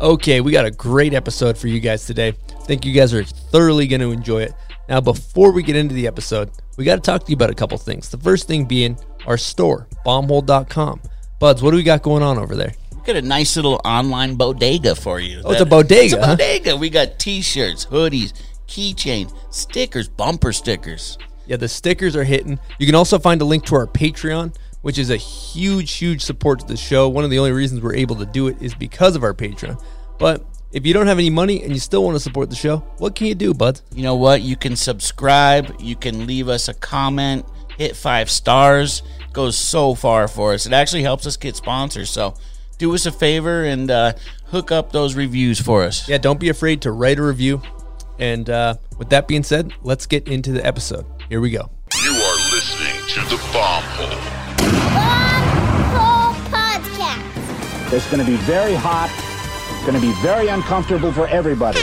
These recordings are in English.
Okay, we got a great episode for you guys today. I think you guys are thoroughly going to enjoy it. Now, before we get into the episode, we got to talk to you about a couple things. The first thing being our store, bombhole.com. Buds, what do we got going on over there? We got a nice little online bodega for you. Oh, it's a bodega, It's a huh? bodega. We got t-shirts, hoodies, keychain, stickers, bumper stickers. Yeah, the stickers are hitting. You can also find a link to our Patreon, which is a huge, huge support to the show. One of the only reasons we're able to do it is because of our Patreon. But if you don't have any money and you still want to support the show, what can you do, bud? You know what? You can subscribe. You can leave us a comment. Hit five stars. Goes so far for us. It actually helps us get sponsors. So do us a favor and uh, hook up those reviews for us. Yeah, don't be afraid to write a review. And uh, with that being said, let's get into the episode. Here we go. You are listening to the Bomb Bomb Hole It's going to be very hot. It's going to be very uncomfortable for everybody.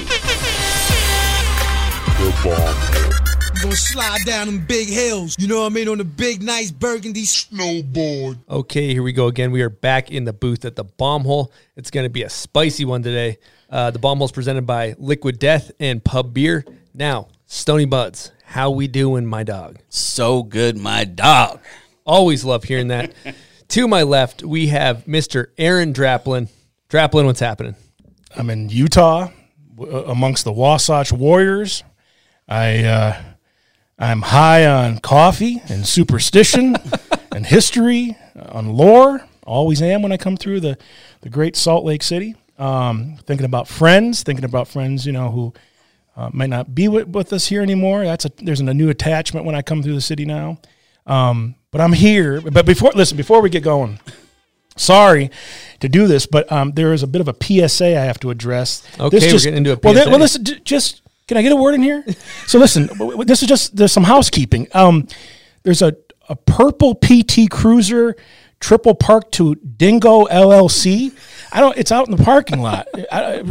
The Bomb Hole. Gonna slide down them big hills, you know what I mean, on the big, nice burgundy snowboard. Okay, here we go again. We are back in the booth at the Bomb Hole. It's going to be a spicy one today. Uh, the Bomb Hole is presented by Liquid Death and Pub Beer. Now, Stony Buds, how we doing, my dog? So good, my dog. Always love hearing that. to my left, we have Mr. Aaron Draplin. Draplin, what's happening? I'm in Utah w- uh, amongst the Wasatch Warriors. I uh, I'm high on coffee and superstition and history, on lore. Always am when I come through the the great Salt Lake City. Um, thinking about friends, thinking about friends, you know, who uh, might not be with, with us here anymore. That's a there's a new attachment when I come through the city now. Um, but I'm here. But before listen, before we get going, sorry to do this, but um, there is a bit of a PSA I have to address. Okay, This we're getting into a Well, th- well listen, just can I get a word in here? so listen, this is just there's some housekeeping. Um, there's a a purple PT Cruiser triple park to Dingo LLC. I don't. It's out in the parking lot. I,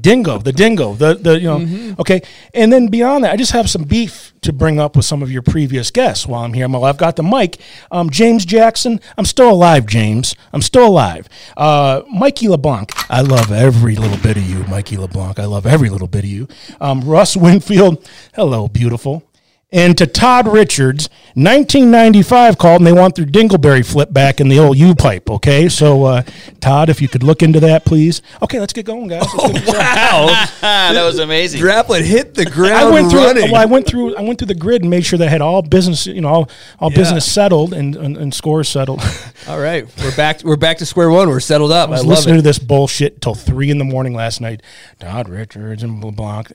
Dingo, the Dingo, the the you know. Mm-hmm. Okay, and then beyond that, I just have some beef to bring up with some of your previous guests while I'm here. Well, I've got the mic. Um, James Jackson, I'm still alive. James, I'm still alive. Uh, Mikey LeBlanc, I love every little bit of you, Mikey LeBlanc. I love every little bit of you. Um, Russ Winfield, hello, beautiful. And to Todd Richards, 1995 called and they want their Dingleberry flip back in the old U pipe. Okay, so uh, Todd, if you could look into that, please. Okay, let's get going, guys. Let's get- Wow. That was amazing. Draplin hit the ground I went through. running. Well, I went through. I went through the grid and made sure that I had all business, you know, all, all business settled and, and, and scores settled. All right, we're back. We're back to square one. We're settled up. I, I was love listening it. to this bullshit till three in the morning last night. Todd Richards and LeBlanc,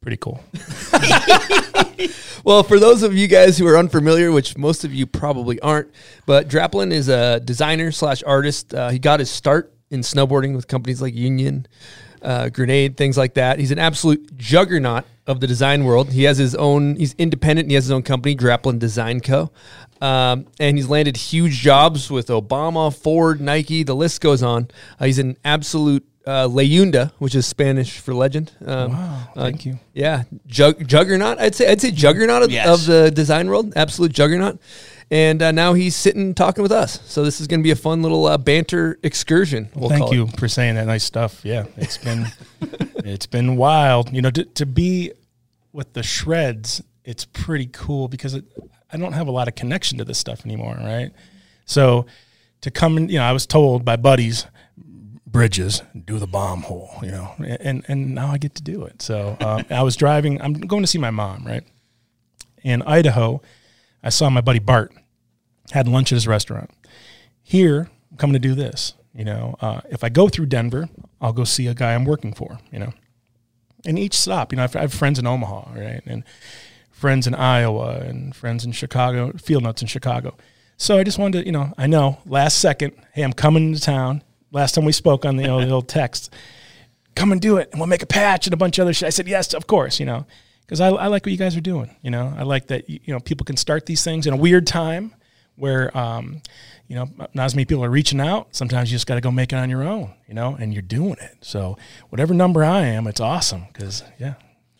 pretty cool. Well, for those of you guys who are unfamiliar, which most of you probably aren't, but Draplin is a designer slash artist. Uh, he got his start in snowboarding with companies like Union, uh, Grenade, things like that. He's an absolute juggernaut of the design world. He has his own. He's independent. And he has his own company, Draplin Design Co. Um, and he's landed huge jobs with Obama, Ford, Nike. The list goes on. Uh, he's an absolute uh, leyenda, which is Spanish for legend. Um, Wow, thank you. yeah, Jug- juggernaut. I'd say I'd say juggernaut of, Yes. of the design world. Absolute juggernaut. And uh, now he's sitting talking with us. So this is going to be a fun little uh, banter excursion. We'll Thank call it. you for saying that nice stuff. Yeah, it's been it's been wild. You know, to, to be with the shreds, it's pretty cool because it, I don't have a lot of connection to this stuff anymore, right? So to come in, you know, I was told by buddies, Bridges, do the bomb hole, you know, and and now I get to do it. So um, I was driving. I'm going to see my mom, right? In Idaho, I saw my buddy Bart had lunch at his restaurant. Here, I'm coming to do this. You know, uh, if I go through Denver, I'll go see a guy I'm working for. You know, and each stop, you know, I've, I have friends in Omaha, right, and friends in Iowa, and friends in Chicago, Field Notes in Chicago. So I just wanted to, you know, I know last second, hey, I'm coming to town. Last time we spoke on the, you know, the old text, come and do it, and we'll make a patch and a bunch of other shit. I said yes, of course, you know, because I, I like what you guys are doing. You know, I like that you know people can start these things in a weird time where um, you know not as many people are reaching out. Sometimes you just got to go make it on your own, you know, and you're doing it. So whatever number I am, it's awesome because yeah,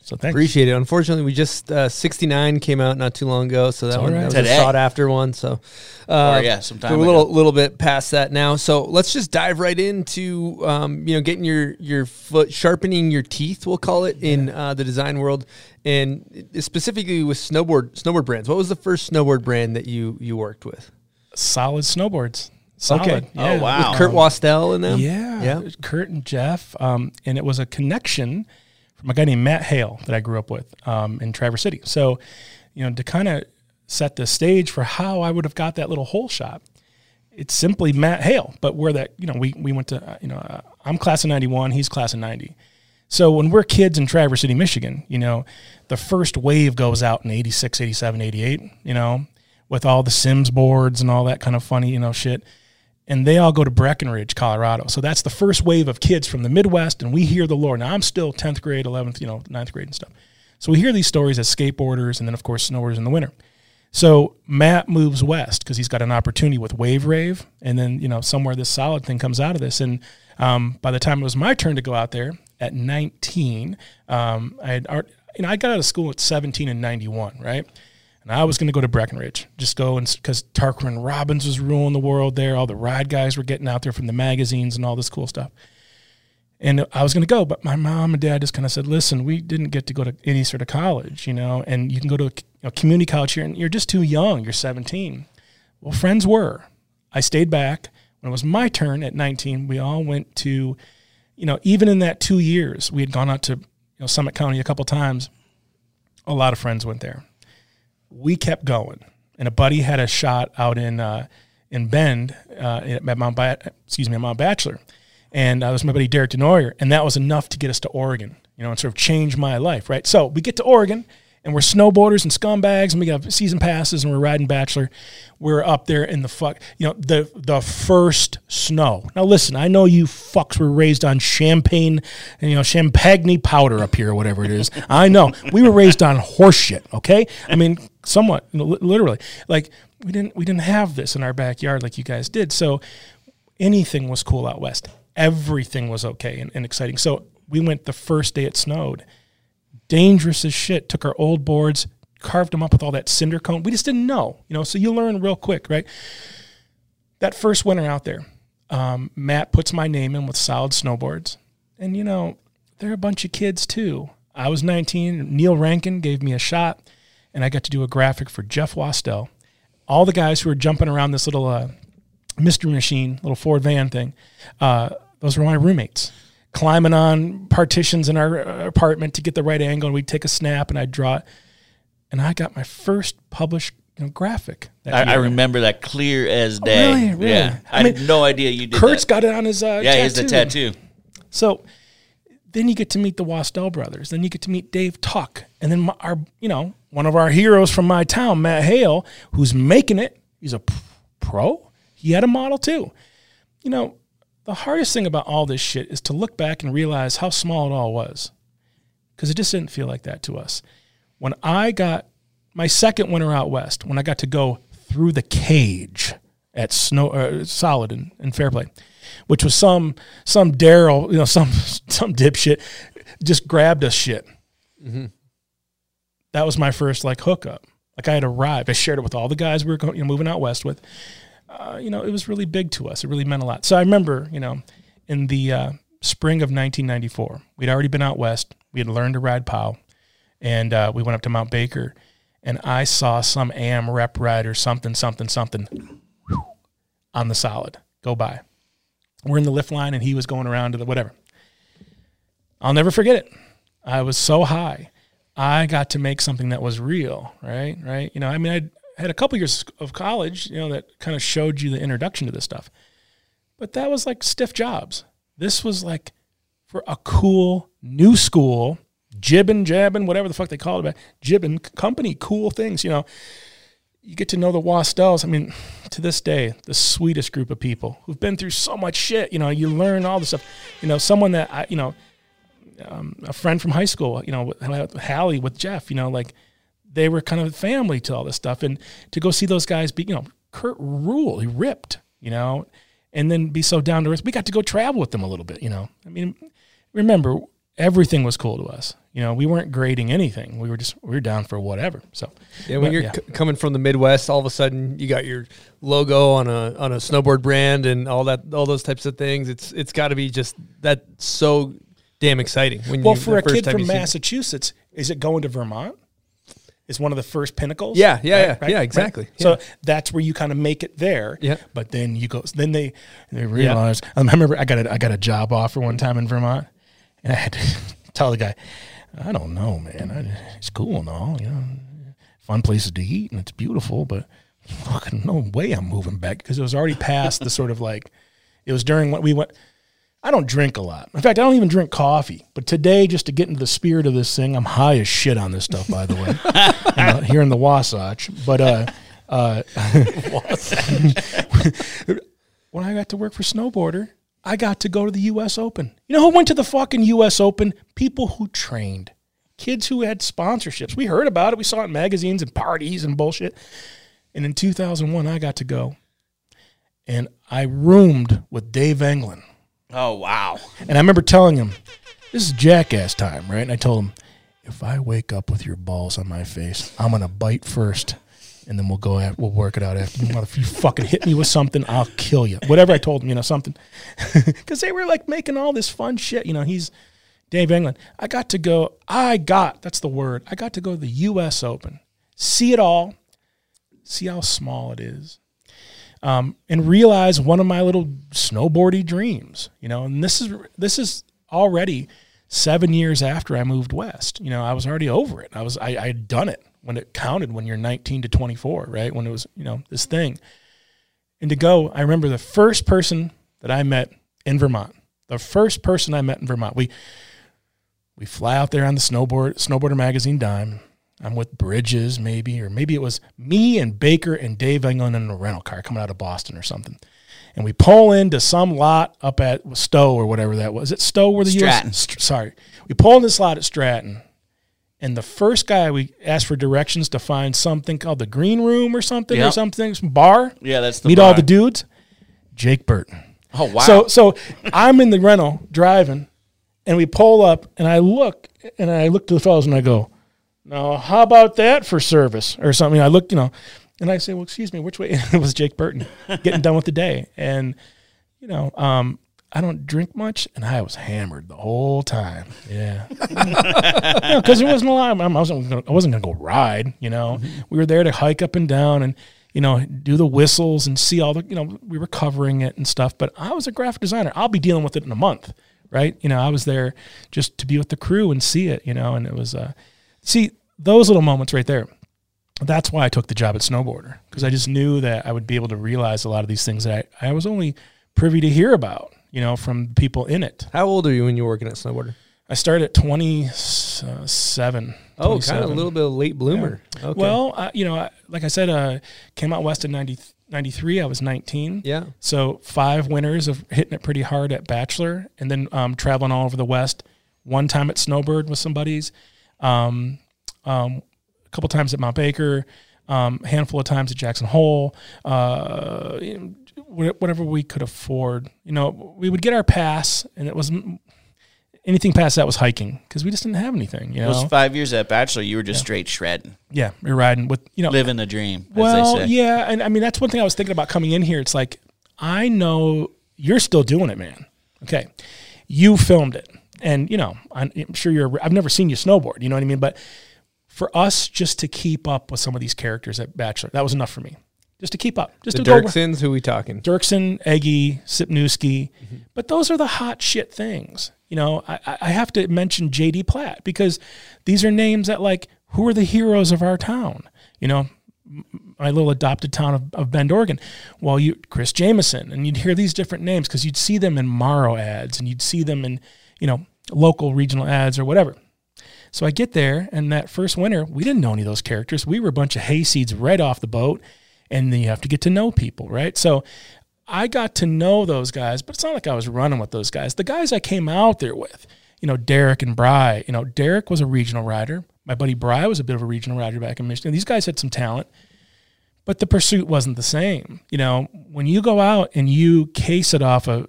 So thanks. Appreciate it. Unfortunately, we just uh, 69 came out not too long ago, so that all one right. that was Today. a sought after one. So, uh, Or, yeah, some time we're a little ago. little bit past that now. So let's just dive right into um, you know getting your your foot sharpening your teeth. We'll call it in uh, the design world, and specifically with snowboard snowboard brands. What was the first snowboard brand that you you worked with? Solid snowboards. Solid. Okay. Yeah. Oh, wow. With Kurt Wastel and them. Yeah, yeah. Kurt and Jeff, um, and it was a connection from a guy named Matt Hale that I grew up with um, in Traverse City. So, you know, to kind of set the stage for how I would have got that little hole shot, it's simply Matt Hale. But where that, you know, we we went to, uh, you know, uh, I'm class of '91, he's class of '90. So when we're kids in Traverse City, Michigan, you know, the first wave goes out in 86, 87, 88, you know, with all the Sims boards and all that kind of funny, you know, shit and they all go to Breckenridge, Colorado. So that's the first wave of kids from the Midwest, and we hear the lore. Now I'm still 10th grade, 11th, you know, 9th grade and stuff. So we hear these stories as skateboarders, and then of course snowboarders in the winter. So Matt moves west because he's got an opportunity with Wave Rave, and then you know somewhere this solid thing comes out of this. And um, by the time it was my turn to go out there at 19, um, I had you know I got out of school at 17 and 91, right? And I was going to go to Breckenridge, just go and because Tarquin Robbins was ruling the world there. All the ride guys were getting out there from the magazines and all this cool stuff. And I was going to go, but my mom and dad just kind of said, "Listen, we didn't get to go to any sort of college, you know, and you can go to a you know, community college here, and you're just too young. You're 17." Well, friends were. I stayed back. When it was my turn at 19, we all went to, you know, even in that two years, we had gone out to you know Summit County a couple times. A lot of friends went there we kept going. And a buddy had a shot out in uh, in Bend uh, at Mount ba- excuse me at Mount Bachelor, and uh, that was my buddy Derek Denoyer, and that was enough to get us to Oregon, you know, and sort of change my life, right? So we get to Oregon, and we're snowboarders and scumbags, and we got season passes, and we're riding Bachelor. We're up there in the fuck, you know, the the first snow. Now listen, I know you fucks were raised on champagne, you know, champagne powder up here, or whatever it is. I know we were raised on horse shit. Okay, I mean, somewhat, you know, literally, like we didn't we didn't have this in our backyard like you guys did. So anything was cool out west. Everything was okay and, and exciting. So we went the first day it snowed. Dangerous as shit. Took our old boards, carved them up with all that cinder cone. We just didn't know, you know. So you learn real quick, right? That first winter out there, um, Matt puts my name in with solid snowboards, and you know they're a bunch of kids too. I was 19. Neil Rankin gave me a shot, and I got to do a graphic for Jeff Wastel. All the guys who were jumping around this little uh, mystery machine, little Ford van thing, uh, those were my roommates. Climbing on partitions in our uh, apartment to get the right angle, and we'd take a snap, and I'd draw it. And I got my first published you know, graphic. I, I remember that clear as day. really? Really? Yeah, I, I mean, had no idea you did Kurt's that. got it on his uh, yeah, he has the tattoo. So then you get to meet the Wastel brothers. Then you get to meet Dave Tuck, and then my, our, you know, one of our heroes from my town, Matt Hale, who's making it. He's a pro. He had a model too. You know, the hardest thing about all this shit is to look back and realize how small it all was, because it just didn't feel like that to us. When I got my second winter out west, when I got to go through the cage at Snow uh, Solid and, and Fairplay, which was some some Daryl, you know, some some dipshit just grabbed us shit. That was my first like hookup. Like I had arrived. I shared it with all the guys we were going, you know, moving out west with. Uh, you know, it was really big to us. It really meant a lot. So I remember, you know, in the uh, spring of 1994, we'd already been out west. We had learned to ride POW, and uh, we went up to Mount Baker, and I saw some AM rep rider something something something on the solid go by. We're in the lift line, and he was going around to the whatever. I'll never forget it. I was so high. I got to make something that was real, right? Right? You know, I mean, I'd had a couple years of college, you know, that kind of showed you the introduction to this stuff. But that was like stiff jobs. This was like for a cool new school, jibbing, jabbing, whatever the fuck they call it, jibbing company, cool things, you know. You get to know the Wastels. I mean, to this day, the sweetest group of people who've been through so much shit. You know, you learn all this stuff. You know, someone that I, you know, um, a friend from high school, you know, Hallie, with Jeff, you know, like they were kind of family to all this stuff. And to go see those guys be, you know, Kurt Rule, he ripped, you know, and then be so down to earth. We got to go travel with them a little bit, you know. I mean, remember, everything was cool to us. You know, we weren't grading anything. We were just we were down for whatever. So Yeah, when But, you're yeah. c- coming from the Midwest, all of a sudden you got your logo on a on a snowboard brand and all that, all those types of things. It's it's got to be just that so damn exciting. When well, you, for a kid from Massachusetts, is it going to Vermont? Is one of the first pinnacles? Yeah, yeah, yeah, yeah, exactly. So Yeah. that's where you kind of make it there. Yeah. But then you go. Then they they realize. Um, I remember I got a I got a job offer one time in Vermont, and I had to tell the guy, I don't know, man. I, it's cool and all, you know, fun places to eat and it's beautiful, but fucking no way I'm moving back because it was already past the sort of like it was during what we went. I don't drink a lot. In fact, I don't even drink coffee. But today, just to get into the spirit of this thing, I'm high as shit on this stuff. By the way, I'm out here in the Wasatch. But uh, uh, when I got to work for Snowboarder, I got to go to the U.S. Open. You know who went to the fucking U.S. Open? People who trained, kids who had sponsorships. We heard about it. We saw it in magazines and parties and bullshit. And in 2001, I got to go, and I roomed with Dave England. Oh wow. And I remember telling him, "This is jackass time, right?" And I told him, "If I wake up with your balls on my face, I'm gonna bite first, and then we'll go. At, we'll work it out after. If you fucking hit me with something, I'll kill you. Whatever I told him, you know, something, because they were like making all this fun shit. You know, he's Dave England. I got to go. I got that's the word. I got to go to the U.S. Open, see it all, see how small it is." Um, and realize one of my little snowboardy dreams. You know, and this is this is already seven years after I moved west. You know, I was already over it. I was I, I had done it when it counted when you're 19 to 24, right? When it was you know this thing. And to go, I remember the first person that I met in Vermont. The first person I met in Vermont. We we fly out there on the snowboard snowboarder magazine dime. I'm with Bridges, maybe, or maybe it was me and Baker and Dave England in a rental car coming out of Boston or something. And we pull into some lot up at Stowe or whatever that was. Is it Stowe where the Stratton. US? St- sorry. We pull in this lot at Stratton. And the first guy we asked for directions to find something called the green room or something or something, some bar. Yeah, that's the Meet all the dudes. Jake Burton. Oh wow. So so I'm in the rental driving, and we pull up, and I look, and I look to the fellows, and I go, "Now, how about that for service or something?" I look, you know, and I say, "Well, excuse me, which way?" it was Jake Burton getting done with the day, and you know, um, I don't drink much, and I was hammered the whole time. Yeah, because it wasn't a lot. I wasn't. Gonna, I wasn't going to go ride. You know, we were there to hike up and down, and you know, do the whistles and see all the. You know, we were covering it and stuff. But I was a graphic designer. I'll be dealing with it in a month, right? You know, I was there just to be with the crew and see it. You know, and it was. Uh, see those little moments right there. That's why I took the job at Snowboarder because I just knew that I would be able to realize a lot of these things that I, I was only privy to hear about, you know, from people in it. How old are you when you were working at Snowboarder? I started at 27. Oh, kind of a little bit of late bloomer. Okay. Well, uh, you know, I, like I said, uh, came out west in 90, 93. I was 19. yeah. So five winters of hitting it pretty hard at Bachelor and then um, traveling all over the West. One time at Snowbird with some buddies, um, um, a couple times at Mount Baker, um, a handful of times at Jackson Hole, uh, you know, wh- whatever we could afford. You know, we would get our pass, and it wasn't anything past that was hiking because we just didn't have anything. You know, Those five years at Bachelor, you were just straight shredding, yeah, you're riding with you know living the dream, as well, they say. yeah, and I mean that's one thing I was thinking about coming in here. It's like I know you're still doing it, man. Okay, you filmed it, and you know I'm sure you're. I've never seen you snowboard. You know what I mean? But for us, just to keep up with some of these characters at Bachelor, that was enough for me. Just to keep up, just The to. Dirksons, who we talking? Dirksen, Eggy, Sipnewski, mm-hmm. but those are the hot shit things. You know, I, I- I have to mention JD Platt because these are names that like who are the heroes of our town. You know, my little adopted town of, of Bend, Oregon. Well, you Chris Jameson, and you'd hear these different names because you'd see them in Morrow ads and you'd see them in you know local regional ads or whatever. So I get there, and that first winter, we didn't know any of those characters. We were a bunch of hayseeds right off the boat, and then you have to get to know people, right? So I got to know those guys, but it's not like I was running with those guys. The guys I came out there with, you know, Derek and Bry. You know, Derek was a regional rider. My buddy Bry was a bit of a regional rider back in Michigan. These guys had some talent, but the pursuit wasn't the same. You know, when you go out and you case it off a,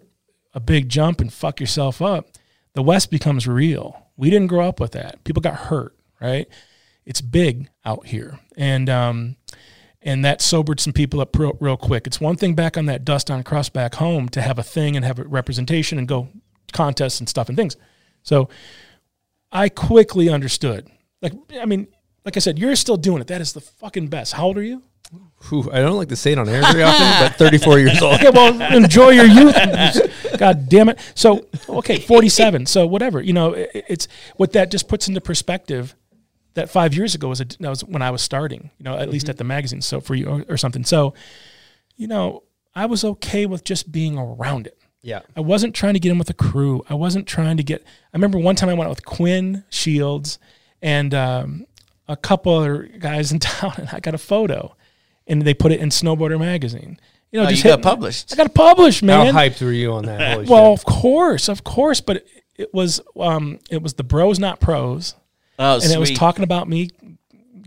a big jump and fuck yourself up, the West becomes real. We didn't grow up with that. People got hurt, right? It's big out here, and um, and that sobered some people up real, real quick. It's one thing back on that dust on cross back home to have a thing and have a representation and go contests and stuff and things. So I quickly understood. Like, I mean, like I said, you're still doing it. That is the fucking best. How old are you? Whew, I don't like to say it on air very often, but 34 years old. Okay, well, enjoy your youth. God damn it. So, okay, 47. So, whatever. You know, it, it's what that just puts into perspective. That five years ago was a, that was when I was starting. You know, at least at the magazine. So for you or, or something. So, you know, I was okay with just being around it. Yeah. I wasn't trying to get in with a crew. I wasn't trying to get. I remember one time I went out with Quinn Shields and um, a couple other guys in town, and I got a photo, and they put it in Snowboarder magazine. You know, Oh, just you got published. I got published, man. How man. hyped were you on that? Holy well, shit. of course, of course, but it, it was um, it was the bros, not pros, Oh, and it was talking about me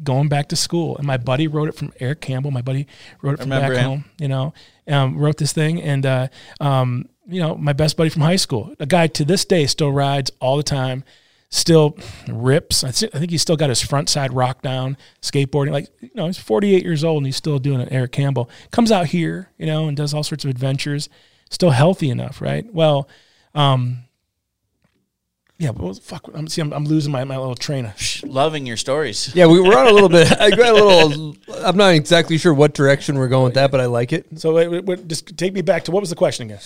going back to school. And my buddy wrote it from Eric Campbell. My buddy wrote it from back him. home. You know, um, wrote this thing, and uh, um, you know, my best buddy from high school, a guy to this day still rides all the time, still rips. I, think he's still got his front side rock down skateboarding. Like you know, he's 48 years old and he's still doing it. Eric Campbell comes out here, you know, and does all sorts of adventures. Still healthy enough, right? Well, um, yeah, but what the fuck, I'm see, I'm, I'm losing my, my little train of loving your stories. yeah, we were on a little bit. I got a little. I'm not exactly sure what direction we're going with that, but I like it. So wait, wait, wait, just take me back to what was the question again?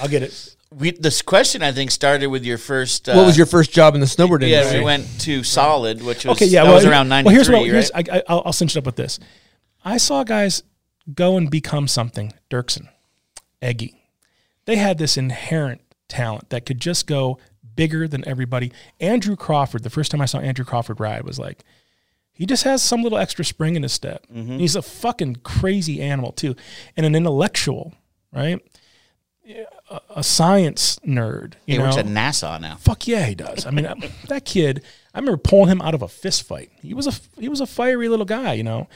I'll get it. We, this question I think started with your first. Uh, What was your first job in the snowboard Yeah, industry? we went to Solid, which was Okay, yeah. that well, was around ninety Well, here's what. right? Here's, I, I, I'll, I'll cinch it up with this. I saw guys go and become something. Dirksen, Eggy, they had this inherent talent that could just go bigger than everybody. Andrew Crawford. The first time I saw Andrew Crawford ride was like. He just has some little extra spring in his step. Mm-hmm. He's a fucking crazy animal too, and an intellectual, right? A, a science nerd. You he know, works at NASA now. Fuck yeah, he does. I mean, that kid. I remember pulling him out of a fist fight. He was a he was a fiery little guy, you know.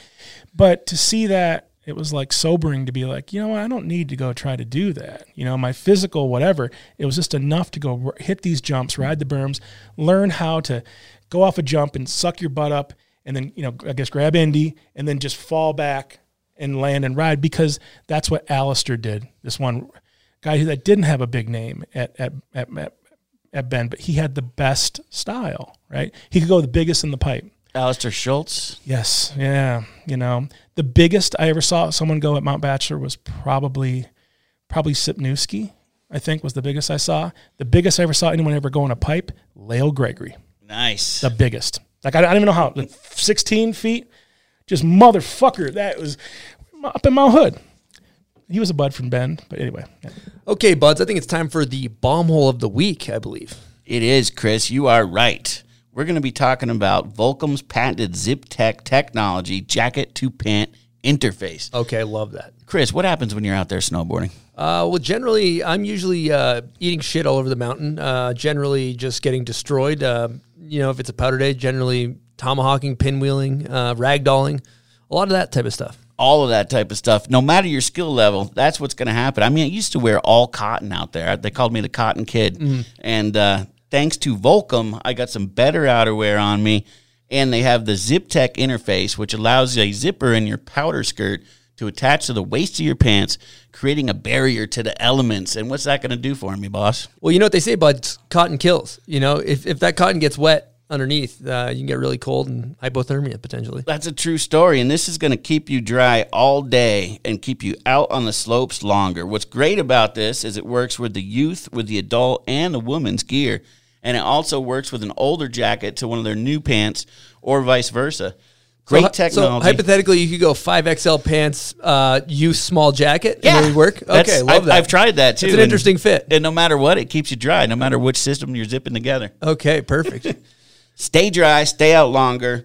But to see that, it was like sobering to be like, you know, what, I don't need to go try to do that. You know, my physical whatever. It was just enough to go r- hit these jumps, ride the berms, learn how to go off a jump and suck your butt up, and then you know, I guess grab Indy and then just fall back and land and ride because that's what Alistair did. This one guy that didn't have a big name at at at, at Bend, but he had the best style, right? He could go the biggest in the pipe. Alistair Schultz. Yes, yeah. You know, the biggest I ever saw someone go at Mount Bachelor was probably probably Sipnewski. I think was the biggest I saw. The biggest I ever saw anyone ever go in a pipe, Lael Gregory, Nice. the biggest. Like I, I don't even know how, like 16 feet, just motherfucker. That was up in Mount Hood. He was a bud from Ben, but anyway. yeah. Okay, buds. I think it's time for the bomb hole of the week. I believe. It is, Chris. You are right. We're going to be talking about Volcom's patented Zip Tech technology jacket to pant interface. Okay, I love that. Chris, what happens when you're out there snowboarding? Uh, well, generally, I'm usually uh, eating shit all over the mountain. Uh, generally, just getting destroyed. Uh, you know, if it's a powder day, generally tomahawking, pinwheeling, uh, ragdolling, a lot of that type of stuff. All of that type of stuff. No matter your skill level, that's what's going to happen. I mean, I used to wear all cotton out there. They called me the cotton kid. And uh, thanks to Volcom, I got some better outerwear on me. And they have the Zip Tech interface, which allows a zipper in your powder skirt to attach to the waist of your pants, creating a barrier to the elements. And what's that going to do for me, boss? Well, you know what they say, buds? Cotton kills. You know, if, if that cotton gets wet underneath, uh, you can get really cold and hypothermia potentially. That's a true story, and this is going to keep you dry all day and keep you out on the slopes longer. What's great about this is it works with the youth, with the adult, and the woman's gear, and it also works with an older jacket to one of their new pants, or vice versa. Great so, technology. So hypothetically, you could go five XL pants, uh, youth small jacket, yeah, and it would work. Okay, love I've, that. I've tried that too. It's an and- interesting fit. and no matter what, it keeps you dry. No matter which system you're zipping together. Okay, perfect. Stay dry, stay out longer.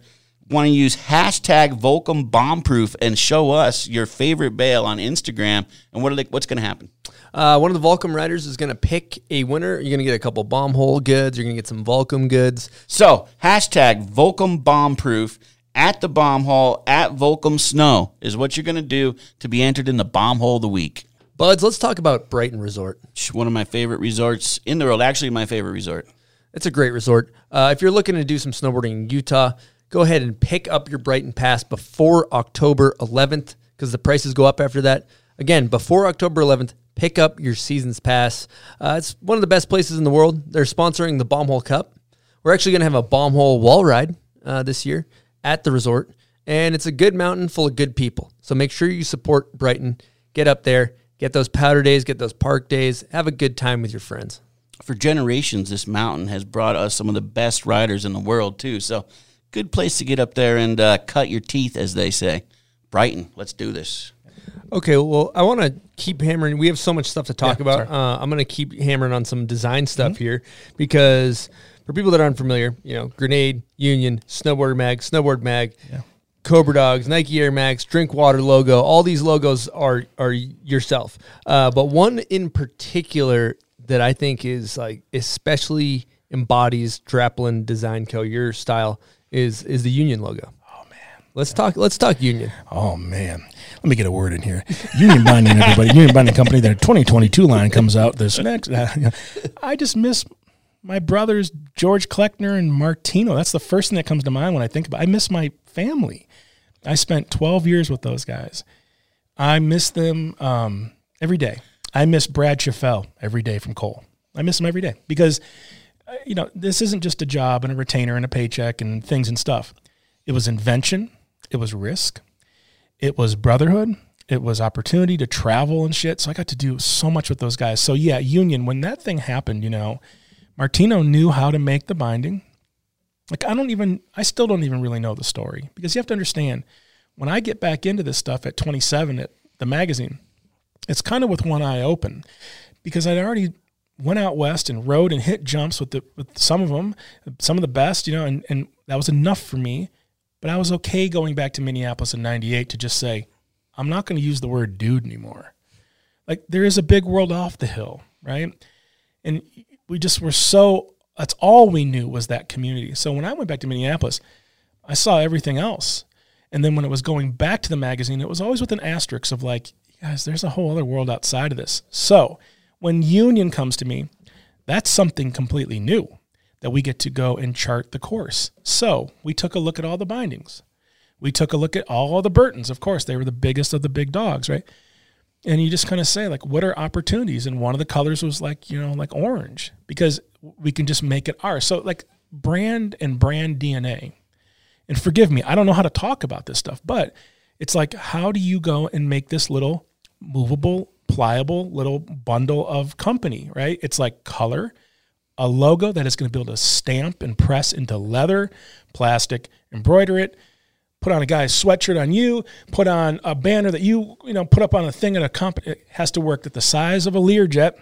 Want to use hashtag Volcom Bombproof and show us your favorite bail on Instagram. And what are they, what's going to happen? Uh, one of the Volcom riders is going to pick a winner. You're going to get a couple bomb hole goods. You're going to get some Volcom goods. So hashtag Volcom Bombproof at the bomb hole at Volcom Snow is what you're going to do to be entered in the bomb hole of the week. Buds, let's talk about Brighton Resort. One of my favorite resorts in the world. Actually, my favorite resort. It's a great resort. Uh, if you're looking to do some snowboarding in Utah, go ahead and pick up your Brighton Pass before October 11th because the prices go up after that. Again, before October 11th, pick up your season's pass. Uh, it's one of the best places in the world. They're sponsoring the Bombhole Cup. We're actually going to have a Bombhole wall ride uh, this year at the resort, and it's a good mountain full of good people. So make sure you support Brighton. Get up there, get those powder days, get those park days, have a good time with your friends. For generations, this mountain has brought us some of the best riders in the world too. So, good place to get up there and uh, cut your teeth, as they say. Brighton, let's do this. Okay, well, I want to keep hammering. We have so much stuff to talk Yeah, about. Uh, I'm going to keep hammering on some design stuff here because for people that aren't familiar, you know, Grenade, Union, Snowboard Mag, Snowboard Mag, Cobra Dogs, Nike Air Max, Drink Water logo. All these logos are are yourself, uh, but one in particular that I think is like especially embodies Draplin Design Co. Your style is is the Union logo. Oh man, let's talk. Let's talk Union. Oh man, let me get a word in here. Union Binding, everybody. Union Binding Company. Their 2022 line comes out this next. I just miss my brothers George Kleckner and Martino. That's the first thing that comes to mind when I think about. I miss my family. I spent 12 years with those guys. I miss them um, every day. I miss Brad Chaffel every day from Coal. I miss him every day because uh, you know this isn't just a job and a retainer and a paycheck and things and stuff. It was invention. It was risk it was brotherhood it was opportunity to travel and shit so i got to do so much with those guys so yeah union when that thing happened you know martino knew how to make the binding like i don't even i still don't even really know the story because you have to understand when i get back into this stuff at 27 at the magazine it's kind of with one eye open because i'd already went out west and rode and hit jumps with the with some of them some of the best you know and, and that was enough for me but I was okay going back to Minneapolis in 98 to just say, I'm not going to use the word dude anymore. Like there is a big world off the hill, right? And we just were so, that's all we knew was that community. So when I went back to Minneapolis, I saw everything else. And then when it was going back to the magazine, it was always with an asterisk of like, guys, there's a whole other world outside of this. So when Union comes to me, that's something completely new that we get to go and chart the course. So we took a look at all the bindings. We took a look at all the Burtons. Of course, they were the biggest of the big dogs, right? And you just kind of say, like, what are opportunities? And one of the colors was like, you know, like orange, because we can just make it ours. So, like, brand and brand DNA. And forgive me, I don't know how to talk about this stuff, but it's like, how do you go and make this little movable, pliable little bundle of company, right? It's like color, a logo that is going to be able to stamp and press into leather, plastic, embroider it, put on a guy's sweatshirt on you, put on a banner that you, you know, put up on a thing at a company. It has to work at the size of a Learjet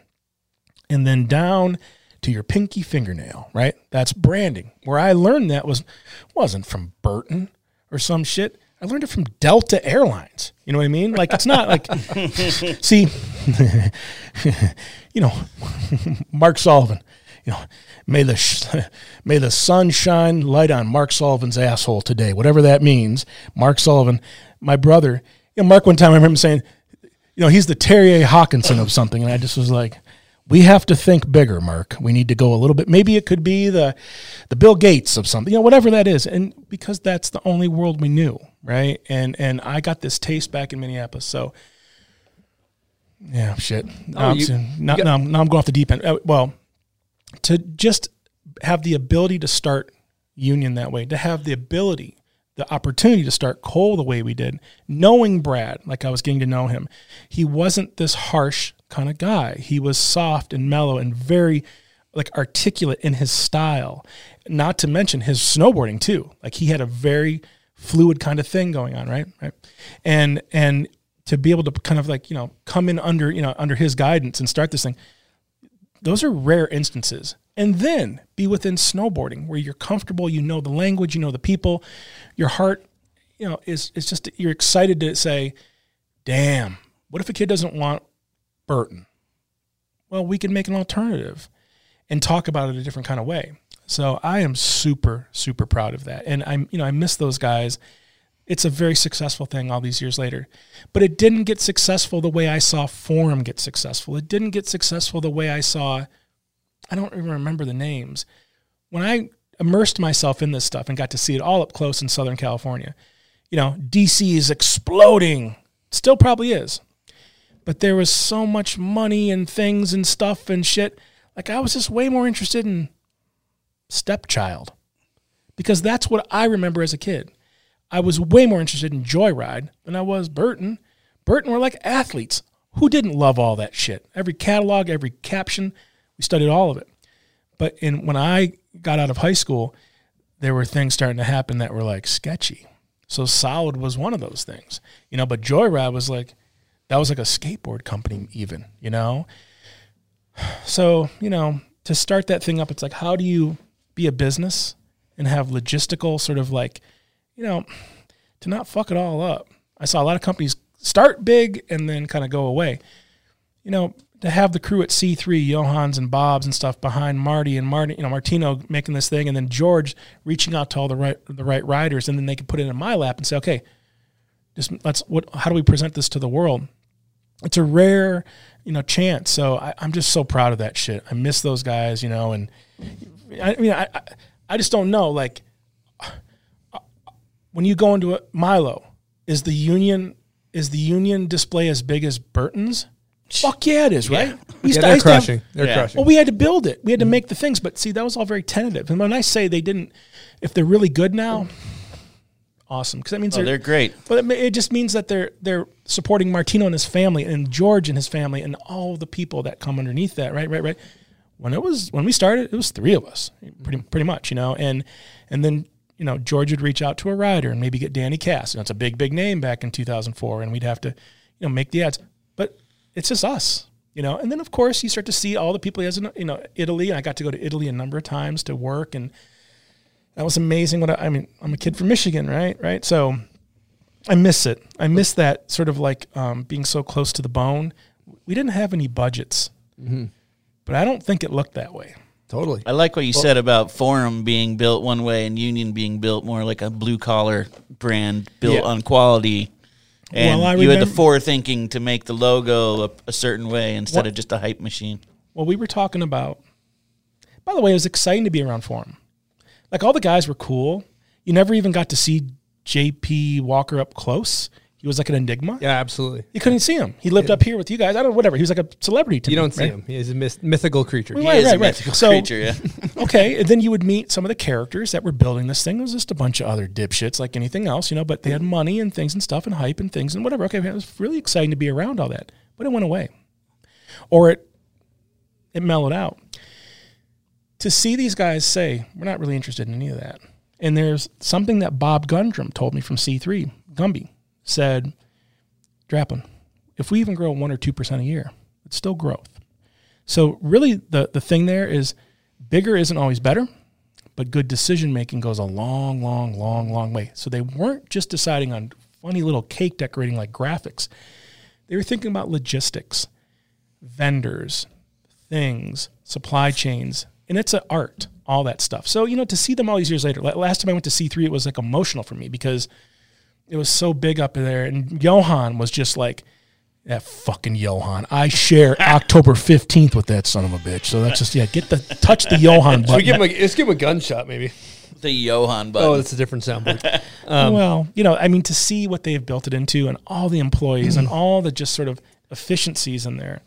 and then down to your pinky fingernail, right? That's branding. Where I learned that was wasn't from Burton or some shit. I learned it from Delta Airlines. You know what I mean? Like it's not like see you know Mark Sullivan, you know, may the sh- may the sun shine light on Mark Sullivan's asshole today, whatever that means. Mark Sullivan, my brother. You know, Mark one time I remember saying, you know, he's the Terry A. Hawkinson of something, and I just was like, we have to think bigger, Mark. We need to go a little bit. Maybe it could be the the Bill Gates of something, you know, whatever that is, and because that's the only world we knew, right? And and I got this taste back in Minneapolis, so. Yeah, shit. Now, I'm, you- saying- now, got- now I'm- now I'm going off the deep end. Uh, well, to just have the ability to start Union that way, to have the ability, the opportunity to start Coal the way we did, knowing Brad, like I was getting to know him, he wasn't this harsh kind of guy. He was soft and mellow and very like articulate in his style. Not to mention his snowboarding too. Like he had a very fluid kind of thing going on, right? Right. And and to be able to kind of like, you know, come in under, you know, under his guidance and start this thing those are rare instances. And then be within snowboarding where you're comfortable, you know the language, you know the people, your heart, you know, is is just you're excited to say, damn, what if a kid doesn't want Burton? Well, we can make an alternative and talk about it a different kind of way. So I am super, super proud of that. And I'm, you know, I miss those guys. It's a very successful thing all these years later. But it didn't get successful the way I saw Forum get successful. It didn't get successful the way I saw, I don't even remember the names. When I immersed myself in this stuff and got to see it all up close in Southern California, you know, DC is exploding. Still probably is. But there was so much money and things and stuff and shit. Like I was just way more interested in Stepchild because that's what I remember as a kid. I was way more interested in Joyride than I was Burton. Burton were like athletes. Who didn't love all that shit? Every catalog, every caption, we studied all of it. But in when I got out of high school, there were things starting to happen that were like sketchy. So Solid was one of those things, you know. But Joyride was like, that was like a skateboard company, even, you know. So you know, to start that thing up, it's like, how do you be a business and have logistical sort of like, you know, to not fuck it all up. I saw a lot of companies start big and then kind of go away. You know, to have the crew at C3, Johans and Bob's and stuff behind Marty and Marty, you know, Martino making this thing, and then George reaching out to all the right the right riders, and then they could put it in my lap and say, okay, just let's what how do we present this to the world? It's a rare, you know, chance. So I, I'm just so proud of that shit. I miss those guys, you know, and I mean, I I, I just don't know, like when you go into a Milo, is the union is the union display as big as Burton's? Fuck yeah, it is, right? We Yeah, they're used to have- crushing. They're Yeah. crushing. well, we had to build it. We had to make the things, but see, that was all very tentative. And when I say they didn't, if they're really good now, awesome, because that means Oh, they're great. But it, it just means that they're they're supporting Martino and his family, and George and his family, and all the people that come underneath that. Right, right, right. When it was when we started, it was three of us, pretty pretty much, you know, and and then you know George would reach out to a rider and maybe get Danny Kass. And that's a big big name back in 2004, and we'd have to you know make the ads, but it's just us. You know, and then of course you start to see all the people he has in you know Italy. And I got to go to Italy a number of times to work, and that was amazing. What I, I mean, I'm a kid from Michigan, right? Right. So I miss it. I miss that sort of like um, being so close to the bone. We didn't have any budgets, but I don't think it looked that way. Totally. I like what you said about Forum being built one way and Union being built more like a blue collar brand built Yeah. on quality. And Well, I you had the forethinking to make the logo a, a certain way instead What- of just a hype machine. Well, we were talking about. By the way, it was exciting to be around Forum. Like all the guys were cool. You never even got to see J.P. Walker up close. He was like an enigma. Yeah, absolutely. You couldn't see him. He lived up here with you guys. I don't know, whatever. He was like a celebrity to You me, don't see right? him. He is a myth- mythical creature. Well, He Right, is right, a right. mythical So- creature, yeah. okay, and then you would meet some of the characters that were building this thing. It was just a bunch of other dipshits like anything else, you know, but they had money and things and stuff and hype and things and whatever. Okay, it was really exciting to be around all that, but it went away. Or it it mellowed out. To see these guys say, we're not really interested in any of that. And there's something that Bob Gundrum told me from C3, Gumby, said, Draplin, if we even grow 1 or 2% a year, it's still growth. So really the the thing there is bigger isn't always better, but good decision making goes a long, long, long, long way. So they weren't just deciding on funny little cake decorating like graphics. They were thinking about logistics, vendors, things, supply chains, and it's an art, all that stuff. So, you know, to see them all these years later, last time I went to C3, it was like emotional for me because it was so big up there. And Johan was just like, that fucking Johan. I share October 15th with that son of a bitch. So that's just, yeah, get the, touch the Johan Should button. give him a, let's give him a gunshot, maybe. The Johan oh, button. Oh, that's a different soundboard. Um, well, you know, I mean, to see what they've built it into and all the employees and all the just sort of efficiencies in there,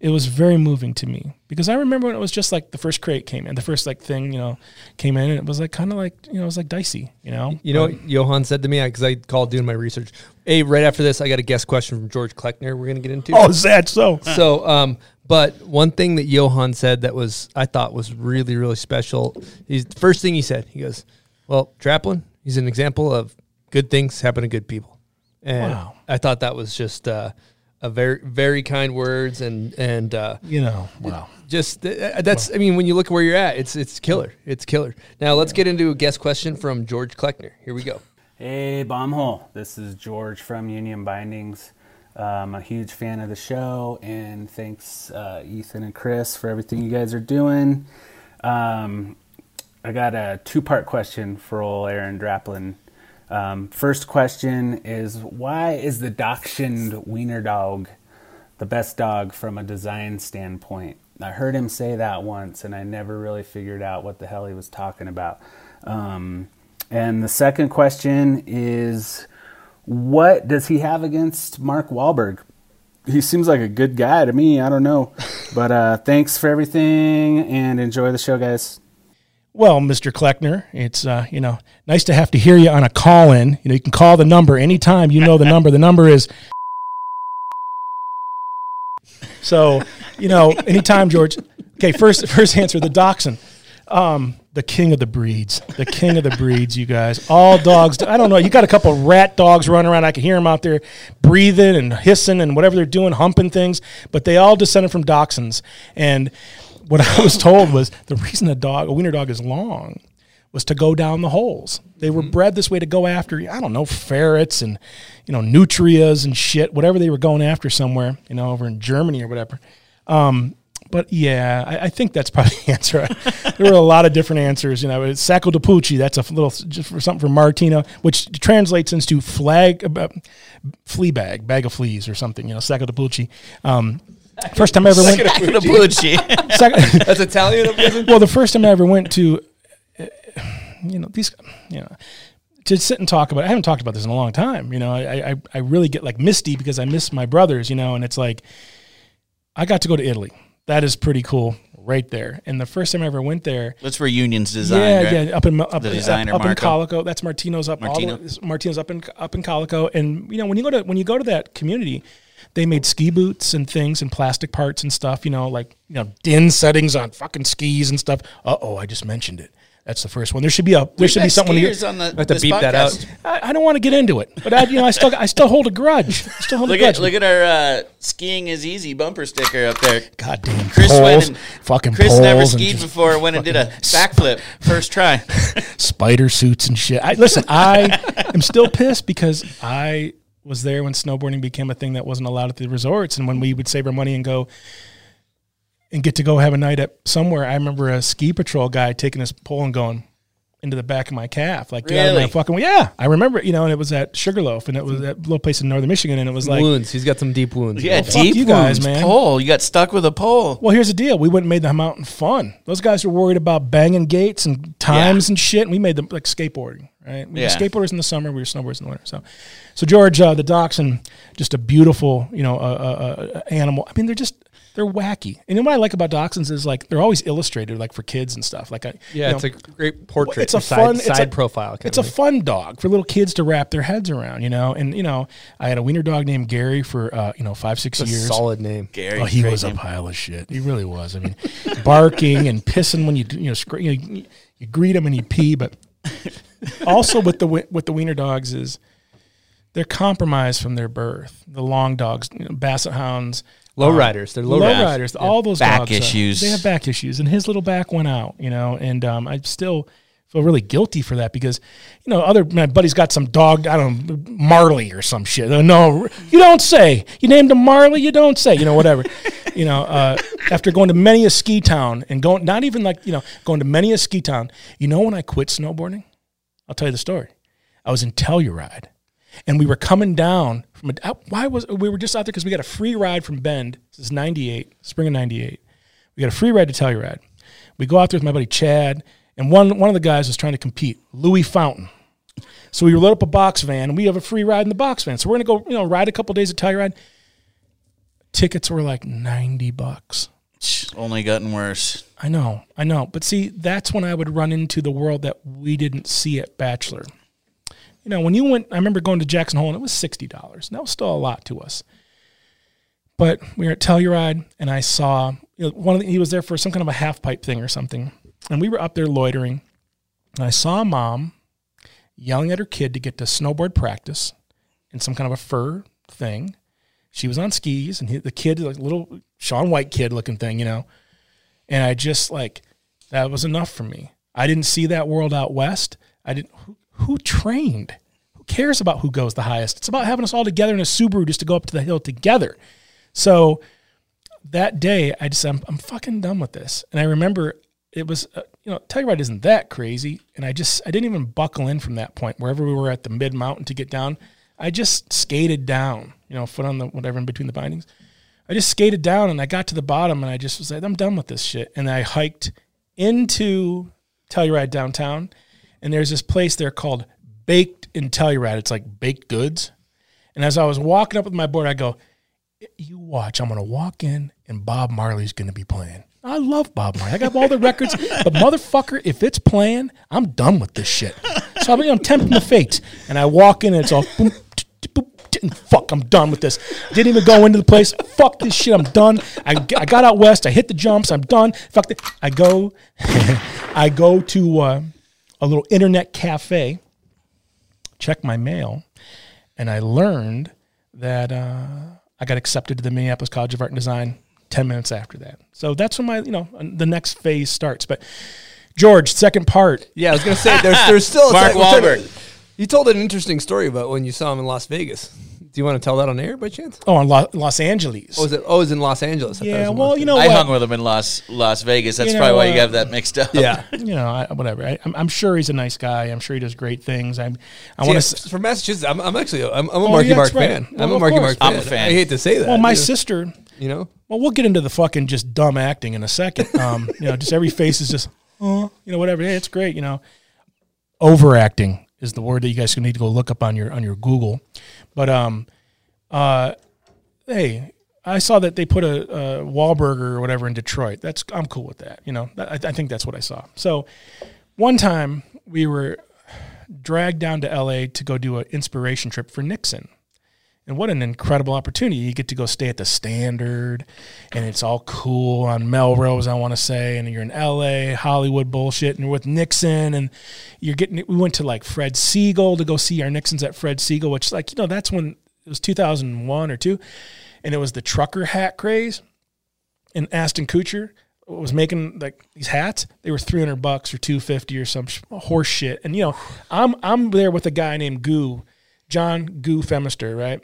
it was very moving to me because I remember when it was just like the first crate came in, the first like thing, you know, came in and it was like kind of like, you know, it was like dicey, you know? You know what Johan said to me? Because I called doing my research. Hey, right after this, I got a guest question from George Kleckner we're going to get into. Oh, is that so? So, um, but one thing that Johan said that was I thought was really really special. He's the first thing he said. He goes, "Well, Draplin, he's an example of good things happen to good people," and Wow. I thought that was just uh, a very very kind words and and uh, You know, wow. just uh, that's. I mean, when you look where you're at, it's it's killer. It's killer. Now let's get into a guest question from George Kleckner. Here we go. Hey, Bombhole. This is George from Union Bindings. I'm a huge fan of the show, and thanks, uh, Ethan and Chris, for everything you guys are doing. Um, I got a two part question for old Aaron Draplin. Um, first question is why is the Dachshund Wiener Dog the best dog from a design standpoint? I heard him say that once, and I never really figured out what the hell he was talking about. Um, and the second question is, what does he have against Mark Wahlberg? He seems like a good guy to me. I don't know, but uh, thanks for everything, and enjoy the show, guys. Well, Mr. Kleckner, it's uh, you know nice to have to hear you on a call in. You know, you can call the number anytime. You know the number. The number is. So, you know, anytime, George. Okay, first first answer the dachshund. Um, the king of the breeds, the king of the breeds, you guys. All dogs. I don't know. You got a couple rat dogs running around. I can hear them out there breathing and hissing and whatever they're doing, humping things. But they all descended from dachshunds. And what I was told was the reason a dog, a wiener dog, is long was to go down the holes. They were bred this way to go after, I don't know, ferrets and, you know, nutrias and shit, whatever they were going after somewhere, you know, over in Germany or whatever. Um, but yeah, I, I think that's probably the answer. there were a lot of different answers. You know, it's Sacco de Pucci. That's a little just for something for Martino, which translates into flag, uh, flea bag, bag of fleas or something. You know, Sacco de Pucci. Um, first time I ever went. The Bucci. Sac- That's Italian. I'm guessing? well, the first time I ever went to, uh, you know, these, you know, to sit and talk about. I haven't talked about this in a long time. You know, I I, I really get like misty because I miss my brothers. You know, and it's like, I got to go to Italy. That is pretty cool, right there. And the first time I ever went there, That's where Union's designed. yeah, right? yeah, up in up, The up, designer, up in Calico. That's Martino's up. Martino. All the, Martino's up in up in Calico. And you know, when you go to when you go to that community, they made ski boots and things and plastic parts and stuff. You know, like you know, din settings on fucking skis and stuff. Uh oh, I just mentioned it. That's the first one. There should be a there We've should be something. skiers on the, have to beep that out. I, I don't want to get into it, but I, you know, I still I still hold a grudge. I still hold Look a grudge. at look at our uh, skiing is easy bumper sticker up there. goddamn Chris poles, went and fucking Chris never skied before. Went and did a backflip first try. spider suits and shit. I, listen, I am still pissed because I was there when snowboarding became a thing that wasn't allowed at the resorts, and when we would save our money and go and get to go have a night at somewhere. I remember a ski patrol guy taking his pole and going into the back of my calf, like get out of my Really? fucking way. Yeah, I remember. You know, and it was at Sugarloaf, and it was that little place in northern Michigan, and it was like. wounds. He's got some deep wounds. Yeah, fuck deep you guys, wounds, man. Pole. You got stuck with a pole. Well, here's the deal. We went and made the mountain fun. Those guys were worried about banging gates and times Yeah. and shit. And we made them like skateboarding, right? We Yeah. were skateboarders in the summer. We were snowboarders in the winter. So, so George, uh, the dachshund, just a beautiful, you know, uh, uh, uh, animal. I mean, they're just they're wacky. And then what I like about dachshunds is like they're always illustrated, like for kids and stuff. Like, I, Yeah, you it's know, a great portrait. it's a side, fun it's side a- profile. Kind It's of a fun dog for little kids to wrap their heads around, you know. And you know, I had a wiener dog named Gary for uh, you know five six It's a years. solid name. Gary. Oh, he was name. a pile of shit. He really was. I mean, barking and pissing when you you know, scr- you, know, you greet him and he pee. But also with the with the wiener dogs is they're compromised from their birth. The long dogs, you know, basset hounds, Low um, riders. They're low, low riders. All those Back dogs, uh, issues. they have back issues, and his little back went out. You know, and um, I still feel really guilty for that because you know other my buddy's got some dog I don't know Marley or some shit. Uh, No, you don't say. You named him Marley. You don't say. You know whatever. you know uh, after going to many a ski town and going not even like you know going to many a ski town. You know when I quit snowboarding, I'll tell you the story. I was in Telluride and we were coming down from a, uh, why was we were just out there because we got a free ride from Bend. This is '98, spring of '98. We got a free ride to Telluride. We go out there with my buddy Chad, and one one of the guys was trying to compete, Louis Fountain. So we load up a box van, and we have a free ride in the box van. So we're gonna go, you know, ride a couple days at Telluride. Tickets were like ninety bucks. It's Only gotten worse. I know, I know. But see, that's when I would run into the world that we didn't see at Bachelor. You know, when you went, I remember going to Jackson Hole and it was $60. And that was still a lot to us. But we were at Telluride and I saw, you know, one of the, he was there for some kind of a half pipe thing or something. And we were up there loitering. And I saw a mom yelling at her kid to get to snowboard practice in some kind of a fur thing. She was on skis and he, the kid, like little Shaun White kid looking thing, you know. And I just like that was enough for me. I didn't see that world out west. I didn't. Who, who trained? Who cares about who goes the highest? It's about having us all together in a Subaru just to go up to the hill together. So that day, I just I'm, I'm fucking done with this. And I remember it was uh, you know Telluride isn't that crazy, and I just I didn't even buckle in from that point. Wherever we were at the mid mountain to get down, I just skated down. You know, foot on the whatever in between the bindings. I just skated down and I got to the bottom and I just was like, I'm done with this shit. And I hiked into Telluride downtown, and there's this place there called Baked in Telluride. It's like baked goods. And as I was walking up with my board, I go, you watch, I'm gonna walk in and Bob Marley's gonna be playing. I love Bob Marley. I got all the records, but motherfucker, if it's playing, I'm done with this shit. So I'm, I'm tempting the fate, and I walk in and it's all boom, t- t- boom, and fuck, I'm done with this. Didn't even go into the place. Fuck this shit. I'm done. I, I got out west. I hit the jumps. I'm done. Fuck it. I go, I go to uh, a little internet cafe, check my mail, and I learned that uh, I got accepted to the Minneapolis College of Art and Design 10 minutes after that. So that's when my, you know, the next phase starts. But George, second part. Yeah, I was gonna say there's there's still a Mark sec- we're trying to- Wahlberg. You told an interesting story about when you saw him in Las Vegas. Do you want to tell that on air by chance? Oh, in Los, Los Angeles. Oh, is it? Oh, it's in Los Angeles. I thought it yeah, was in well, Las you know I what? hung with him in Las Las Vegas. That's You know, probably why you uh, have that mixed up. Vegas. Yeah. you know, I, whatever. I, I'm, I'm sure he's a nice guy. I'm sure he does great things. I'm, I want I- to. from Massachusetts. I'm, I'm actually I'm, I'm a Oh, Marky yeah, Mark that's right. fan. Well, I'm a of Marky course. Mark fan. I'm a fan. I hate to say that. Well, my you know, sister. You know. Well, we'll get into the fucking just dumb acting in a second. Um, you know, just every face is just, oh, you know, whatever. Hey, it's great. You know, overacting is the word that you guys need to go look up on your on your Google. But um, uh, hey, I saw that they put a, a Wahlburger or whatever in Detroit. That's I'm cool with that. You know, I, I think that's what I saw. So one time we were dragged down to LA to go do an inspiration trip for Nixon. And what an incredible opportunity. You get to go stay at the Standard, and it's all cool on Melrose, I want to say. And you're in LA, Hollywood bullshit, and you're with Nixon. And you're getting, we went to like Fred Segal to go see our Nixons at Fred Segal, which, is like, you know, that's when it was 2001 or two. And it was the trucker hat craze. And Ashton Kutcher was making like these hats. They were 300 bucks or 250 or some horse shit. And, you know, I'm, I'm there with a guy named Goo, John Goo Femister, right?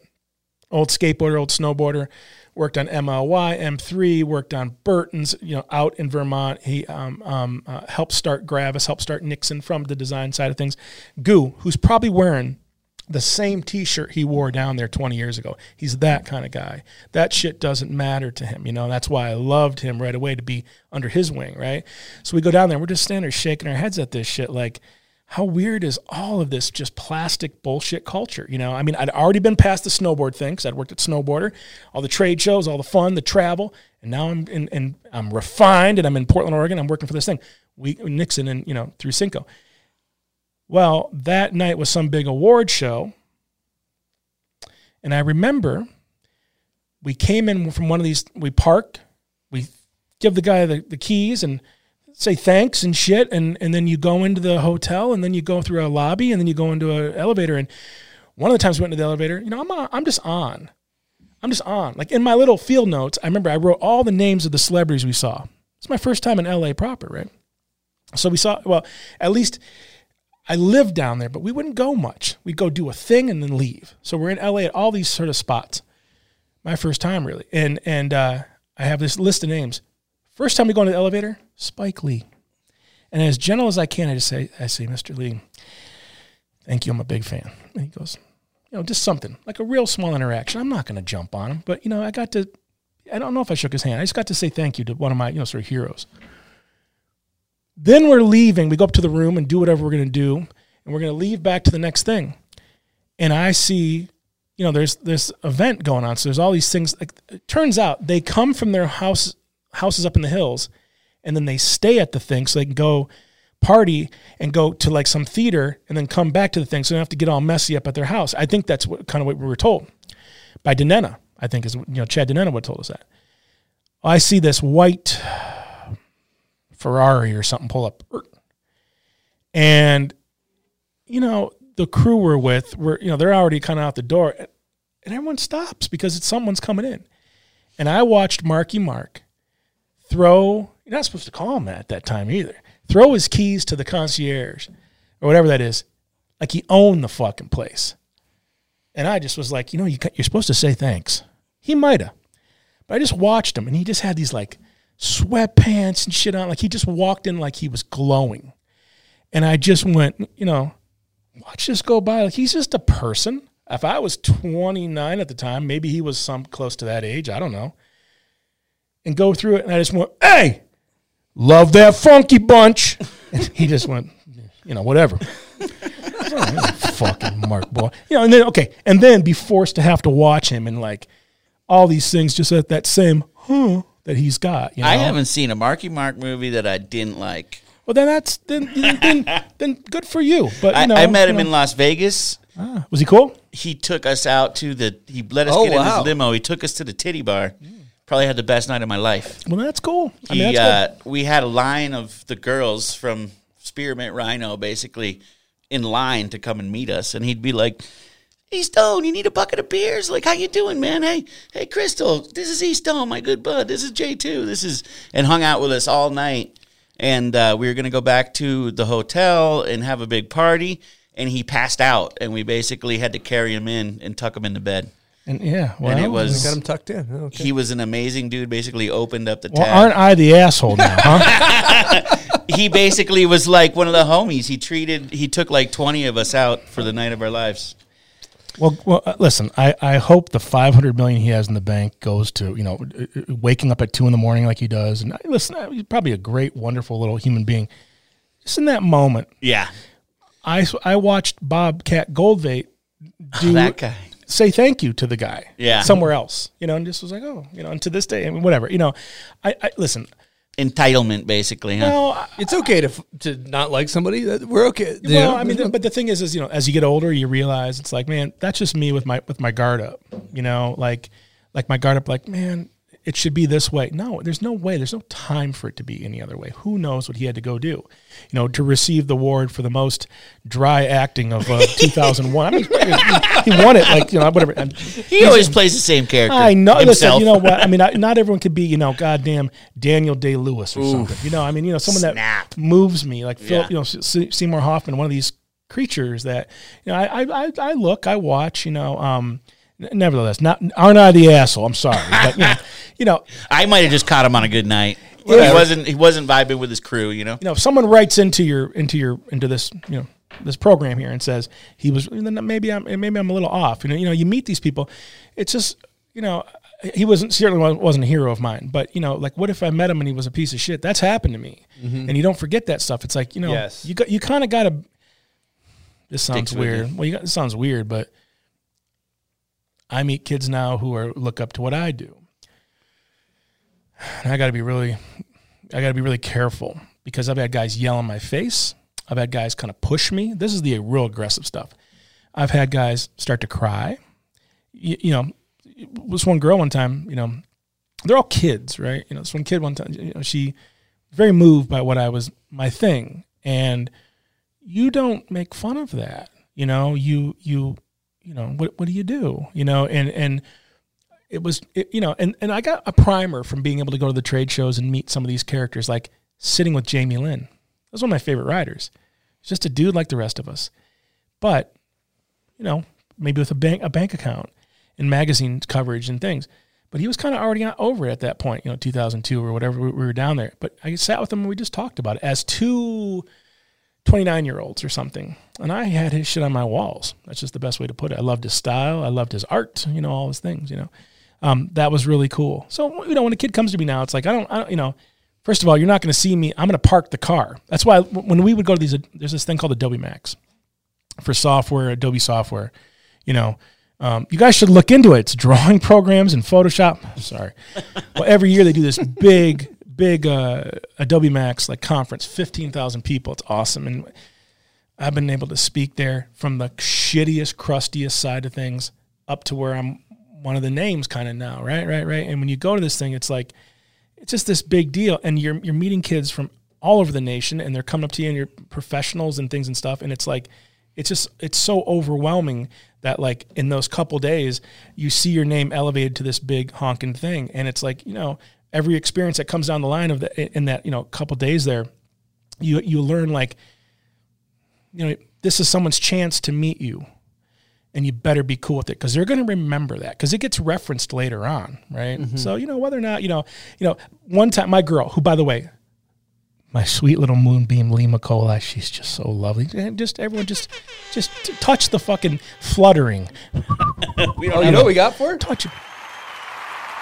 Old skateboarder, old snowboarder, worked on MLY, M3, worked on Burton's, you know, out in Vermont. He um, um, uh, helped start Gravis, helped start Nixon from the design side of things. Goo, who's probably wearing the same T-shirt he wore down there 20 years ago. He's that kind of guy. That shit doesn't matter to him, you know. That's why I loved him right away to be under his wing, right? So we go down there, we're just standing there shaking our heads at this shit, like how weird is all of this just plastic bullshit culture? You know, I mean, I'd already been past the snowboard thing because I'd worked at Snowboarder, all the trade shows, all the fun, the travel, and now I'm in, and I'm refined and I'm in Portland, Oregon. I'm working for this thing, we Nixon and you know through Cinco. Well, that night was some big award show, and I remember we came in from one of these. We park, we give the guy the, the keys and say thanks and shit and and then you go into the hotel and then you go through a lobby and then you go into an elevator and one of the times we went into the elevator you know i'm on, i'm just on. I'm just on. Like in my little field notes i remember i wrote all the names of the celebrities we saw. It's my first time in la proper right? So we saw well at least i lived down there but we wouldn't go much. We'd go do a thing and then leave. So we're in la at all these sort of spots. My first time really. And and uh, i have this list of names. First time we go into the elevator, Spike Lee. And as gentle as I can, I just say, I say, Mr. Lee, thank you. I'm a big fan. And he goes, you know, just something like a real small interaction. I'm not going to jump on him, but you know, I got to, I don't know if I shook his hand. I just got to say thank you to one of my, you know, sort of heroes. Then we're leaving. We go up to the room and do whatever we're going to do. And we're going to leave back to the next thing. And I see, you know, there's this event going on. So there's all these things. Like, it turns out they come from their house houses up in the hills and then they stay at the thing so they can go party and go to like some theater and then come back to the thing so they don't have to get all messy up at their house. I think that's what kind of what we were told by Denena. I think is you know Chad Denena would told us that. I see this white Ferrari or something pull up, and you know the crew we're with, we're you know they're already kind of out the door, and everyone stops because it's someone's coming in, and I watched Marky Mark throw. You're not supposed to call him that at that time either. Throw his keys to the concierge or whatever that is, like he owned the fucking place. And I just was like, you know, you, you're supposed to say thanks. He might have, but I just watched him, and he just had these like sweatpants and shit on. Like he just walked in like he was glowing. And I just went, you know, watch this go by. Like he's just a person. If I was 29 at the time, maybe he was some close to that age. I don't know. And go through it, and I just went, "Hey, love that funky bunch." And he just went, you know, whatever. fucking Mark boy, you know, and then okay, and then be forced to have to watch him and like all these things just at that same huh that he's got. You know? I haven't seen a Marky Mark movie that I didn't like. Well, then that's then then, then, then good for you. But you I, know, I met you him in. Las Vegas. Ah, was he cool? He took us out to the. He let us Oh, get in his limo. He took us to the titty bar. Mm. Probably had the best night of my life. Well, that's cool. I He, mean, that's uh, we had a line of the girls from Spearmint Rhino basically in line to come and meet us, and he'd be like, "Hey Stone, you need a bucket of beers? Like, how you doing, man? Hey, hey Crystal, this is E Stone, my good bud. This is J two. This is," and hung out with us all night. And uh, we were gonna go back to the hotel and have a big party. And he passed out, and we basically had to carry him in and tuck him into bed. And yeah, well, and it was Got him tucked in. Oh, Okay. he was an amazing dude. Basically, opened up the well, tab. aren't I the asshole now? Huh? he basically was like one of the homies. He treated, he took like 20 of us out for the night of our lives. Well, well, uh, listen. I, I hope the five hundred million he has in the bank goes to you know uh, uh, waking up at two in the morning like he does. And I, listen, he's probably a great, wonderful little human being. Just in that moment, Yeah. I I watched Bobcat Goldthwait do That guy. Say thank you to the guy, Yeah. somewhere else, you know, and just was like, oh, you know, and to this day, I mean, whatever, you know, I, I listen. Entitlement, basically, huh? No, I, it's okay to to not like somebody. We're okay. You well, know, I mean, there's but the thing is, is you know, as you get older, you realize it's like, man, that's just me with my with my guard up. You know, like like my guard up, like man, it should be this way. No, there's no way. There's no time for it to be any other way. Who knows what he had to go do? You know, to receive the award for the most dry acting of uh, 2001. I mean, he, he won it like you know whatever. And he always plays the same character. I know. Listen, you know what? I mean, I, not everyone could be, you know, goddamn Daniel Day Lewis or something. You know, I mean, you know, someone Snap. that moves me, like Phil, Yeah. you know, Se- Seymour Hoffman, one of these creatures that, you know, I, I, I, I look, I watch, you know, um, n- nevertheless, not aren't I the asshole? I'm sorry, but you know, you know, I might have just caught him on a good night. He wasn't. He wasn't vibing with his crew. You know. you know, if someone writes into your into your into this, you know, this program here and says he was, then maybe I'm maybe I'm a little off. You know, you know, you meet these people, it's just, you know, he wasn't certainly wasn't a hero of mine, but you know, like what if I met him and he was a piece of shit? That's happened to me, mm-hmm. and you don't forget that stuff. It's like you know, Yes. you got you kind of got to. This sounds Sticks weird. Well, you got, this sounds weird, but I meet kids now who are look up to what I do, and I got to be really I got to be really careful because I've had guys yell in my face. I've had guys kind of push me. This is the real aggressive stuff. I've had guys start to cry. You, you know, this one girl one time, you know, they're all kids, right? You know, this one kid one time, you know, she very moved by what I was my thing, and you don't make fun of that. You know, you you you know what what do you do? You know, and and it was it, you know and, and i got a primer from being able to go to the trade shows and meet some of these characters like sitting with jamie lynn. That was one of my favorite writers he's just a dude like the rest of us. But you know maybe with a bank a bank account and magazine coverage and things. But he was kind of already over it at that point you know 2002 or whatever we, we were down there. But i sat with him and we just talked about it as two 29 year olds or something. And I had his shit on my walls. That's just the best way to put it. I loved his style. I loved his art, you know, all his things, you know. Um, that was really cool. So, you know, when a kid comes to me now, it's like, I don't, I don't you know, first of all, you're not going to see me. I'm going to park the car. That's why when we would go to these, there's this thing called Adobe Max for software, Adobe software, you know. Um, you guys should look into it. It's drawing programs and Photoshop. Sorry. well, every year they do this big, big uh, Adobe Max like conference, fifteen thousand people. It's awesome, and I've been able to speak there from the shittiest, crustiest side of things up to where I'm one of the names kind of now, right, right, right. And when you go to this thing, it's like it's just this big deal, and you're you're meeting kids from all over the nation, and they're coming up to you, and you're professionals and things and stuff, and it's like it's just it's so overwhelming that like in those couple days you see your name elevated to this big honking thing, and it's like you know every experience that comes down the line of the in that you know couple days there, you you learn like you know this is someone's chance to meet you and you better be cool with it because they're going to remember that because it gets referenced later on, right? Mm-hmm. So you know whether or not you know, you know, one time my girl, who by the way, my sweet little moonbeam Leigh McKolay, she's just so lovely. And just everyone just just touch the fucking fluttering, Oh, you know what we got for it? touch it.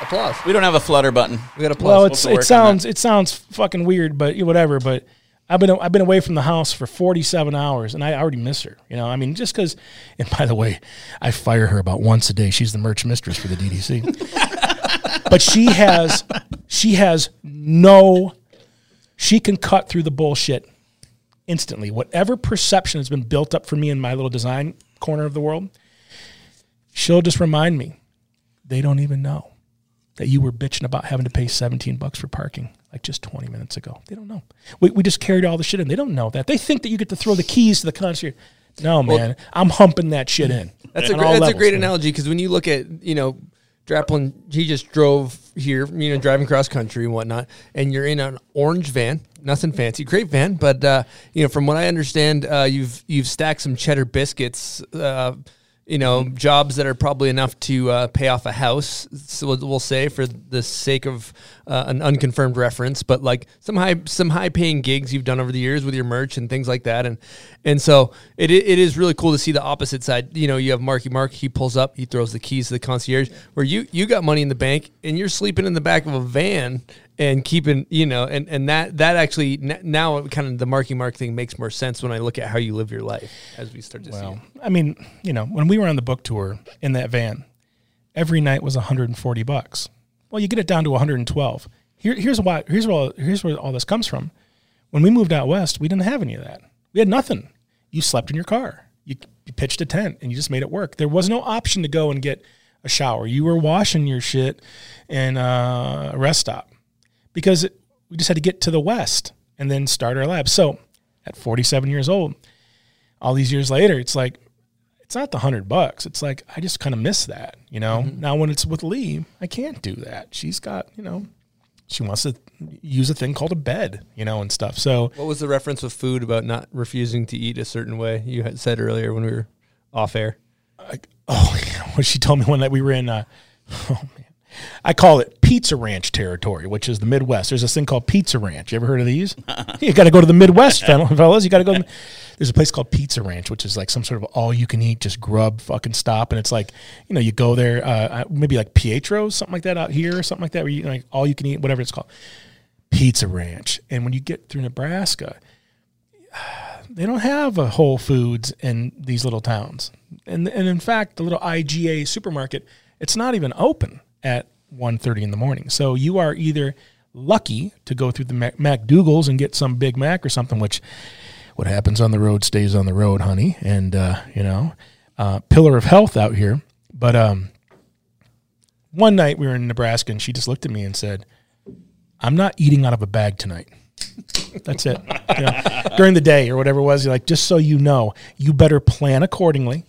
Applause. We don't have a flutter button. We got applause. Well, We'll it's have to work it sounds it sounds fucking weird, but whatever. But I've been I've been away from the house for forty seven hours, and I already miss her. You know, I mean, just because. And by the way, I fire her about once a day. She's the merch mistress for the DDC, but she has she has no. She can cut through the bullshit instantly. Whatever perception has been built up for me in my little design corner of the world, she'll just remind me. They don't even know that you were bitching about having to pay 17 bucks for parking like just 20 minutes ago. They don't know. We, we just carried all the shit in. They don't know that. They think that you get to throw the keys to the concierge. No, man. I'm humping that shit in. That's a great, that's a great man. analogy because when you look at you know Draplin, he just drove here, you know, driving cross country and whatnot, and you're in an orange van, nothing fancy, great van, but uh, you know, from what I understand, uh, you've you've stacked some cheddar biscuits. Uh, you know, jobs that are probably enough to uh, pay off a house. So we'll, we'll say, for the sake of uh, an unconfirmed reference, but like some high some high paying gigs you've done over the years with your merch and things like that, and and so it it is really cool to see the opposite side. You know, you have Marky Mark. He pulls up, he throws the keys to the concierge. Where you you got money in the bank and you're sleeping in the back of a van and keeping you know, and and that that actually now kind of the Marky Mark thing makes more sense when I look at how you live your life as we start to see. Well, it. I mean, you know, when we were on the book tour in that van, every night was 140 bucks. Well, you get it down to 112. Here, here's why. Here's where all, here's where all this comes from. When we moved out west, we didn't have any of that. We had nothing. You slept in your car. You, you pitched a tent and you just made it work. There was no option to go and get a shower. You were washing your shit in uh, a rest stop because it, we just had to get to the west and then start our lab. So, at 47 years old, all these years later, it's like it's not the hundred bucks. It's like I just kind of miss that, you know. Now when it's with Leigh, I can't do that. She's got, you know, she wants to use a thing called a bed, you know, and stuff. So What was the reference with food about not refusing to eat a certain way? You had said earlier when we were off air. Oh, what she told me one night we were in. Uh, oh man, I call it Pizza Ranch territory, which is the Midwest. There's this thing called Pizza Ranch. You ever heard of these? you got to go to the Midwest, fellas. You got to go. There's a place called Pizza Ranch, which is like some sort of all you can eat, just grub fucking stop, and it's like you know you go there, uh, maybe like Pietro's, something like that out here, or something like that, where you like all you can eat, whatever it's called. Pizza Ranch, and when you get through Nebraska, they don't have a Whole Foods in these little towns. And and in fact, the little IGA supermarket, it's not even open at 1.30 in the morning. So you are either lucky to go through the Mac- MacDougal's and get some Big Mac or something, which what happens on the road stays on the road, honey. And uh, you know, uh, pillar of health out here. But um, one night we were in Nebraska, and she just looked at me and said, "I'm not eating out of a bag tonight." That's it. You know, during the day or whatever it was, you're like, just so you know, you better plan accordingly.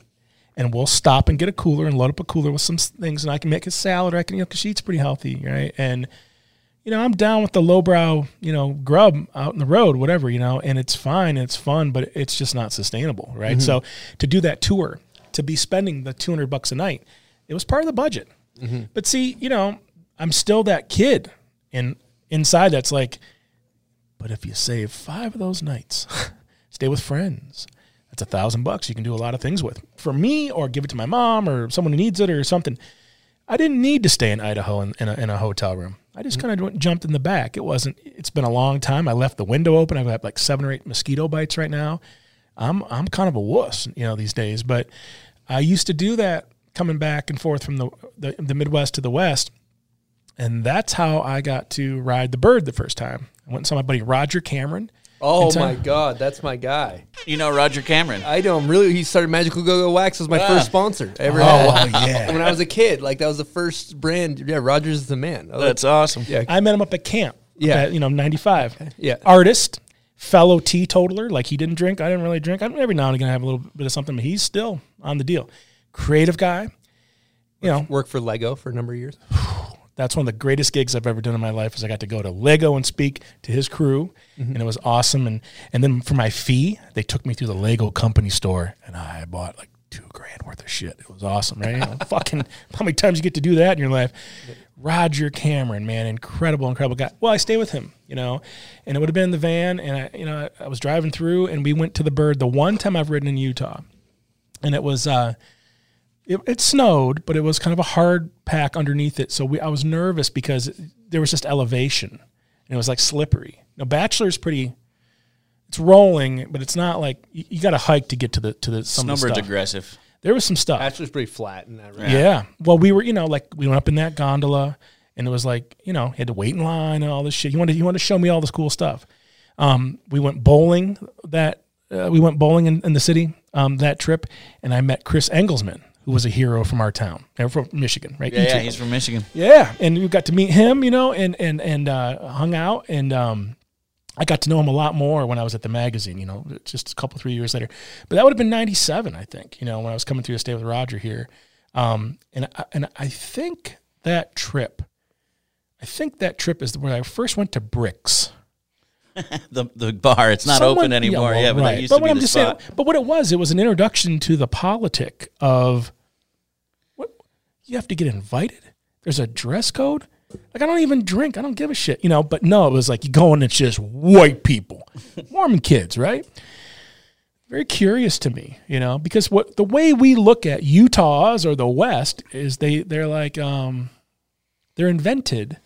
And we'll stop and get a cooler and load up a cooler with some things, and I can make a salad. Or I can, you know, because she eats pretty healthy, right? And you know, I'm down with the lowbrow, you know, grub out in the road, whatever, you know, and it's fine, it's fun, but it's just not sustainable, right? Mm-hmm. So to do that tour, to be spending the 200 bucks a night, it was part of the budget. Mm-hmm. But see, you know, I'm still that kid, and inside that's like, but if you save five of those nights, stay with friends, that's a thousand bucks you can do a lot of things with. For me, or give it to my mom or someone who needs it or something. I didn't need to stay in Idaho in, in, a, in a hotel room. I just mm. kind of jumped in the back. It wasn't. It's been a long time. I left the window open. I've got like seven or eight mosquito bites right now. I'm I'm kind of a wuss, you know, these days. But I used to do that coming back and forth from the the, the Midwest to the West, and that's how I got to ride the bird the first time. I went and saw my buddy Roger Cameron. Oh in my God, that's my guy. You know Roger Cameron. I know him really. He started Magical Go Go Wax was my Ah. first sponsor ever. Oh, wow, yeah. when I was a kid, like that was the first brand. Yeah, Rogers is the man. Oh, That's awesome. yeah. I met him up at camp. Yeah. at, you know, 95. Yeah. Artist, fellow teetotaler. Like he didn't drink. I didn't really drink. I every now and again I have a little bit of something, but he's still on the deal. Creative guy. You know, Worked for Lego for a number of years. that's one of the greatest gigs I've ever done in my life. Is I got to go to Lego and speak to his crew, and it was awesome. And and then for my fee, they took me through the Lego company store, and I bought like two grand worth of shit. It was awesome, right? You know, fucking, how many times you get to do that in your life? Roger Cameron, man, incredible, incredible guy. Well, I stay with him, you know, and it would have been in the van, and I, you know, I, I was driving through, and we went to the bird. The one time I've ridden in Utah, and it was, uh, it, it snowed, but it was kind of a hard pack underneath it. So we, I was nervous because there was just elevation, and it was like slippery. Now, Bachelor's pretty. It's rolling, but it's not like you, you got to hike to get to the to the some of the stuff. aggressive. There was some stuff. Bachelor's pretty flat in that, right? Yeah. Well, we were, you know, like we went up in that gondola and it was like, you know, had to wait in line and all this shit. You wanted, you wanted to show me all this cool stuff. Um, we went bowling that, uh, we went bowling in, in the city, um, that trip. And I met Chris Engelsman, who was a hero from our town. From Michigan, right? Yeah, yeah, he's from Michigan. Yeah, and we got to meet him, you know, and and and uh, hung out, and um, I got to know him a lot more when I was at the magazine, you know, just a couple three years later. But that would have been '97, I think, you know, when I was coming through to stay with Roger here, um, and I, and I think that trip, I think that trip is where I first went to Bricks. The the bar, it's not Someone- open anymore. Yeah, well, but right. that used but to what be I'm the just spot. saying, but what it was, it was an introduction to the politic of what you have to get invited. There's a dress code. Like I don't even drink. I don't give a shit, you know. But no, it was like you go and it's just white people, Mormon kids, right? Very curious to me, you know, because what the way we look at Utahs or the West is they they're like um they're invented.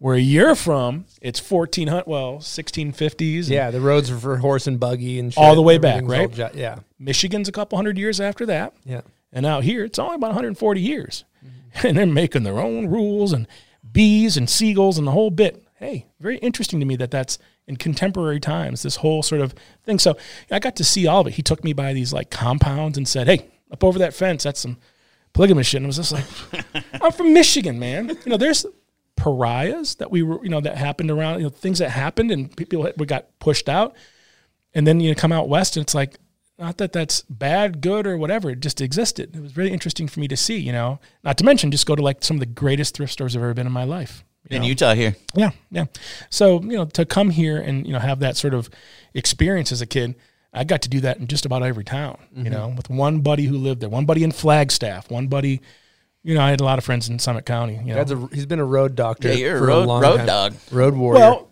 Where you're from, it's 1400, well, 1650s. Yeah, the roads are for horse and buggy and shit. All the way back, right? all right? ja- yeah, Michigan's a couple hundred years after that. yeah. And out here, it's only about 140 years. And they're making their own rules and bees and seagulls and the whole bit. Hey, very interesting to me that that's in contemporary times, this whole sort of thing. So I got to see all of it. He took me by these like compounds and said, hey, up over that fence, that's some polygamous shit. And I was just like, I'm from Michigan, man. You know, there's pariahs that we were, you know, that happened around, you know, things that happened and people we got pushed out. And then you know, come out west and it's like, not that that's bad, good, or whatever. It just existed. It was really interesting for me to see, you know. Not to mention, just go to like some of the greatest thrift stores I've ever been in my life. in know. Utah here. Yeah, yeah. So you know, to come here and you know have that sort of experience as a kid, I got to do that in just about every town. You mm-hmm. know, with one buddy who lived there, one buddy in Flagstaff, one buddy. You know, I had a lot of friends in Summit County. You know, a, he's been a road doctor. Yeah, you're a for road- long road time. dog. road warrior. Well,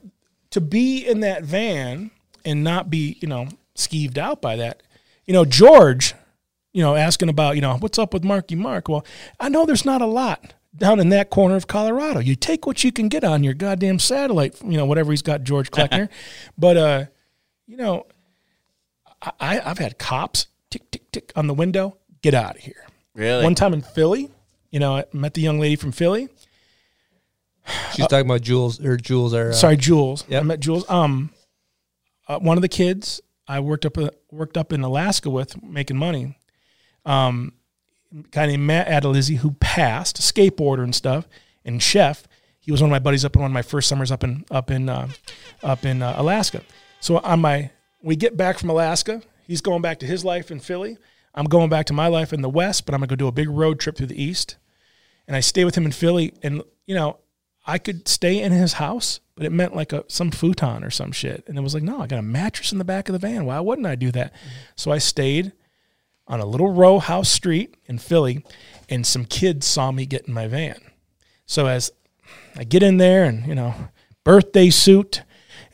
to be in that van and not be, you know, skeeved out by that. You know, George, you know, asking about, you know, what's up with Marky Mark? Well, I know there's not a lot down in that corner of Colorado. You take what you can get on your goddamn satellite, you know, whatever he's got, George Kleckner. but, uh, you know, I, I- I've had cops tick, tick, tick on the window. Get out of here. Really? One time in Philly, you know, I met the young lady from Philly. she's talking about Jules or Jules are uh, Sorry, Jules. Yep. I met Jules. Um, uh, one of the kids I worked up uh, worked up in Alaska with making money. Um, guy named Matt Adalizzi who passed, skateboarder and stuff, and chef. He was one of my buddies up in one of my first summers up in up in uh, up in uh, Alaska. So on my we get back from Alaska, he's going back to his life in Philly. I'm going back to my life in the West, but I'm gonna go do a big road trip through the East and I stay with him in Philly. And you know, I could stay in his house, but it meant like a some futon or some shit. And it was like, no, I got a mattress in the back of the van. Why wouldn't I do that? Mm-hmm. So I stayed on a little row house street in Philly, and some kids saw me get in my van. So as I get in there, and you know, birthday suit,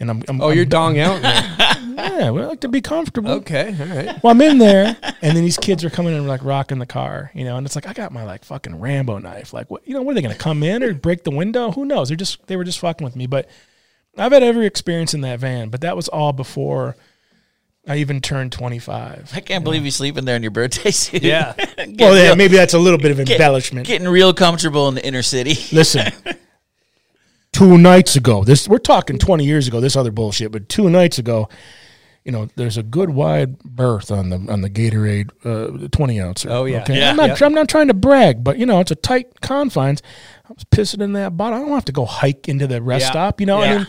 and I'm, I'm Oh, you're dong out. yeah, we like to be comfortable. okay, all right. Well, I'm in there, and then these kids are coming and like rocking the car, you know, and it's like I got my like fucking Rambo knife. Like, what, you know, what are they gonna come in or break the window? Who knows? They're just they were just fucking with me. But I've had every experience in that van, but that was all before I even turned 25. I can't believe you sleep in there in your birthday suit. Yeah. Well, yeah, real- maybe that's a little bit of get- embellishment. Getting real comfortable in the inner city. Listen, two nights ago, this we're talking 20 years ago. This other bullshit, but two nights ago, you know, there's a good wide berth on the on the Gatorade uh, 20 ounce. Oh, yeah. Okay? Yeah. I'm not Yeah. I'm not trying to brag, but you know, it's a tight confines. I was pissing in that bottle. I don't have to go hike into the rest Yeah. stop. You know, I mean,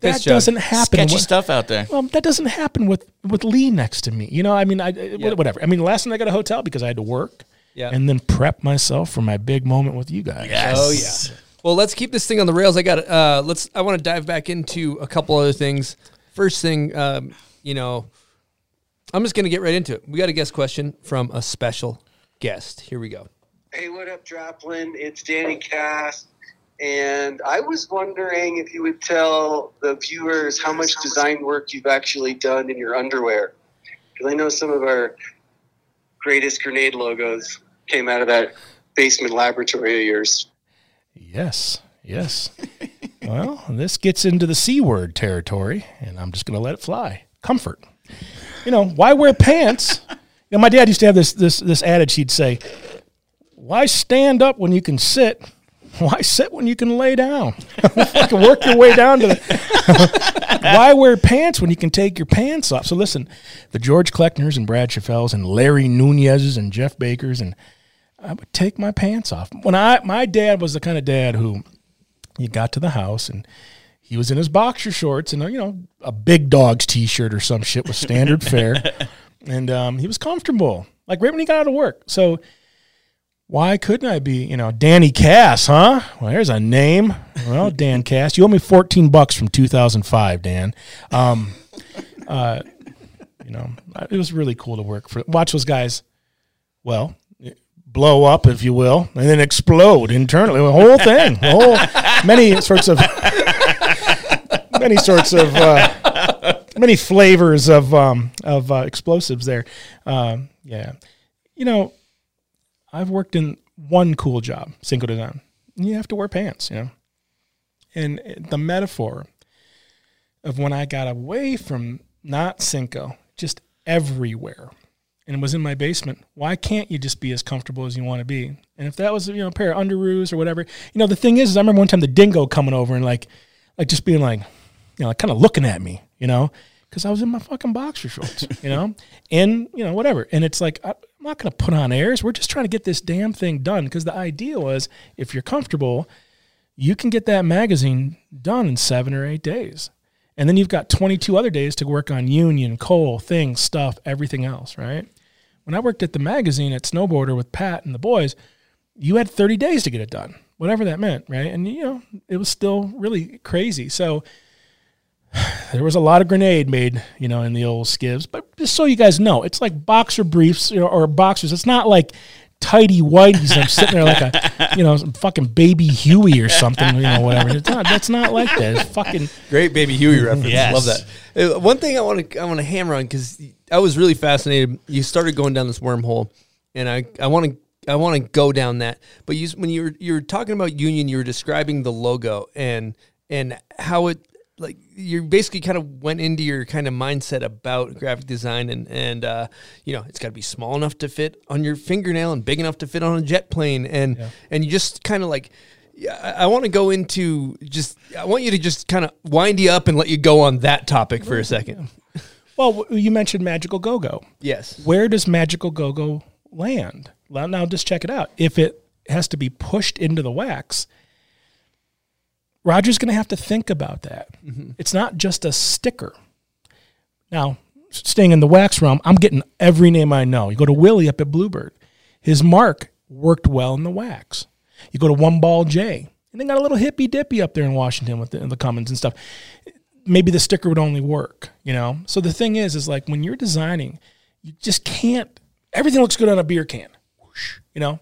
that jug. doesn't happen. Sketchy with- stuff out there. well, that doesn't happen with with Leigh next to me. You know, I mean, I I- whatever. I mean, last night I got a hotel because I had to work. Yeah. And then prep myself for my big moment with you guys. Yes. Oh yeah. Well, let's keep this thing on the rails. I got. Uh, let's. I want to dive back into a couple other things. First thing, um, you know, I'm just to get right into it. We got a guest question from a special guest. Here we go. Hey, what up, Draplin? It's Danny Kass. And I was wondering if you would tell the viewers how much design work you've actually done in your underwear. Because I know some of our greatest grenade logos came out of that basement laboratory of yours. Yes, yes. well, this gets into the C word territory, and I'm just going to let it fly. Comfort. You know, why wear pants? You know, my dad used to have this this this adage. He'd say, "Why stand up when you can sit? Why sit when you can lay down? Fucking work your way down to the. Why wear pants when you can take your pants off? So listen, the George Kleckners and Brad Chaffels and Larry Nunez's and Jeff Bakers and I would take my pants off. When I my dad was the kind of dad who you got to the house and he was in his boxer shorts and you know a big dog's t-shirt or some shit was standard fare. And um, he was comfortable like right when he got out of work. So why couldn't i be you know danny kass huh? Well there's a name. Well dan kass you owe me 14 bucks from 2005 dan. Um, uh, you know it was really cool to work for watch those guys. Well blow up, if you will, and then explode internally. The whole thing, the whole many sorts of many sorts of uh, many flavors of um, of uh, explosives there. Um, yeah, you know, I've worked in one cool job, Cinco Design. You have to wear pants, you know, and the metaphor of when I got away from not Cinco, just everywhere and was in my basement, why can't you just be as comfortable as you want to be? And if that was, you know, a pair of underoos or whatever, you know, the thing is, is I remember one time the dingo coming over and like, like just being like, you know, like kind of looking at me, you know, because I was in my fucking boxer shorts, you know, and you know whatever. And it's like I'm not going to put on airs. We're just trying to get this damn thing done because the idea was if you're comfortable, you can get that magazine done in seven or eight days. And then you've got 22 other days to work on union, coal, things, stuff, everything else, right? When I worked at the magazine at Snowboarder with Pat and the boys, you had 30 days to get it done, whatever that meant, right? And, you know, it was still really crazy. So there was a lot of grenade made, you know, in the old skivs. But just so you guys know, it's like boxer briefs or boxers. It's not like tidy whiteies. I'm sitting there like a, you know, some fucking baby Huey or something, you know, whatever. It's not, that's not like that. It's fucking Great baby Huey reference. Yes. Love that. Uh, one thing I want to I want to hammer on because I was really fascinated. You started going down this wormhole, and I I want to. I want to go down that, but you when you were you were talking about Union, you were describing the logo and and how it like you basically kind of went into your kind of mindset about graphic design and and uh, you know it's got to be small enough to fit on your fingernail and big enough to fit on a jet plane and and you just kind of like yeah, I, I want to go into just I want you to just kind of wind you up and let you go on that topic for a second. Well, you mentioned Magical Go Go. Yes. Where does Magical Go Go land? Well, now just check it out. If it has to be pushed into the wax, Roger's going to have to think about that. Mm-hmm. It's not just a sticker. Now, staying in the wax realm, I'm getting every name I know. You go to Willie up at Bluebird. His mark worked well in the wax. You go to One Ball J, and they got a little hippy dippy up there in Washington with the, the Cummins and stuff. Maybe the sticker would only work, you know. So the thing is, is like when you're designing, you just can't. Everything looks good on a beer can, you know.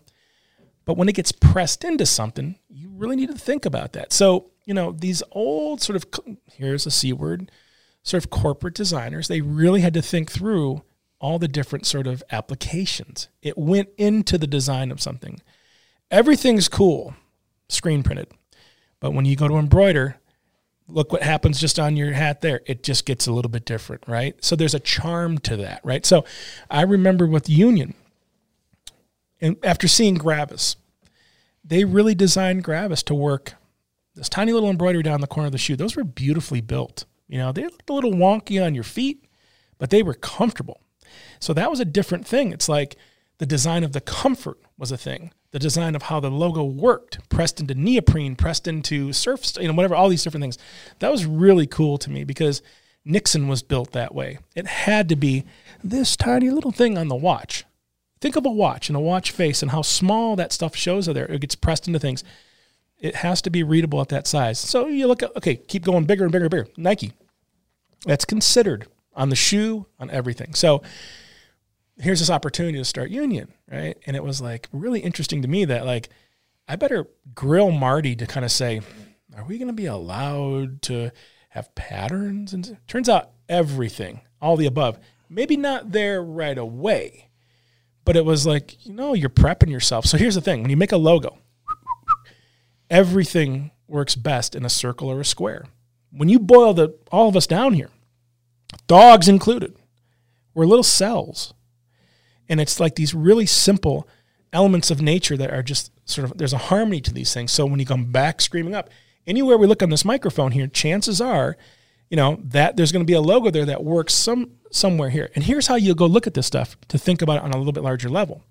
But when it gets pressed into something, you really need to think about that. So, you know, these old sort of, here's a C word, sort of corporate designers, they really had to think through all the different sort of applications. It went into the design of something. Everything's cool, screen printed. But when you go to embroider, look what happens just on your hat there. It just gets a little bit different, right? So there's a charm to that, right? So I remember with Union, and after seeing Gravis, they really designed Gravis to work this tiny little embroidery down the corner of the shoe. Those were beautifully built. You know, they looked a little wonky on your feet, but they were comfortable. So that was a different thing. It's like the design of the comfort was a thing. The design of how the logo worked, pressed into neoprene, pressed into surf, you know, whatever, all these different things. That was really cool to me because Nixon was built that way. It had to be this tiny little thing on the watch. Think of a watch and a watch face and how small that stuff shows there. It gets pressed into things. It has to be readable at that size. So you look at, okay, keep going bigger and bigger and bigger. Nike, that's considered on the shoe, on everything. So here's this opportunity to start Union, right? And it was like really interesting to me that like I better grill Marty to kind of say, are we going to be allowed to have patterns? And turns out everything, all the above, maybe not there right away, but it was like, you know, you're prepping yourself. So here's the thing when you make a logo, everything works best in a circle or a square. When you boil the all of us down here, dogs included, we're little cells. And it's like these really simple elements of nature that are just sort of there's a harmony to these things. So when you come back screaming up, anywhere we look on this microphone here, chances are, you know, that there's going to be a logo there that works some somewhere here. And here's how you go look at this stuff to think about it on a little bit larger level.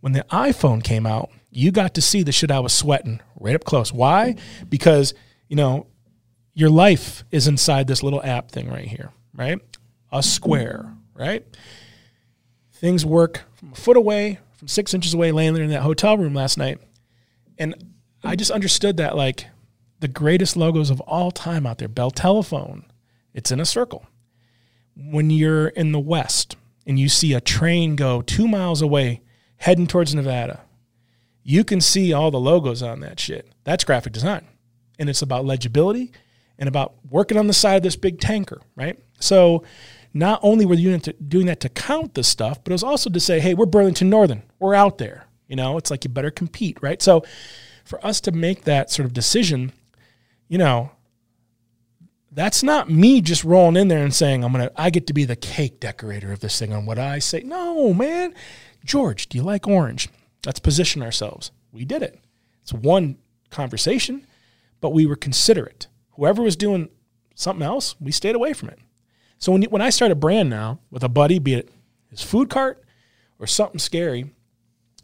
When the iPhone came out, you got to see the shit I was sweating right up close. Why? Because, you know, your life is inside this little app thing right here, right? A square, right? Things work from a foot away, from six inches away, laying there in that hotel room last night. And I just understood that, like, the greatest logos of all time out there, Bell Telephone, it's in a circle. When you're in the West and you see a train go two miles away heading towards Nevada, you can see all the logos on that shit. That's graphic design. And it's about legibility and about working on the side of this big tanker, right? So not only were you doing that to count the stuff, but it was also to say, hey, we're Burlington Northern. We're out there. You know, it's like you better compete, right? So for us to make that sort of decision, you know, that's not me just rolling in there and saying, I'm to, I get to be the cake decorator of this thing on what I say. No, man. George, do you like orange? Let's position ourselves. We did it. It's one conversation, but we were considerate. Whoever was doing something else, we stayed away from it. So when, when I start a brand now with a buddy, be it his food cart or something scary,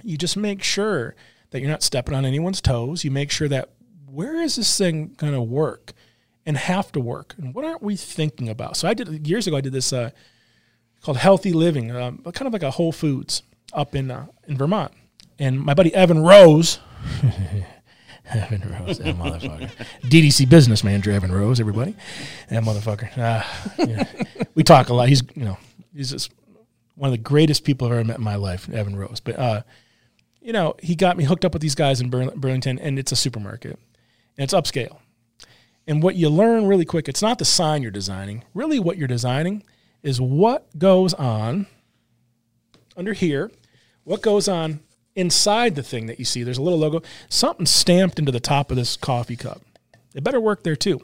you just make sure that you're not stepping on anyone's toes. You make sure that where is this thing going to work and have to work? And what aren't we thinking about? So I did years ago, I did this uh, called Healthy Living, um, kind of like a Whole Foods up in, uh, in Vermont. And my buddy Evan Rose, Evan Rose, that motherfucker. DDC business manager Evan Rose, everybody. That motherfucker. Uh, yeah. We talk a lot. He's, you know, he's just one of the greatest people I've ever met in my life, Evan Rose. But, uh, you know, he got me hooked up with these guys in Burlington, and it's a supermarket, and it's upscale. And what you learn really quick, it's not the sign you're designing. Really, what you're designing is what goes on under here, what goes on inside the thing that you see. There's a little logo, something stamped into the top of this coffee cup. It better work there too.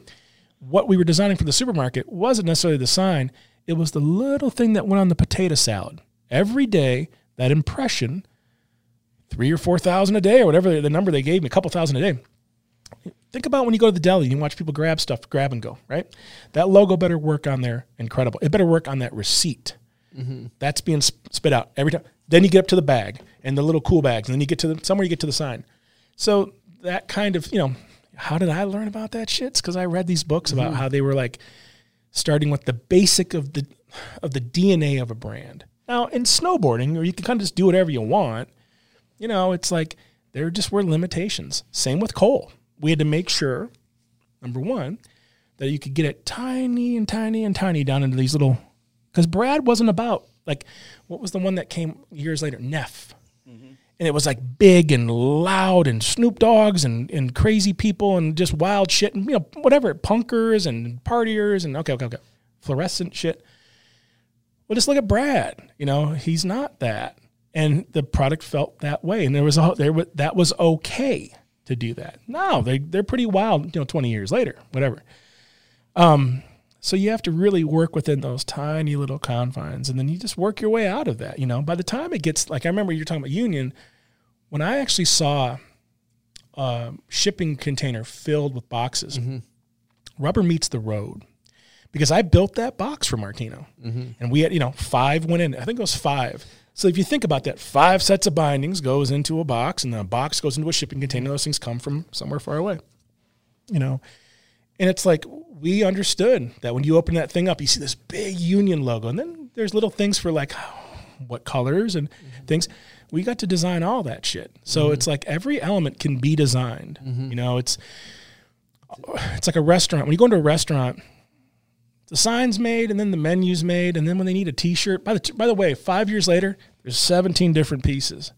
What we were designing for the supermarket wasn't necessarily the sign, it was the little thing that went on the potato salad. Every day, that impression, three or four thousand a day, or whatever the number they gave me, a couple thousand a day. Think about when you go to the deli and you watch people grab stuff, grab and go, right? That logo better work on there. Incredible. It better work on that receipt. Mm-hmm. That's being sp- spit out every time. Then you get up to the bag and the little cool bags, and then you get to the somewhere you get to the sign. So that kind of you know, how did I learn about that shit? It's because I read these books about mm-hmm. how they were like starting with the basic of the of the DNA of a brand. Now in snowboarding, or you can kind of just do whatever you want. You know, it's like there just were limitations. Same with coal. We had to make sure, number one, that you could get it tiny and tiny and tiny down into these little. Because Brad wasn't about like what was the one that came years later, Neff, mm-hmm. and it was like big and loud and Snoop Doggs and and crazy people and just wild shit and you know whatever punkers and partiers and okay okay okay fluorescent shit. Well, just look at Brad. You know, he's not that, and the product felt that way, and there was a, there was, that was okay to do that. No, they they're pretty wild. You know, twenty years later, whatever. Um, so you have to really work within those tiny little confines, and then you just work your way out of that. You know, by the time it gets like I remember you're talking about Union, when I actually saw a shipping container filled with boxes, rubber meets the road because I built that box for Martino, and we had you know five went in. I think it was five. So if you think about that, five sets of bindings goes into a box, and then a box goes into a shipping container. Those things come from somewhere far away, you know. And it's like we understood that when you open that thing up, you see this big Union logo, and then there's little things for like what colors and mm-hmm. things. We got to design all that shit. So mm-hmm. it's like every element can be designed. Mm-hmm. You know, it's it's like a restaurant. When you go into a restaurant, The sign's made, and then the menu's made, and then when they need a T-shirt, by the by the way, five years later, there's 17 different pieces,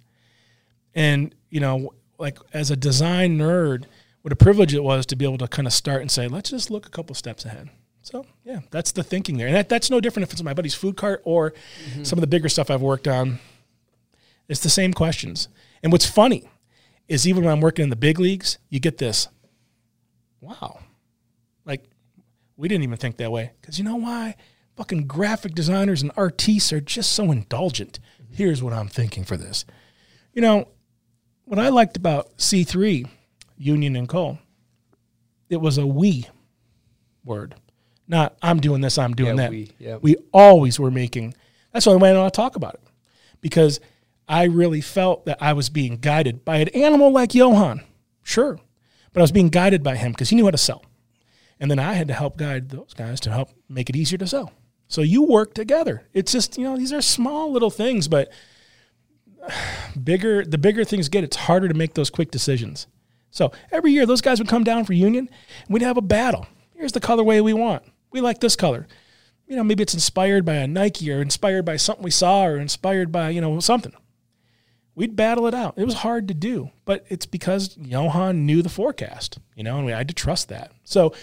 and you know, like as a design nerd, what a privilege it was to be able to kind of start and say, let's just look a couple steps ahead. So yeah, that's the thinking there, and that, that's no different if it's my buddy's food cart or mm-hmm. some of the bigger stuff I've worked on. It's the same questions, and what's funny is even when I'm working in the big leagues, you get this, wow, we didn't even think that way. Because you know why? Fucking graphic designers and artists are just so indulgent. Here's what I'm thinking for this. You know, what I liked about C3, Union and Coal, it was a we word. Not I'm doing this, I'm doing Yeah, that. we, yeah. we always were making that's why I went on to talk about it. Because I really felt that I was being guided by an animal like Johan. Sure. But I was being guided by him because he knew how to sell. And then I had to help guide those guys to help make it easier to sell. So you work together. It's just, you know, these are small little things, but bigger the bigger things get, it's harder to make those quick decisions. So every year those guys would come down for union we'd have a battle. Here's the colorway we want. We like this color. You know, maybe it's inspired by a Nike or inspired by something we saw or inspired by, you know, something. We'd battle it out. It was hard to do, but it's because Johan knew the forecast, you know, and we had to trust that. So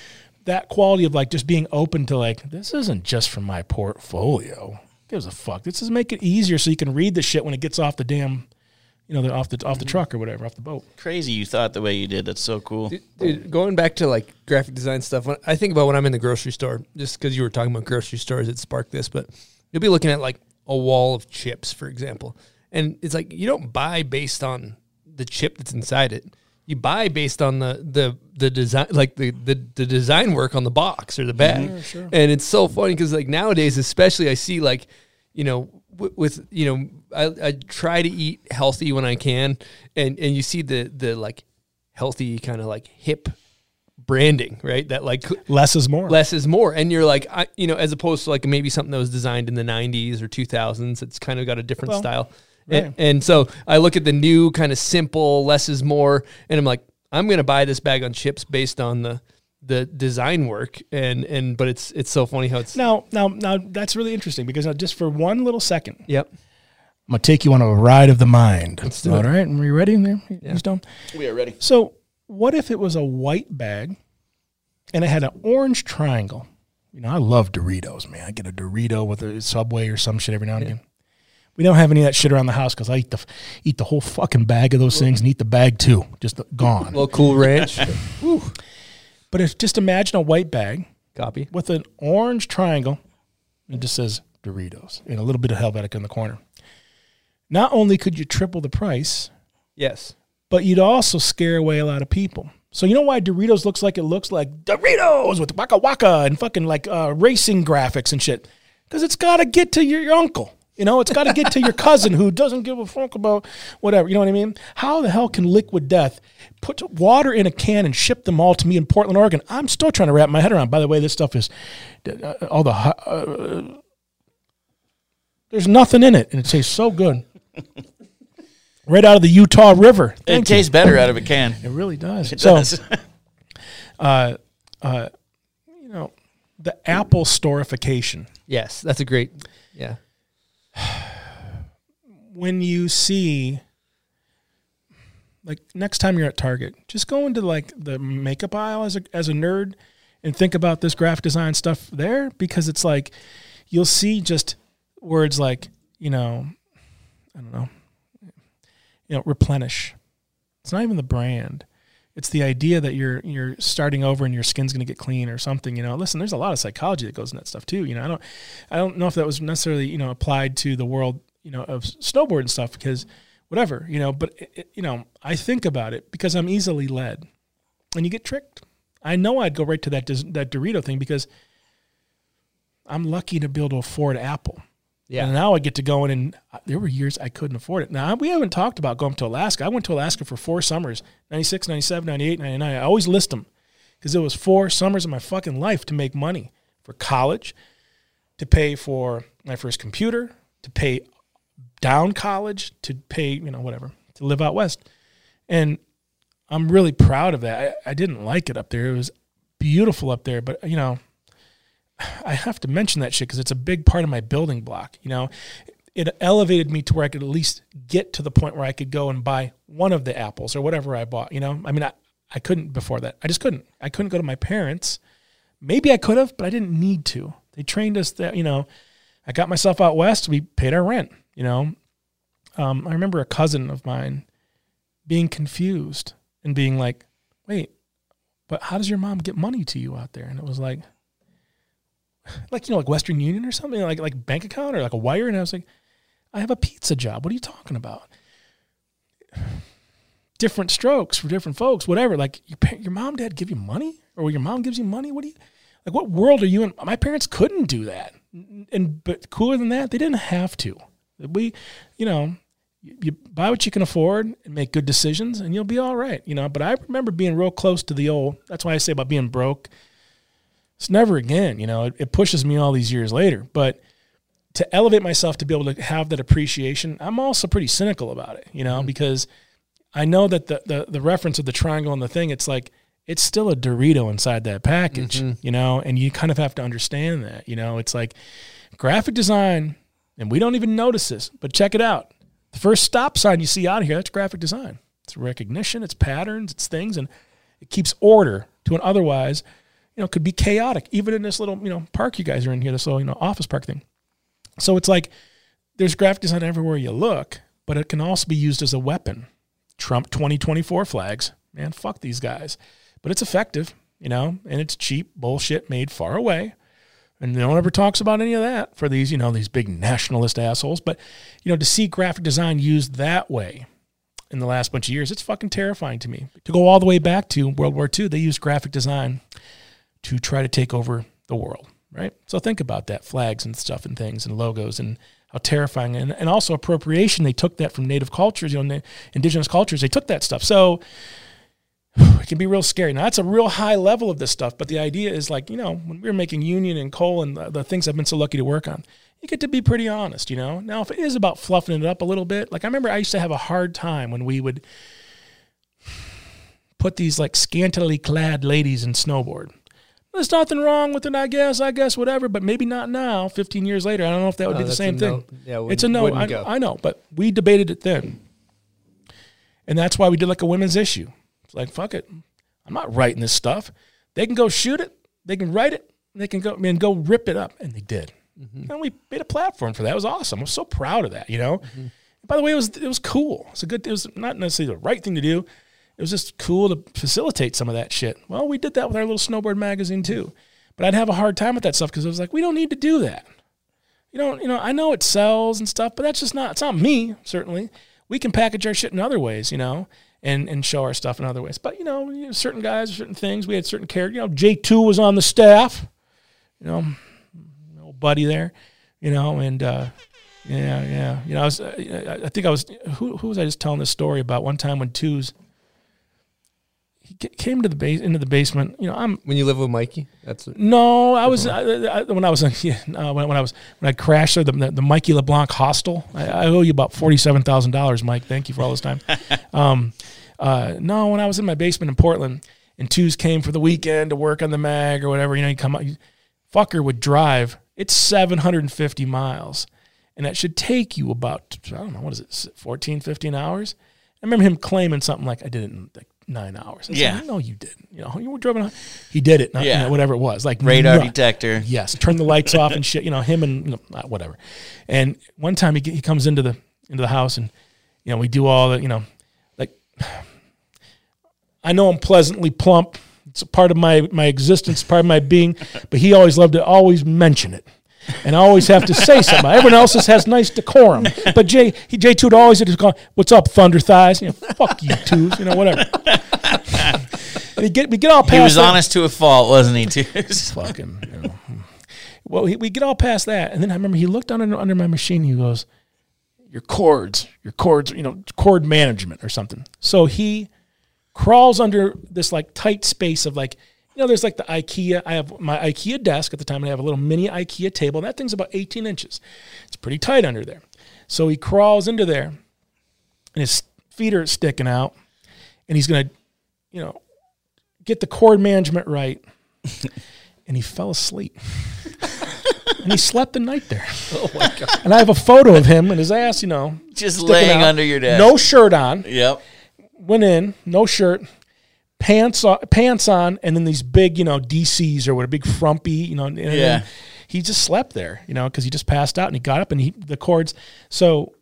that quality of like just being open to like, this isn't just for my portfolio. Gives a fuck. This is make it easier so you can read the shit when it gets off the damn, you know, the, off the off the mm-hmm. truck or whatever, off the boat. Crazy you thought the way you did. That's so cool. Dude, going back to like graphic design stuff, when I think about when I'm in the grocery store, just because you were talking about grocery stores, it sparked this, but you'll be looking at like a wall of chips, for example. And it's like you don't buy based on the chip that's inside it. You buy based on the the the design, like the the, the design work on the box or the bag. And it's so funny because like nowadays, especially, I see like you know w- with you know I, I try to eat healthy when I can, and and you see the the like healthy kind of like hip branding, right? That like Less is more. less is more, and you're like I you know as opposed to like maybe something that was designed in the '90s or 2000s, it's kind of got a different Well, style. Right. And, and so I look at the new kind of simple, less is more, and I'm like, I'm gonna buy this bag on chips based on the the design work, and and but it's it's so funny how it's Now, now, now, that's really interesting because now just for one little second, yep I'm gonna take you on a ride of the mind. Let's do All it. right, are you ready? There, yeah. We are ready. So, what if it was a white bag, and it had an orange triangle? You know, I love Doritos, man. I get a Dorito with a Subway or some shit every now and again. We don't have any of that shit around the house because I eat the eat the whole fucking bag of those things and eat the bag too, just gone. A little cool ranch But if just imagine a white bag copy. with an orange triangle. It just says Doritos and a little bit of Helvetica in the corner. Not only could you triple the price, Yes. but you'd also scare away a lot of people. So you know why Doritos looks like it looks like Doritos with Waka Waka and fucking like uh, racing graphics and shit? Because it's got to get to your, your uncle. You know, it's got to get to your cousin who doesn't give a fuck about whatever. You know what I mean? How the hell can Liquid Death put water in a can and ship them all to me in Portland, Oregon? I'm still trying to wrap my head around. By the way, this stuff is uh, all the uh, there's nothing in it, and it tastes so good. right out of the Utah River. It Thank you. tastes better out of a can. It really does. It so, does. you know, the Apple storification. Yes, that's a great. Yeah. When you see, like, next time you're at Target, just go into like the makeup aisle as a as a nerd and think about this graphic design stuff there because it's like you'll see just words like you know, I don't know, you know, replenish. It's not even the brand. It's the idea that you're you're starting over and your skin's going to get clean or something. You know, listen, there's a lot of psychology that goes in that stuff too. You know, I don't I don't know if that was necessarily you know applied to the world you know of snowboard and stuff because whatever you know. But it, it- you know, I think about it because I'm easily led, and you get tricked. I know I'd go right to that that Dorito thing because I'm lucky to be able to afford Apple. Yeah. And now I get to go in, and uh, there were years I couldn't afford it. Now, we haven't talked about going to Alaska. I went to Alaska for four summers 96, 97, 98, 99. I always list them because it was four summers of my fucking life to make money for college, to pay for my first computer, to pay down college, to pay, you know, whatever, to live out west. And I'm really proud of that. I, I didn't like it up there. It was beautiful up there, but, you know, I have to mention that shit because it's a big part of my building block. You know, it elevated me to where I could at least get to the point where I could go and buy one of the apples or whatever I bought. You know, I mean, I, I couldn't before that. I just couldn't. I couldn't go to my parents. Maybe I could have, but I didn't need to. They trained us that, you know, I got myself out west. We paid our rent, you know. Um, I remember a cousin of mine being confused and being like, wait, but how does your mom get money to you out there? And it was like, like, you know, like Western Union or something, like, like bank account or like a wire. And I was like, I have a pizza job. What are you talking about? Different strokes for different folks, whatever. Like your, your mom, dad give you money or your mom gives you money. What do you, like, what world are you in? My parents couldn't do that. And, but cooler than that, they didn't have to. We, you know, you buy what you can afford and make good decisions and you'll be all right, you know. But I remember being real close to the old, that's why I say about being broke. It's never again, you know, it, it pushes me all these years later. But to elevate myself to be able to have that appreciation, I'm also pretty cynical about it, you know, mm-hmm. because I know that the, the the reference of the triangle and the thing, it's like it's still a Dorito inside that package, mm-hmm. you know, and you kind of have to understand that, you know, it's like graphic design, and we don't even notice this, but check it out. The first stop sign you see out of here, that's graphic design. It's recognition, it's patterns, it's things, and it keeps order to an otherwise, you know, could be chaotic, even in this little, you know, park you guys are in here, this little, you know, office park thing. So it's like there's graphic design everywhere you look, but it can also be used as a weapon. Trump 2024 flags, man, fuck these guys. But it's effective, you know, and it's cheap bullshit made far away. And no one ever talks about any of that for these, you know, these big nationalist assholes. But, you know, to see graphic design used that way in the last bunch of years, it's fucking terrifying to me. To go all the way back to World War II, they used graphic design to try to take over the world, right? So think about that flags and stuff and things and logos and how terrifying and, and also appropriation. They took that from native cultures, you know, indigenous cultures. They took that stuff. So it can be real scary. Now that's a real high level of this stuff, but the idea is like, you know, when we were making union and coal and the, the things I've been so lucky to work on, you get to be pretty honest, you know? Now, if it is about fluffing it up a little bit, like I remember I used to have a hard time when we would put these like scantily clad ladies in snowboard. There's nothing wrong with it, I guess. I guess whatever, but maybe not now. Fifteen years later, I don't know if that would Oh, be the same thing. no. Yeah, it's a no. I. I know, but we debated it then, and that's why we did like a women's issue. It's like fuck it, I'm not writing this stuff. They can go shoot it. They can write it. They can go and go rip it up, and they did. And we made a platform for that. It was awesome. I was so proud of that. You know. By the way, it was it was cool. It's a good. It was not necessarily the right thing to do. It was just cool to facilitate some of that shit. Well, we did that with our little snowboard magazine too. But I'd have a hard time with that stuff because I was like, we don't need to do that. You know, you know, I know it sells and stuff, but that's just not. It's not me. Certainly, we can package our shit in other ways. You know, and and show our stuff in other ways. But you know, certain guys, certain things. We had certain characters. You know, J two was on the staff. You know, old buddy there. You know, and uh, yeah, yeah. You know, I was. I think I was. Who who was I just telling this story about one time when twos. He came to the base into the basement. You know, I'm When you live with Mikey, that's no, I was I, I, when I was yeah, uh, when, when I was when I crashed there, the, the, the Mikey LeBlanc hostel. I, I owe you about forty seven thousand dollars, Mike. Thank you for all this time. um, uh, no, when I was in my basement in Portland, and twos came for the weekend to work on the mag or whatever, you know, you come out, you, fucker would drive. It's seven hundred and fifty miles, and that should take you about I don't know what is it, 14, 15 hours. I remember him claiming something like I did it in like nine hours. I said, Yeah. no, you didn't. You know, you were driving. He did it. Not, Yeah. you know, whatever it was, like Radar detector. Yes, turn the lights off and shit. You know, him and you know, uh, whatever. And one time he he comes into the into the house and you know we do all the you know like I know I'm pleasantly plump. It's a part of my my existence, part of my being. But he always loved to always mention it. And I always have to say something. Everyone else has nice decorum, but Jay he Jay two always just go, "What's up, Thunder Thighs?" You know, fuck you twos, you know, whatever. we get we get all past. He was that honest to a fault, wasn't he? Too. fucking. You know. Well, we, we get all past that, and then I remember he looked under under my machine. He goes, "Your cords, your cords, you know, cord management or something." So he crawls under this like tight space of like, you know, there's like the IKEA. I have my IKEA desk at the time, and I have a little mini IKEA table. And that thing's about 18 inches. It's pretty tight under there. So he crawls into there, and his feet are sticking out, and he's gonna, you know, get the cord management right. and he fell asleep. and he slept the night there. Oh my god! And I have a photo of him and his ass, you know, Just laying out. under your desk. no shirt on. Yep. Went in, no shirt, pants on, pants on, and then these big, you know, DCs or what a big frumpy, you know. Yeah. He just slept there, you know, because he just passed out and he got up and he the cords. So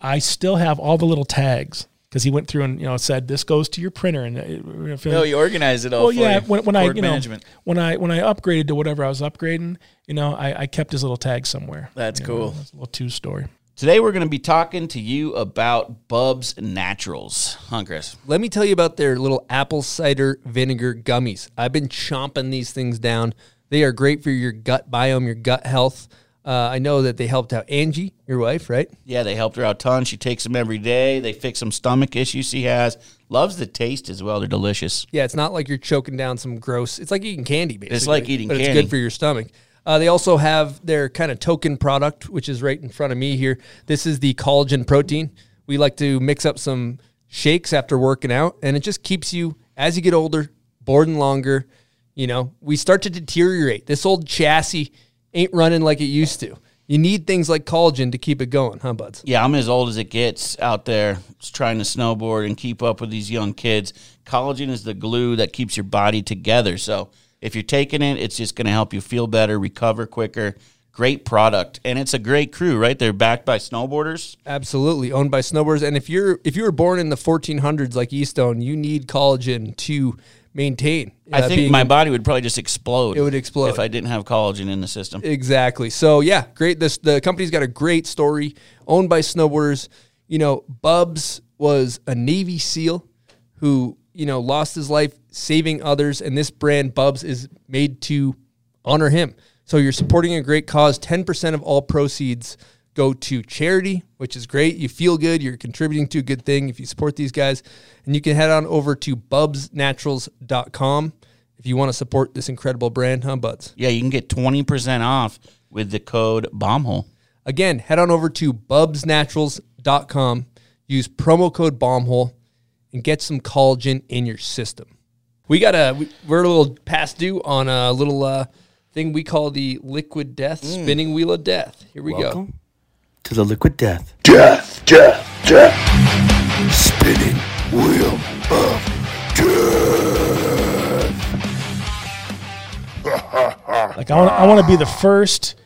I still have all the little tags because he went through and you know said this goes to your printer and uh, it, No, you organized it all. well, yeah. you. When, when I you know management. when I when I upgraded to whatever I was upgrading, you know, I, I kept his little tag somewhere. That's You cool. little two story. Today we're going to be talking to you about Bubs Naturals, huh, Chris? Let me tell you about their little apple cider vinegar gummies. I've been chomping these things down. They are great for your gut biome, your gut health. Uh, I know that they helped out Angie, your wife, right? Yeah, they helped her out a ton. She takes them every day. They fix some stomach issues she has. Loves the taste as well. They're delicious. Yeah, it's not like you're choking down some gross. It's like eating candy, basically. It's like eating but it's good for your stomach. Uh, they also have their kind of token product, which is right in front of me here. This is the collagen protein. We like to mix up some shakes after working out, and it just keeps you as you get older, bored and longer. You know, we start to deteriorate. This old chassis ain't running like it used to. You need things like collagen to keep it going, huh, buds? Yeah, I'm as old as it gets out there trying to snowboard and keep up with these young kids. Collagen is the glue that keeps your body together. So if you're taking it, it's just going to help you feel better, recover quicker. Great product, and it's a great crew, right? They're backed by snowboarders. Absolutely, owned by snowboarders. And if you're if you were born in the 1400s like E-Stone, you need collagen to maintain. I uh, think being- my body would probably just explode. It would explode. if I didn't have collagen in the system. exactly. So yeah, great. This the company's got a great story. Owned by snowboarders. You know, Bubs was a Navy SEAL who you know lost his life saving others, and this brand Bubs is made to honor him. So you're supporting a great cause. Ten percent of all proceeds go to charity, which is great. You feel good. You're contributing to a good thing if you support these guys. And you can head on over to bubsnaturals.com if you want to support this incredible brand, huh, Buds? Yeah, you can get 20% off with the code BOMBHOLE. Again, head on over to bubsnaturals.com, use promo code BOMBHOLE, and get some collagen in your system. We got a, we- we're a little past due on a little uh, thing we call the liquid death, spinning wheel of death. Here we go. to the liquid death. Death, death, death. Spinning wheel of death. Like I want, I want to be the first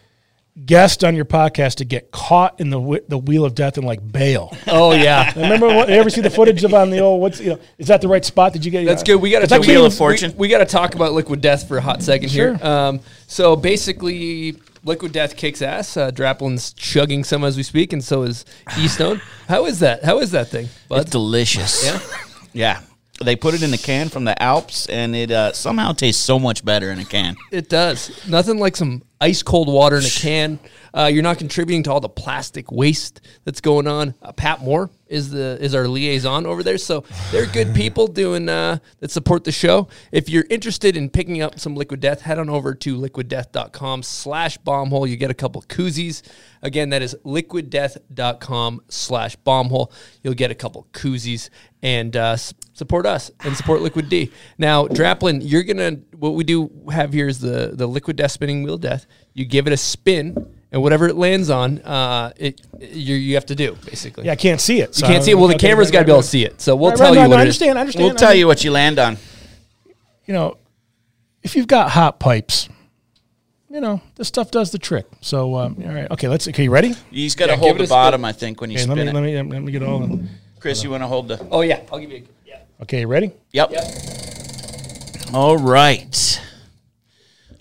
guest on your podcast to get caught in the the wheel of death and like bail. Oh, yeah. Remember, what, you ever see the footage of on the old? What's you know? Is that the right spot? Did you get? That's good. We got to talk Wheel of Fortune. We, got to talk about liquid death for a hot second here. Sure. Um, so basically, liquid death kicks ass. Uh, Draplin's chugging some as we speak, and so is E-Stone. How is that? How is that thing? Bud? It's delicious. Yeah? Yeah. They put it in a can from the Alps, and it uh, somehow tastes so much better in a can. It does. Nothing like some ice cold water in a can. Uh, you're not contributing to all the plastic waste that's going on. Uh, Pat Moore is the is our liaison over there, so they're good people doing uh, that support the show. If you're interested in picking up some Liquid Death, head on over to liquiddeath.com slash bombhole. You get a couple koozies. Again, that is liquiddeath.com slash bombhole. You'll get a couple koozies and uh, support us and support Liquid D. Now, Draplin, you're gonna what we do have here is the the Liquid Death spinning wheel death. You give it a spin, and whatever it lands on, uh, it you you have to do basically. Yeah, I can't see it. You can't see it. Well, the okay, camera's right, got to be able to see it. So we'll right, tell right, you no, what I it is. understand. I understand. We'll I tell mean, you what you land on. You know, if you've got hot pipes, you know this stuff does the trick. So, um, all right, okay, let's. Okay, you ready? He's got to Yeah, hold give it the a spin. bottom, I think, when you Okay, spin let me, it. let me let me get all. The, Chris, you want to hold the. Oh yeah, I'll give you. A, yeah. okay, you ready? Yep. All right.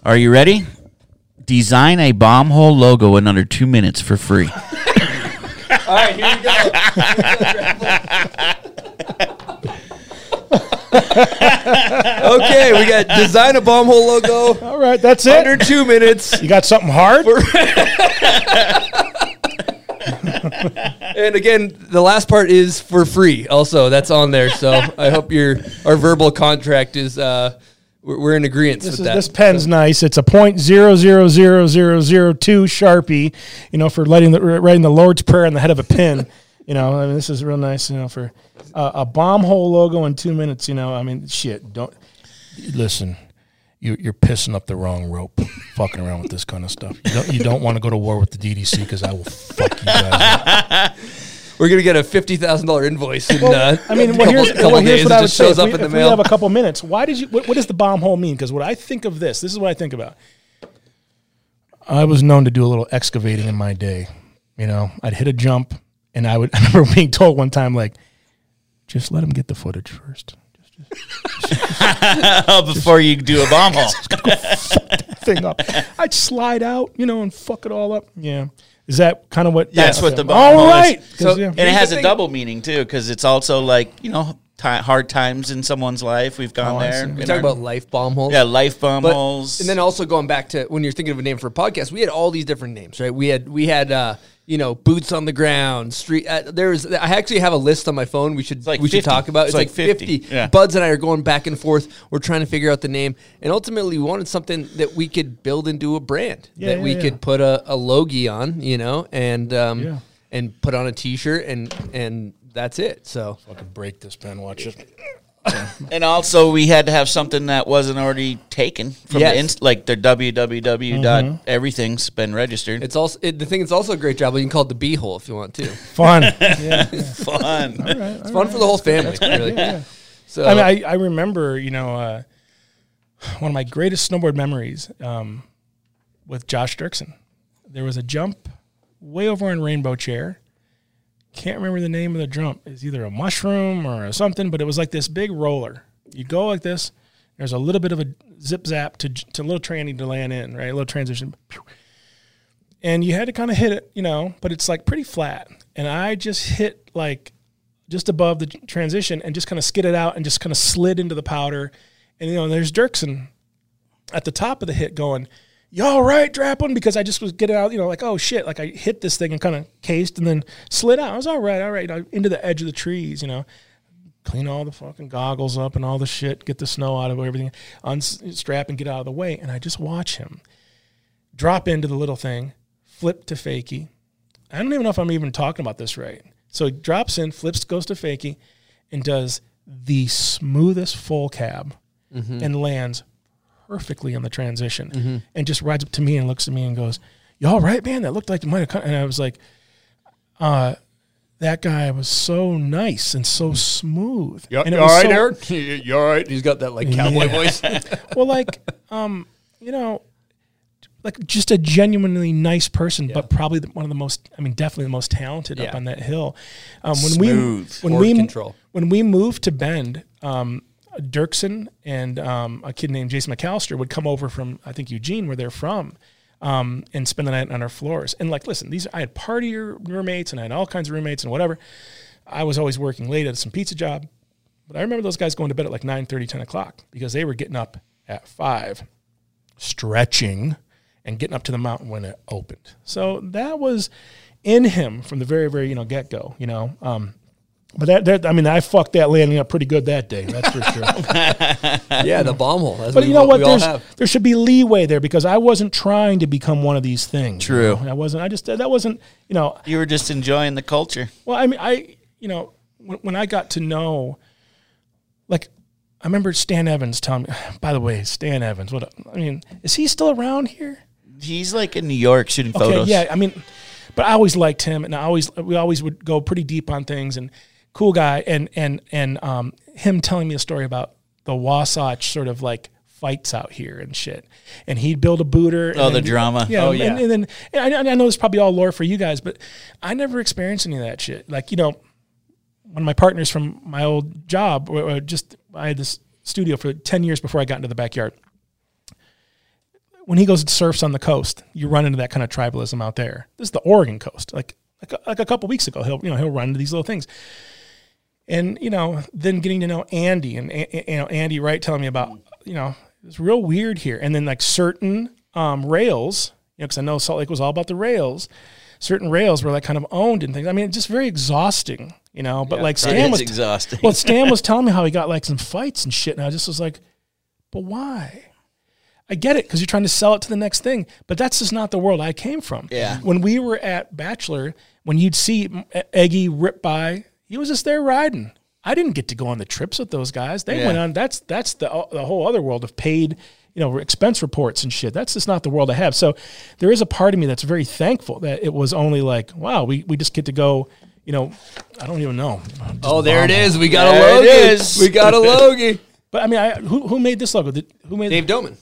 Are you ready? Design a bomb hole logo in under two minutes for free. All right, here we go. okay, we got design a bomb hole logo All right, that's it. under two minutes. You got something hard? And again, the last part is for free. Also, that's on there. So I hope your our verbal contract is uh, we're, we're in agreement This, with is, that. this pen's nice. It's a point zero zero zero zero zero two sharpie. You know, for letting the writing the Lord's prayer on the head of a pin. You know, I mean, this is real nice. You know, for uh, a bomb hole logo in two minutes. You know, I mean, shit. Don't listen. you, you're pissing up the wrong rope, fucking around with this kind of stuff. You don't, you don't want to go to war with the DDC because I will fuck you guys. Up. We're gonna get a fifty thousand dollar invoice. In, uh, I mean, a well, couple- here's, couple well, here's days. what It I would just say. shows If, up we, in the if we have a couple minutes, why did you? What, what does the bomb hole mean? Because what I think of this, this is what I think about. I was known to do a little excavating in my day. You know, I'd hit a jump, and I would. I remember being told one time, like, just let him get the footage first. Before you do a bomb hole. Thing up, I'd slide out, you know, and fuck it all up. Yeah, is that kind of what? That's yeah, what the bomb All hole right. is. 'Cause, yeah. And it has a double meaning too, because it's also like you know ti hard times in someone's life. We've gone Oh, there. We our- talk about life bomb holes. yeah, life bomb But- holes. And then also going back to when you're thinking of a name for a podcast, we had all these different names, right? We had we had uh, you know boots on the ground, street. Uh, there's I actually have a list on my phone. We should like we should talk about. It's It's, like like 50. 50. Yeah. Buds and I are going back and forth. We're trying to figure out the name, and ultimately we wanted something that we could build into a brand Yeah, that yeah, we yeah. could put a, a logie on, you know, and um, Yeah. and put on a T-shirt, and and that's it. So I Fucking break this pen. Watch it. And also, we had to have something that wasn't already taken from Yes. the inst- like their www dot everything's been registered. it's also it, the thing. It's also a great job. but You can call it the B hole if you want to. Fun. yeah. fun. It's fun for the whole family. Really. So I mean, I, I remember, you know, uh, one of my greatest snowboard memories um, with Josh Dirksen. There was a jump way over in Rainbow Chair. Can't remember the name of the jump. It's either a mushroom or something, but it was like this big roller. You go like this. There's a little bit of a zip zap to to a little tranny to land in, right? A little transition. And you had to kind of hit it, you know, but it's like pretty flat. And I just hit like just above the transition and just kind of skid it out and just kind of slid into the powder. And you know, there's Dirksen at the top of the hit going, "You all right, Draplin?" Because I just was getting out, you know, like oh shit, like I hit this thing and kind of cased and then slid out. I was all right, all right, you know, into the edge of the trees, you know. Clean all the fucking goggles up and all the shit, get the snow out of everything, unstrap and get out of the way. And I just watch him drop into the little thing, flip to fakie. I don't even know if I'm even talking about this right. So he drops in, flips, goes to fakie, and does the smoothest full cab mm-hmm. and lands perfectly on the transition and just rides up to me and looks at me and goes, You all right, man? That looked like it might have come. And I was like, uh, that guy was so nice and so smooth. and it was so- You all right? He's got that like cowboy Yeah. voice. well, like, um, you know, like just a genuinely nice person, but probably the, one of the most, I mean, definitely the most talented up on that hill. Um, when Smooth. we when we control. when we moved to Bend, um, Dirksen and um, a kid named Jason McAllister would come over from I think Eugene, where they're from. Um, and spend the night on our floors. And like, listen, these I had party roommates and I had all kinds of roommates and whatever. I was always working late at some pizza job. But I remember those guys going to bed at like 9 30, 10 o'clock because they were getting up at 5, stretching and getting up to the mountain when it opened. So that was in him from the very, very, you know, get go, you know. Um, but that, that, I mean, I fucked that landing up pretty good that day. That's for sure. yeah, the bomb hole. That's but we- you know what? We There's, there should be leeway there because I wasn't trying to become one of these things. you True. know? I wasn't. I just that wasn't. You know, You were just enjoying the culture. well, I mean, I, you know, when, when I got to know, like, I remember Stan Evans telling me, by the way, Stan Evans, what, I mean, is he still around here? He's like in New York shooting Okay, photos. yeah, I mean, but I always liked him and I always, we always would go pretty deep on things and cool guy. And, and, and, um, him telling me a story about the Wasatch sort of like fights out here and shit. And he'd build a booter. and Oh, the drama. Yeah. Oh, and- yeah. And, then, and I, I know it's probably all lore for you guys, but I never experienced any of that shit. Like, you know, one of my partners from my old job, or- or just I had this studio for 10 years before I got into the backyard. When he goes and surfs on the coast, you run into that kind of tribalism out there. This is the Oregon coast. Like like a, like a couple weeks ago, he'll you know he'll run into these little things. And you know, then getting to know Andy and you know Andy Wright telling me about you know it's real weird here. And then like certain um, rails, you know, because I know Salt Lake was all about the rails. Certain rails were like kind of owned and things. I mean, it's just very exhausting, you know. But like Stan was exhausting. well, Stan was telling me how he got like some fights and shit, and I just was like, but why? I get it because you're trying to sell it to the next thing, but that's just not the world I came from. Yeah. When we were at Bachelor, when you'd see Eggy rip by, he was just there riding. I didn't get to go on the trips with those guys. They Yeah. went on. That's that's the the whole other world of paid, you know, expense reports and shit. That's just not the world I have. So there is a part of me that's very thankful that it was only like, wow, we we just get to go. You know, I don't even know. Oh, there it bomb is. on. We got a There it logo. We got a logo. But I mean, I, who who made this logo? Did, who made Dave Doman.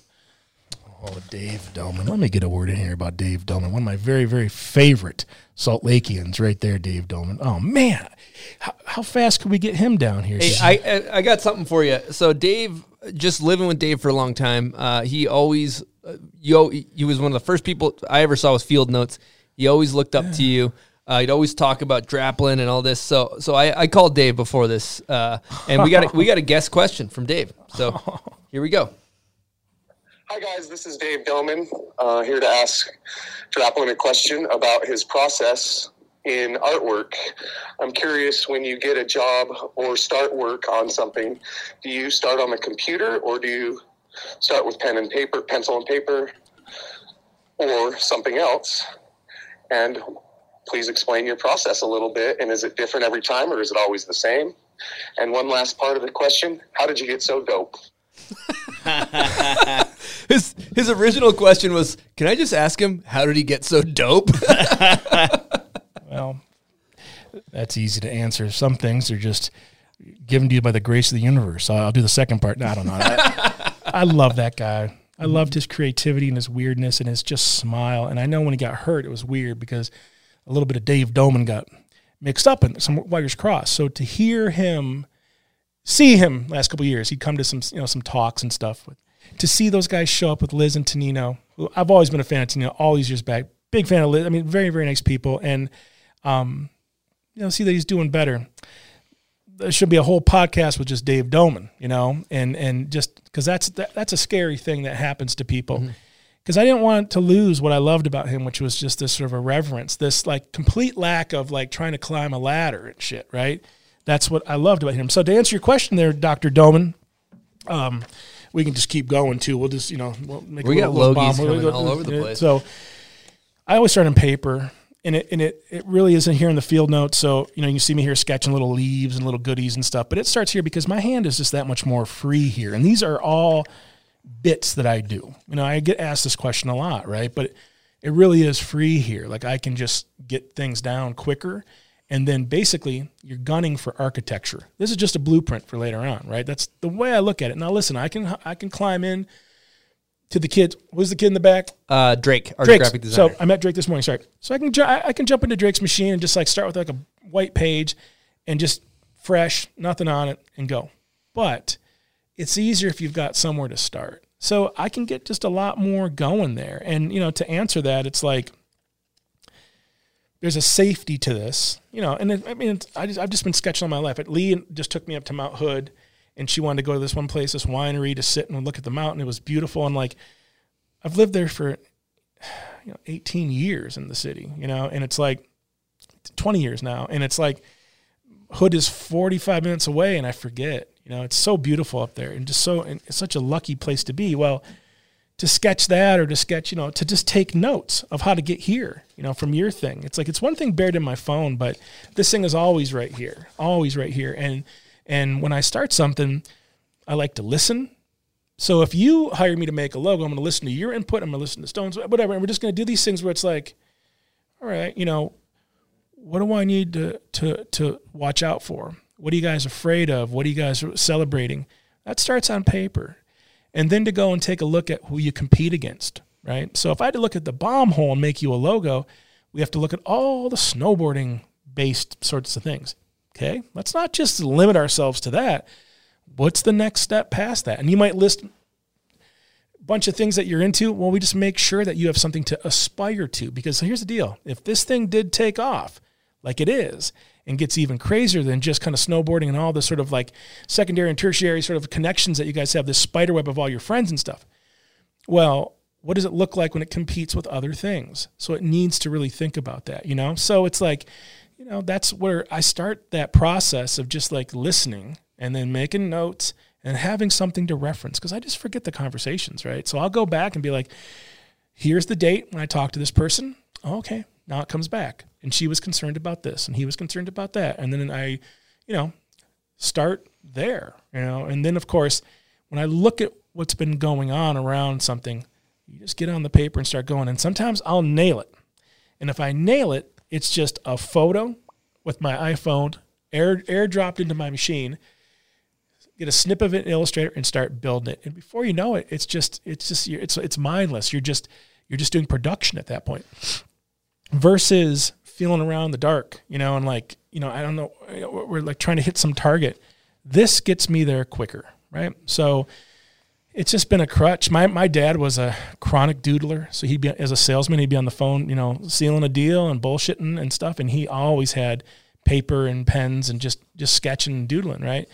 Oh, Dave Dolman. Let me get a word in here about Dave Dolman. One of my very, very favorite Salt Lakeans right there, Dave Dolman. Oh, man. How, how fast could we get him down here? Hey, I, I I got something for you. So Dave, just living with Dave for a long time, uh, he always uh, you he was one of the first people I ever saw with field notes. He always looked up to you. Uh, he'd always talk about Draplin and all this. So so I, I called Dave before this, uh, and we got a, we got a guest question from Dave. So here we go. Hi, guys. This is Dave Dillman uh, here to ask Draplin a question about his process in artwork. I'm curious when you get a job or start work on something, do you start on the computer or do you start with pen and paper, pencil and paper, or something else? And please explain your process a little bit. And is it different every time or is it always the same? And one last part of the question How did you get so dope? His his original question was, "Can I just ask him how did he get so dope?" well, that's easy to answer. Some things are just given to you by the grace of the universe. I'll do the second part. No, I don't know. I, I love that guy. I loved his creativity and his weirdness and his just smile. And I know when he got hurt, it was weird because a little bit of Dave Doman got mixed up in some wires crossed. So to hear him, see him last couple years, he'd come to some you know some talks and stuff. To see those guys show up with Liz and Tonino, who I've always been a fan of Tonino all these years back. Big fan of Liz. I mean, very very nice people, and um, you know, see that he's doing better. There should be a whole podcast with just Dave Doman, you know, and and just because that's that, that's a scary thing that happens to people. Because I didn't want to lose what I loved about him, which was just this sort of irreverence, this like complete lack of like trying to climb a ladder and shit, right? That's what I loved about him. So to answer your question there, Doctor Doman, um, we can just keep going too. We'll just you know we'll make We a got little, bomb. coming all over the place. So I always start on paper, and it and it it really isn't here in the field notes. So you know you see me here sketching little leaves and little goodies and stuff, but it starts here because my hand is just that much more free here, and these are all bits that I do. You know, I get asked this question a lot, right? But it really is free here. Like I can just get things down quicker. And then basically you're gunning for architecture. This is just a blueprint for later on, right? That's the way I look at it. Now listen, I can I can climb in to the kid. Who's the kid in the back? Uh, Drake, Drake's. graphic designer. So I met Drake this morning. Sorry. So I can ju- I can jump into Drake's machine and just like start with like a white page and just fresh, nothing on it, and go. But it's easier if you've got somewhere to start. So I can get just a lot more going there. And you know, to answer that, it's like there's a safety to this, you know. And it, I mean, I just, I've just been sketching all my life. Leigh just took me up to Mount Hood, and she wanted to go to this one place, this winery, to sit and look at the mountain. It was beautiful, and like I've lived there for you know 18 years in the city, you know, and it's like 20 years now, and it's like Hood is 45 minutes away, and I forget. You know, it's so beautiful up there, and just so and it's such a lucky place to be. Well, to sketch that, or to sketch, you know, to just take notes of how to get here, you know, from your thing. It's like it's one thing buried in my phone, but this thing is always right here, always right here. And and when I start something, I like to listen. So if you hire me to make a logo, I'm going to listen to your input. I'm going to listen to Stones, whatever. And we're just going to do these things where it's like, all right, you know, what do I need to to to watch out for? What are you guys afraid of? What are you guys celebrating? That starts on paper. And then to go and take a look at who you compete against, right? So if I had to look at the bomb hole and make you a logo, we have to look at all the snowboarding based sorts of things. Okay? Let's not just limit ourselves to that. What's the next step past that? And you might list a bunch of things that you're into. Well, we just make sure that you have something to aspire to because here's the deal. If this thing did take off like it is, and gets even crazier than just kind of snowboarding and all the sort of like secondary and tertiary sort of connections that you guys have, this spider web of all your friends and stuff. Well, what does it look like when it competes with other things? So it needs to really think about that, you know? So it's like, you know, that's where I start that process of just like listening and then making notes and having something to reference because I just forget the conversations, right? So I'll go back and be like, here's the date when I talked to this person. Oh, okay, now it comes back. And she was concerned about this and he was concerned about that. And then I, you know, start there, you know. And then of course, when I look at what's been going on around something, you just get on the paper and start going. And sometimes I'll nail it. And if I nail it, it's just a photo with my iPhone air airdropped into my machine. Get a snip of it in Illustrator and start building it. And before you know it, it's just it's just it's it's mindless. You're just you're just doing production at that point. Versus feeling around the dark, you know, and like you know I don't know we're like trying to hit some target. This gets me there quicker, right? So it's just been a crutch. My my dad was a chronic doodler, so he'd be as a salesman, he'd be on the phone, you know, sealing a deal and bullshitting and stuff, and he always had paper and pens and just just sketching and doodling, right?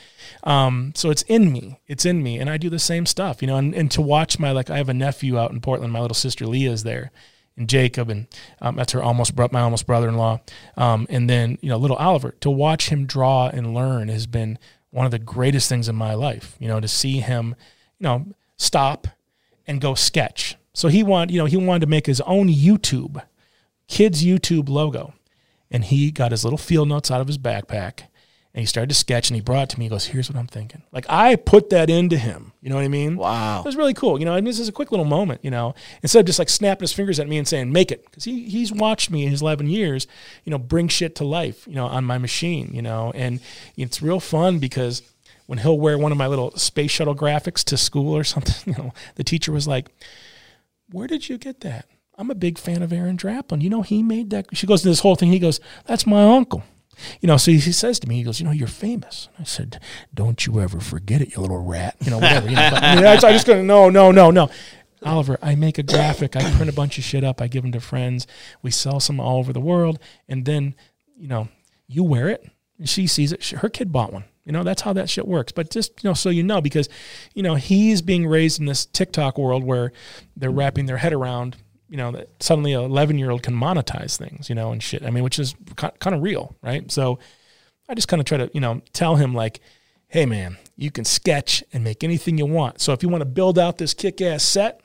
Um, so it's in me, it's in me, and I do the same stuff, you know. And, and to watch my like, I have a nephew out in Portland. My little sister Leah is there, and Jacob, and um, that's her almost my almost brother-in-law, um, and then you know little Oliver. To watch him draw and learn has been one of the greatest things in my life. You know, to see him you know, stop and go sketch. So he wanted, you know, he wanted to make his own YouTube, kids YouTube logo. And he got his little field notes out of his backpack and he started to sketch and he brought it to me. He goes, Here's what I'm thinking. Like I put that into him. You know what I mean? Wow. It was really cool. You know, I mean, this is a quick little moment, you know, instead of just like snapping his fingers at me and saying, Make it. Because he, he's watched me in his 11 years, you know, bring shit to life, you know, on my machine, you know, and it's real fun because when he'll wear one of my little space shuttle graphics to school or something, you know, the teacher was like, Where did you get that? I'm a big fan of Aaron Draplin. You know, he made that. She goes to this whole thing. He goes, That's my uncle. You know, so he, says to me, he goes, You know, you're famous. I said, Don't you ever forget it, you little rat. You know, whatever. You know, but, I, mean, I, just go, No, no, no, no. Oliver, I make a graphic. I print a bunch of shit up. I give them to friends. We sell some all over the world. And then, you know, you wear it. And she sees it. Her kid bought one. You know, that's how that shit works. But just, you know, so you know, because, you know, he's being raised in this TikTok world where they're wrapping their head around, you know, that suddenly an 11 year old can monetize things, you know, and shit. I mean, which is kind of real, right? So I just kind of try to, you know, tell him, like, hey, man, you can sketch and make anything you want. So if you want to build out this kick ass set,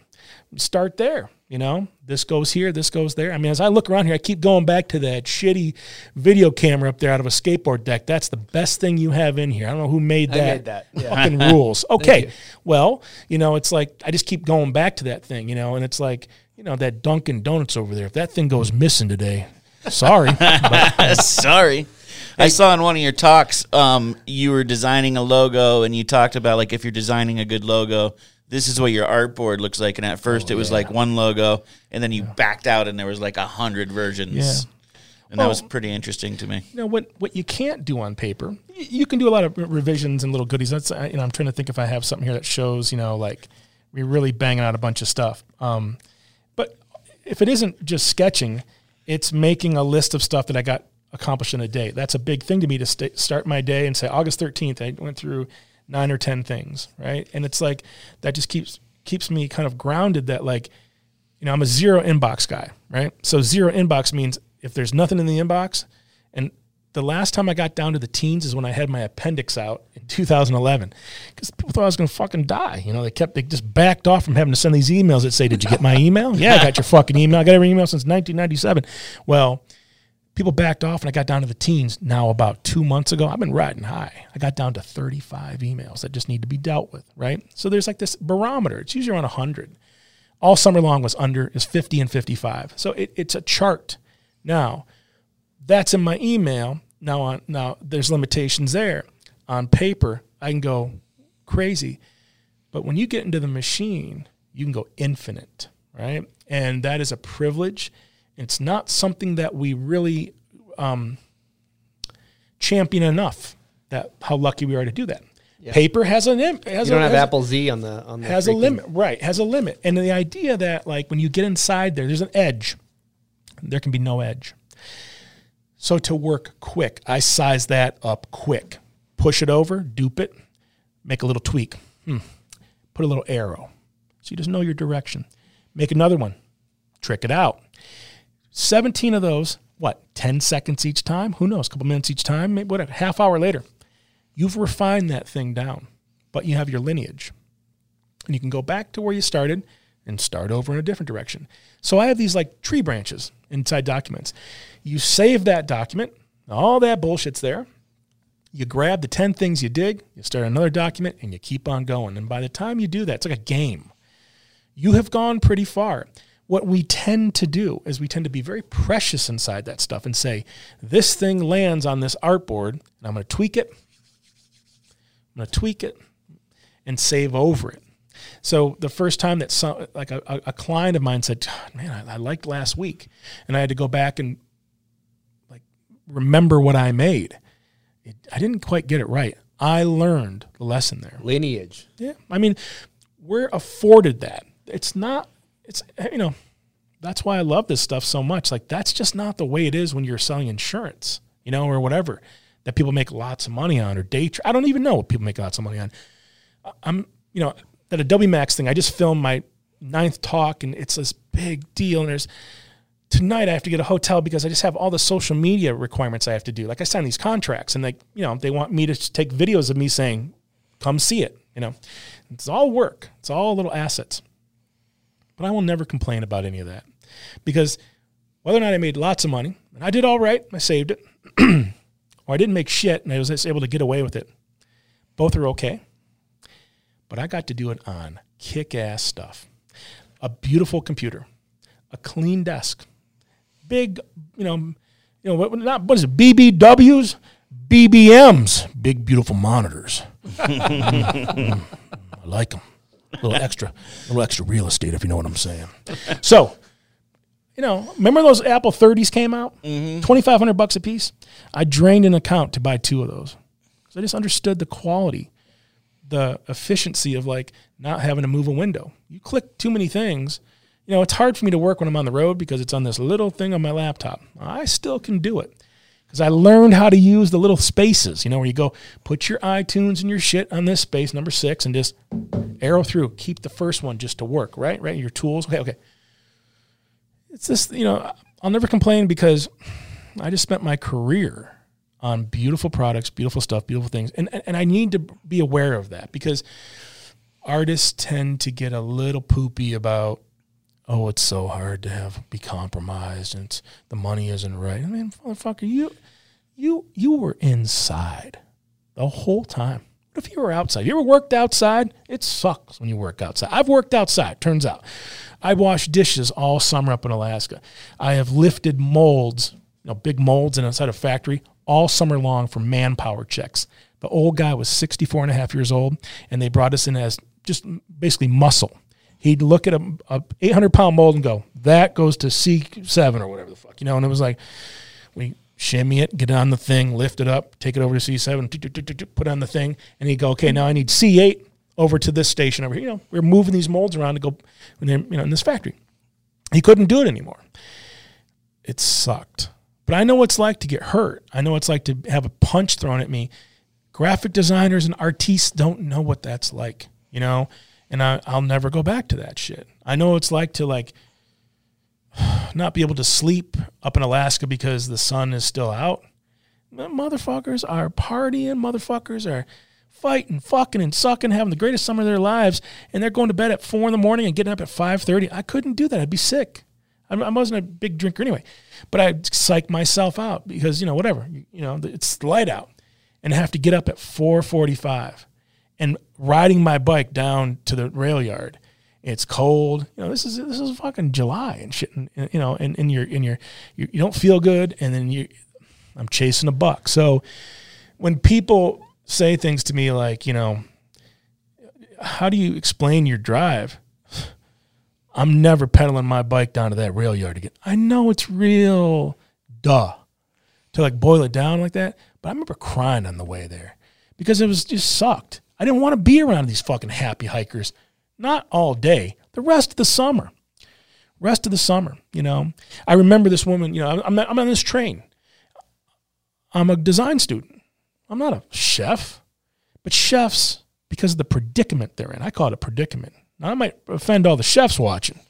start there. You know, this goes here, this goes there. I mean, as I look around here, I keep going back to that shitty video camera up there out of a skateboard deck. That's the best thing you have in here. I don't know who made I that. made that, yeah. Fucking rules. Okay. you. Well, you know, it's like I just keep going back to that thing, you know, and it's like, you know, that Dunkin' Donuts over there. If that thing goes missing today, sorry. but- Sorry. I saw in one of your talks, um, you were designing a logo, and you talked about like if you're designing a good logo, this is what your artboard looks like. And at first, it was like one logo, and then you backed out, and there was like a hundred versions. Yeah. And that was pretty interesting to me. you know what what you can't do on paper y- you can do a lot of revisions and little goodies that's you know i'm trying to think if i have something here that shows you know like we're really banging out a bunch of stuff um, if it isn't just sketching it's making a list of stuff that i got accomplished in a day that's a big thing to me to sta start my day and say august 13th i went through nine or ten things right and it's like that just keeps keeps me kind of grounded that like you know, I'm a zero inbox guy, right? So zero inbox means if there's nothing in the inbox, and the last time I got down to the teens is when I had my appendix out in 2011, because people thought I was going to fucking die. You know, they kept they just backed off from having to send these emails that say, "Did you get my email?" yeah, I got your fucking email. I got every email since 1997. Well, people backed off, and I got down to the teens. Now, about two months ago, I've been riding high. I got down to 35 emails that just need to be dealt with, right? So there's like this barometer. It's usually around 100 all summer long was under is 50 and 55 so it, it's a chart now that's in my email now on now there's limitations there on paper i can go crazy but when you get into the machine you can go infinite right and that is a privilege it's not something that we really um, champion enough that how lucky we are to do that paper has an im- has You don't a, have Apple Z on the on the has a limit, right? Has a limit, and the idea that like when you get inside there, there's an edge. There can be no edge. So to work quick, I size that up quick. Push it over, dupe it, make a little tweak. Hmm. Put a little arrow, so you just know your direction. Make another one, trick it out. Seventeen of those. What? Ten seconds each time? Who knows? A couple minutes each time. Maybe whatever. Half hour later, you've refined that thing down, but you have your lineage and you can go back to where you started and start over in a different direction. So I have these like tree branches inside documents. You save that document, all that bullshit's there. You grab the 10 things you dig, you start another document, and you keep on going. And by the time you do that, it's like a game. You have gone pretty far. What we tend to do is we tend to be very precious inside that stuff and say, this thing lands on this artboard, and I'm going to tweak it. I'm going to tweak it and save over it. So the first time that some, like a, a client of mine said, "Man, I, I liked last week," and I had to go back and remember what I made. It, I didn't quite get it right. I learned the lesson there. Lineage. Yeah, I mean, we're afforded that. It's not. It's you know, that's why I love this stuff so much. Like that's just not the way it is when you're selling insurance, you know, or whatever that people make lots of money on or day. Tra- I don't even know what people make lots of money on. I'm you know that Adobe Max thing. I just filmed my ninth talk, and it's this big deal. And there's tonight I have to get a hotel because I just have all the social media requirements I have to do. Like I sign these contracts, and they you know they want me to take videos of me saying, "Come see it." You know, it's all work. It's all little assets. But I will never complain about any of that because whether or not I made lots of money, and I did all right, I saved it, or I didn't make shit and I was able to get away with it. Both are okay but I got to do it on kick ass stuff. A beautiful computer, a clean desk, big, you know, you know what? Not what is it? BBWs, BBMs, big beautiful monitors. Mm, I like them. A little extra, a little extra real estate, if you know what I'm saying. So, you know, remember those Apple 30s came out, five hundred bucks a piece. I drained an account to buy two of those. So I just understood the quality the efficiency of like not having to move a window. You click too many things. You know, it's hard for me to work when I'm on the road because it's on this little thing on my laptop. I still can do it because I learned how to use the little spaces, you know, where you go put your iTunes and your shit on this space, number six, and just arrow through. Keep the first one just to work, right? Right? Your tools. Okay, okay. It's this, you know, I'll never complain because I just spent my career on beautiful products, beautiful stuff, beautiful things. And, and I need to be aware of that because artists tend to get a little poopy about, oh, it's so hard to have be compromised and the money isn't right. I mean, motherfucker, you you you were inside the whole time. What if you were outside? You ever worked outside? It sucks when you work outside. I've worked outside, turns out. I washed dishes all summer up in Alaska. I have lifted molds, you know, big molds inside a factory all summer long for manpower checks. The old guy was 64 and a half years old, and they brought us in as just basically muscle. He'd look at a, a 800 pound mold and go, that goes to C7 or whatever the fuck, you know, and it was like, we shimmy it, get on the thing, lift it up, take it over to C7, put on the thing, and he'd go, okay, now I need C8 over to this station over here. You know, we are moving these molds around to go, you know, in this factory. He couldn't do it anymore. It sucked. But I know what it's like to get hurt. I know what it's like to have a punch thrown at me. Graphic designers and artists don't know what that's like, you know? And I, I'll never go back to that shit. I know it's like to like not be able to sleep up in Alaska because the sun is still out. Motherfuckers are partying, motherfuckers are fighting, fucking, and sucking, having the greatest summer of their lives, and they're going to bed at four in the morning and getting up at five thirty. I couldn't do that. I'd be sick. I wasn't a big drinker anyway, but I psych myself out because you know whatever you know it's light out, and I have to get up at four forty-five, and riding my bike down to the rail yard. It's cold. You know this is this is fucking July and shit. And, you know, and, and you're and you're you, you don't feel good, and then you, I'm chasing a buck. So when people say things to me like, you know, how do you explain your drive? I'm never pedaling my bike down to that rail yard again. I know it's real duh to like boil it down like that, but I remember crying on the way there because it was just sucked. I didn't want to be around these fucking happy hikers, not all day, the rest of the summer. Rest of the summer, you know. I remember this woman, you know, I'm, I'm on this train. I'm a design student. I'm not a chef, but chefs, because of the predicament they're in, I call it a predicament now, I might offend all the chefs watching,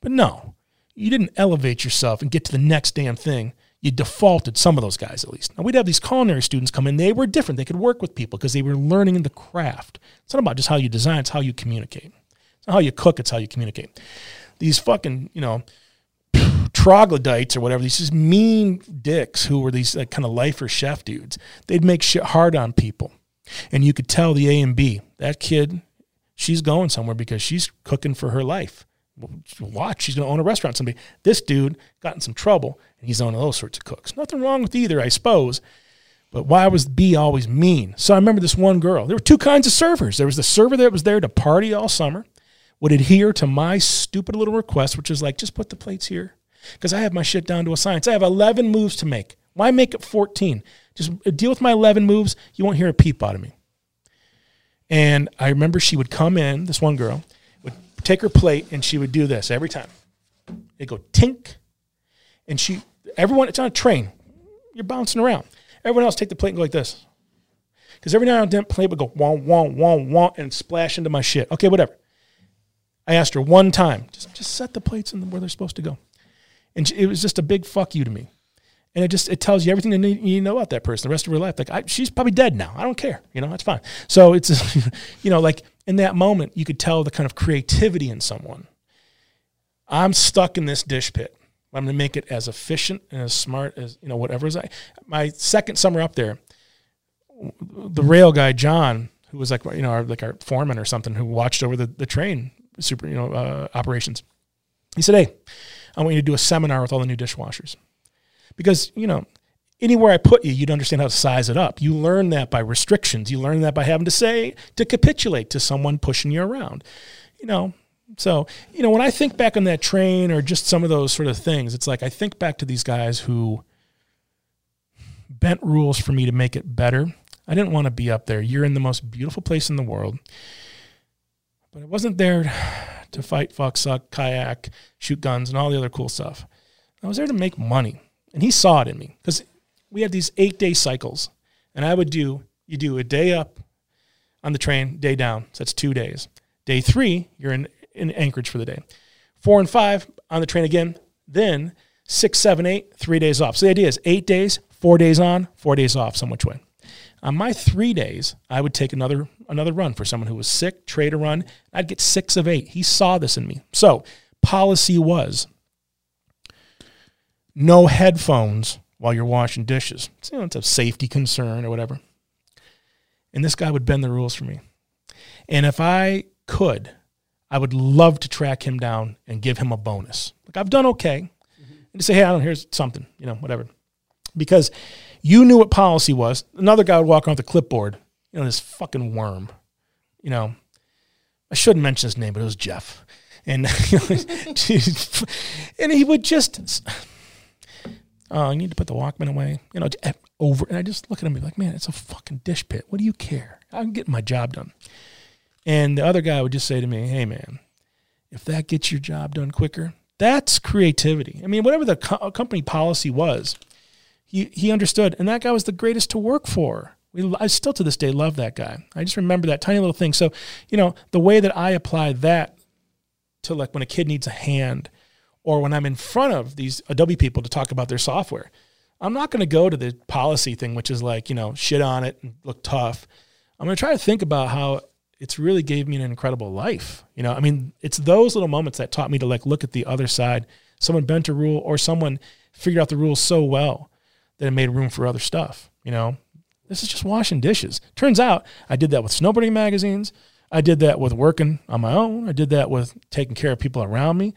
but no, you didn't elevate yourself and get to the next damn thing. You defaulted some of those guys at least. Now, we'd have these culinary students come in. They were different. They could work with people because they were learning the craft. It's not about just how you design, it's how you communicate. It's not how you cook, it's how you communicate. These fucking, you know, troglodytes or whatever, these just mean dicks who were these like, kind of lifer chef dudes. They'd make shit hard on people. And you could tell the A and B, that kid, she's going somewhere because she's cooking for her life. Watch, she's going to own a restaurant someday. This dude got in some trouble and he's owning those sorts of cooks. Nothing wrong with either, I suppose. But why was B always mean? So I remember this one girl. There were two kinds of servers. There was the server that was there to party all summer, would adhere to my stupid little request, which is like, just put the plates here. Because I have my shit down to a science. I have 11 moves to make. Why make it 14? Just uh, deal with my 11 moves. You won't hear a peep out of me. And I remember she would come in, this one girl, take her plate and she would do this every time. It'd go tink. And she, everyone, it's on a train. You're bouncing around. Everyone else take the plate and go like this. Because every now and then, plate would go wah, wah, wah, wah, and splash into my shit. Okay, whatever. I asked her one time, just, just set the plates in where they're supposed to go. And it was just a big fuck you to me. And it just, it tells you everything you need, you know about that person the rest of her life. Like, I, she's probably dead now. I don't care. You know, that's fine. So it's, you know, like in that moment, you could tell the kind of creativity in someone. I'm stuck in this dish pit. I'm going to make it as efficient and as smart as you know whatever is I. My second summer up there, the rail guy John, who was like you know our, like our foreman or something, who watched over the the train super you know uh, operations. He said, "Hey, I want you to do a seminar with all the new dishwashers, because you know." Anywhere I put you, you'd understand how to size it up. You learn that by restrictions. You learn that by having to say, to capitulate to someone pushing you around. You know, so, you know, when I think back on that train or just some of those sort of things, it's like I think back to these guys who bent rules for me to make it better. I didn't want to be up there. You're in the most beautiful place in the world. But I wasn't there to fight, fuck, suck, kayak, shoot guns, and all the other cool stuff. I was there to make money. And he saw it in me because we had these eight day cycles. And I would do, you do a day up on the train, day down. So that's two days. Day three, you're in in Anchorage for the day. Four and five on the train again. Then six, seven, eight, three days off. So the idea is eight days, four days on, four days off, some which way. On my three days, I would take another another run for someone who was sick, trade a run. I'd get six of eight. He saw this in me. So policy was no headphones while you're washing dishes. It's, you know, it's a safety concern or whatever. And this guy would bend the rules for me. And if I could, I would love to track him down and give him a bonus. Like I've done okay. Mm-hmm. And to say, hey, I don't here's something, you know, whatever. Because you knew what policy was. Another guy would walk around with a clipboard, you know, this fucking worm. You know, I shouldn't mention his name, but it was Jeff. And and he would just Oh, you need to put the Walkman away. You know, over and I just look at him and be like, man, it's a fucking dish pit. What do you care? I'm getting my job done. And the other guy would just say to me, hey, man, if that gets your job done quicker, that's creativity. I mean, whatever the co- uh, company policy was, he, he understood. And that guy was the greatest to work for. We, I still to this day love that guy. I just remember that tiny little thing. So, you know, the way that I apply that to like when a kid needs a hand or when I'm in front of these Adobe people to talk about their software, I'm not going to go to the policy thing, which is like, you know, shit on it and look tough. I'm going to try to think about how it's really gave me an incredible life. You know, I mean, it's those little moments that taught me to like look at the other side. Someone bent a rule or someone figured out the rules so well that it made room for other stuff. You know, this is just washing dishes. Turns out I did that with snowboarding magazines. I did that with working on my own. I did that with taking care of people around me.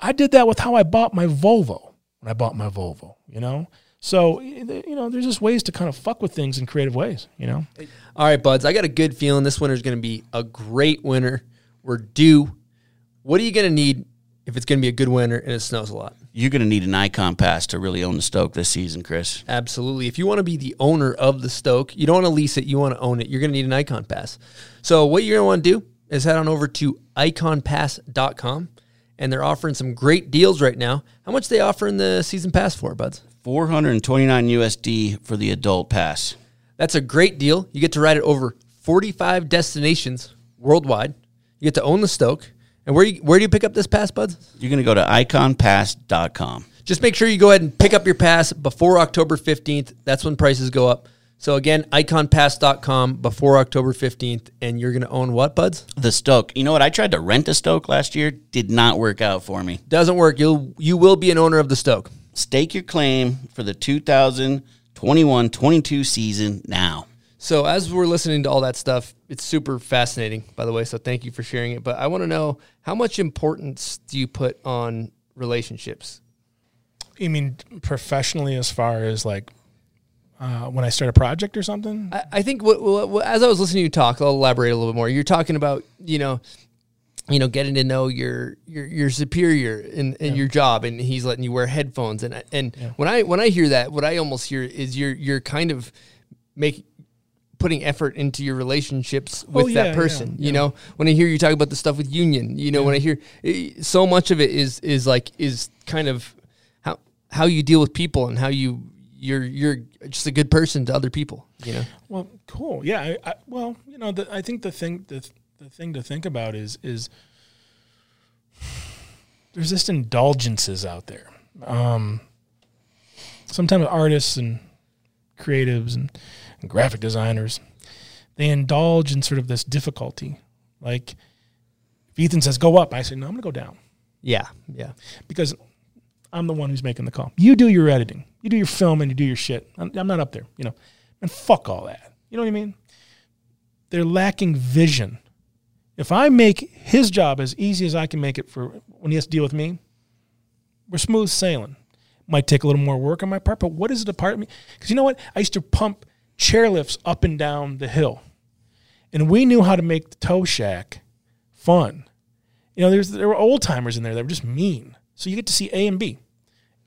I did that with how I bought my Volvo when I bought my Volvo, you know? So you know, there's just ways to kind of fuck with things in creative ways. You know. All right, buds. I got a good feeling this winter is going to be a great winter. We're due. What are you going to need if it's going to be a good winter and it snows a lot? You're going to need an Ikon Pass to really own the Stoke this season, Chris. Absolutely. If you want to be the owner of the Stoke, you don't want to lease it. You want to own it. You're going to need an Ikon Pass. So what you're going to want to do is head on over to ikonpass.com and they're offering some great deals right now. How much they offering the season pass for, buds? 429 USD for the adult pass. That's a great deal. You get to ride it over 45 destinations worldwide. You get to own the Stoke. And where you, where do you pick up this pass, buds? You're going to go to ikonpass.com. Just make sure you go ahead and pick up your pass before October 15th. That's when prices go up. So again, ikonpass.com before October 15th, and you're going to own what, buds? The Stoke. You know what? I tried to rent a Stoke last year. Did not work out for me. Doesn't work. You'll you will be an owner of the Stoke. Stake your claim for the 2021-22 season now. So as we're listening to all that stuff, it's super fascinating, by the way. So thank you for sharing it. But I want to know how much importance do you put on relationships? You mean professionally, as far as like uh, when I start a project or something? I, I think what, what, what- as I was listening to you talk, I'll elaborate a little bit more. You're talking about you know, you know, getting to know your your your superior in, in your job, and he's letting you wear headphones. And and when I when I hear that, what I almost hear is you're you're kind of make putting effort into your relationships with Oh, yeah, that yeah, person. You yeah. know, when I hear you talk about the stuff with union, you know, when I hear eh, so much of it is is like is kind of how how you deal with people and how you you're you're just a good person to other people. You know. Well, cool. Yeah. I, I, well, you know, the, I think the thing the the thing to think about is is there's just indulgences out there. Um, sometimes artists and creatives and, and graphic designers they indulge in sort of this difficulty. Like if Ethan says go up, I say no, I'm gonna go down Yeah, yeah. because I'm the one who's making the call. You do your editing, you do your film, and you do your shit. I'm, I'm not up there, you know. And fuck all that. You know what I mean? They're lacking vision. If I make his job as easy as I can make it for when he has to deal with me, we're smooth sailing. Might take a little more work on my part, but what is it apart me? Because you know what? I used to pump chairlifts up and down the hill, and we knew how to make the tow shack fun. You know, there's there were old timers in there that were just mean. So you get to see A and B.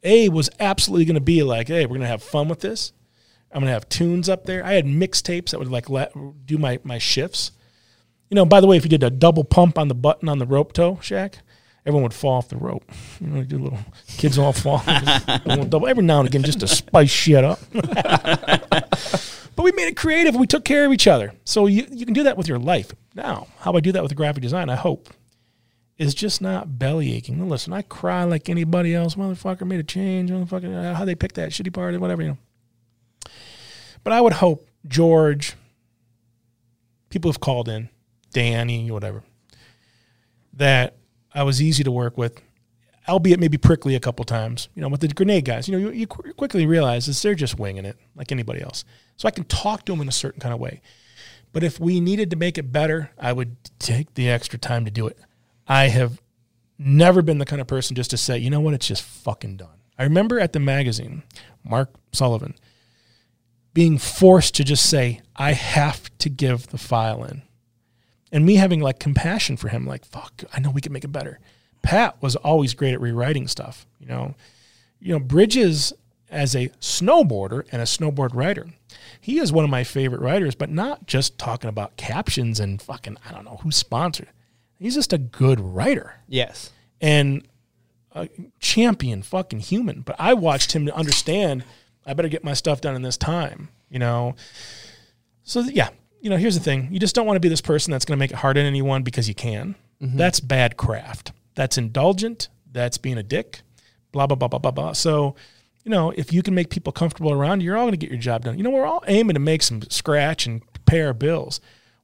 A was absolutely going to be like, hey, we're going to have fun with this. I'm going to have tunes up there. I had mixtapes that would like let, do my my shifts. You know, by the way, if you did a double pump on the button on the rope tow shack, everyone would fall off the rope. You know, you do little kids all fall. Double every now and again just to spice shit up. but we made it creative. We took care of each other. So you, you can do that with your life. Now, how I do that with graphic design, I hope, is just not belly aching. Listen, I cry like anybody else. Motherfucker made a change. Motherfucker, uh, how they picked that shitty part or whatever, you know. But I would hope George, people have called in, Danny, whatever, that I was easy to work with, albeit maybe prickly a couple times. You know, with the grenade guys, you know, you, you qu- quickly realize is they're just winging it like anybody else. So I can talk to them in a certain kind of way. But if we needed to make it better, I would take the extra time to do it. I have never been the kind of person just to say, you know what, it's just fucking done. I remember at the magazine, Mark Sullivan being forced to just say, I have to give the file in. And me having like compassion for him, like, fuck, I know we can make it better. Pat was always great at rewriting stuff, you know. You know, Bridges as a snowboarder and a snowboard writer, he is one of my favorite writers, but not just talking about captions and fucking, I don't know who's sponsored. He's just a good writer Yes. and a champion fucking human. But I watched him to understand I better get my stuff done in this time, you know. So yeah, you know, here's the thing. You just don't want to be this person that's going to make it hard on anyone because you can. Mm-hmm. That's bad craft. That's indulgent. That's being a dick. Blah blah blah blah blah blah. So, you know, if you can make people comfortable around you, you're all going to get your job done. You know, we're all aiming to make some scratch and pay our bills.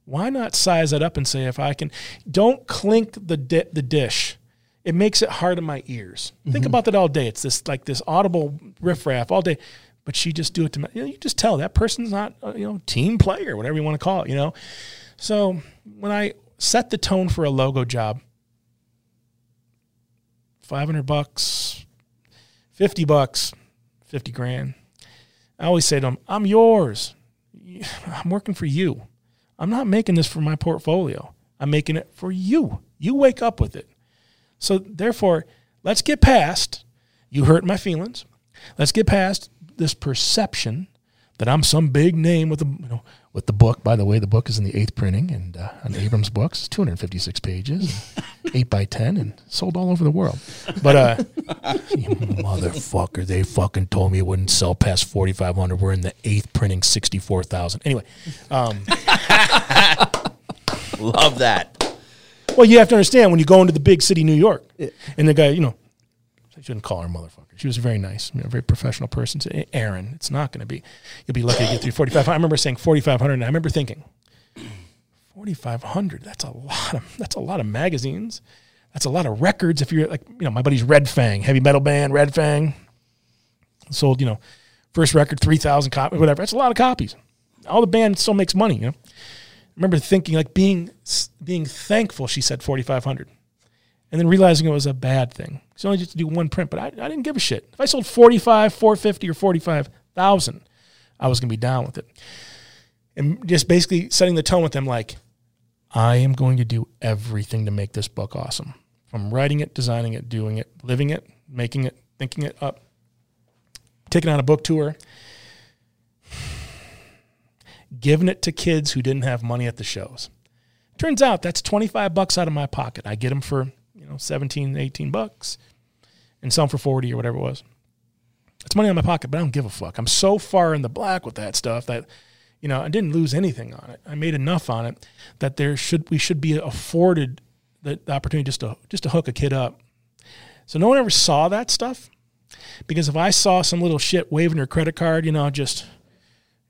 Why not size it up and say if I can? Don't clink the di- the dish. It makes it hard on my ears. Think about that all day. It's this like this audible riffraff all day. But she just do it to me. You, know, you just tell that person's not uh, you know team player, whatever you want to call it. You know. So when I set the tone for a logo job, five hundred bucks, fifty bucks, fifty grand. I always say to them, "I'm yours. I'm working for you. I'm not making this for my portfolio. I'm making it for you. You wake up with it. So therefore, let's get past you hurt my feelings. Let's get past this perception that I'm some big name with a you know with the book. By the way, the book is in the eighth printing and uh, on Abrams Books, it's 256 pages, eight by ten, and sold all over the world. But uh, you motherfucker, they fucking told me it wouldn't sell past 4,500. We're in the eighth printing, 64,000. Anyway, um, Love that. Well, you have to understand when you go into the big city, New York, and the guy, you know, I shouldn't call her motherfucker. She was very nice, you know, very professional person. So, Aaron, it's not going to be. You'll be lucky to get through 45. I remember saying 4,500, and I remember thinking, 4,500. That's a lot of. That's a lot of magazines. That's a lot of records. If you're like, you know, my buddy's Red Fang, heavy metal band, Red Fang, sold, you know, first record 3,000 copies, whatever. That's a lot of copies. All the band still makes money, you know. I remember thinking like being being thankful. She said 4,500 and then realizing it was a bad thing. It's only just to do one print, but I, I didn't give a shit. If I sold 45, 450 or 45,000, I was going to be down with it. And just basically setting the tone with them like, I am going to do everything to make this book awesome. From writing it, designing it, doing it, living it, making it, thinking it up, taking on a book tour, giving it to kids who didn't have money at the shows. Turns out that's 25 bucks out of my pocket. I get them for you know, 17, 18 bucks and some for 40 or whatever it was. It's money in my pocket, but I don't give a fuck. I'm so far in the black with that stuff that, you know, I didn't lose anything on it. I made enough on it that there should, we should be afforded the, the opportunity just to, just to hook a kid up. So no one ever saw that stuff because if I saw some little shit waving her credit card, you know, just,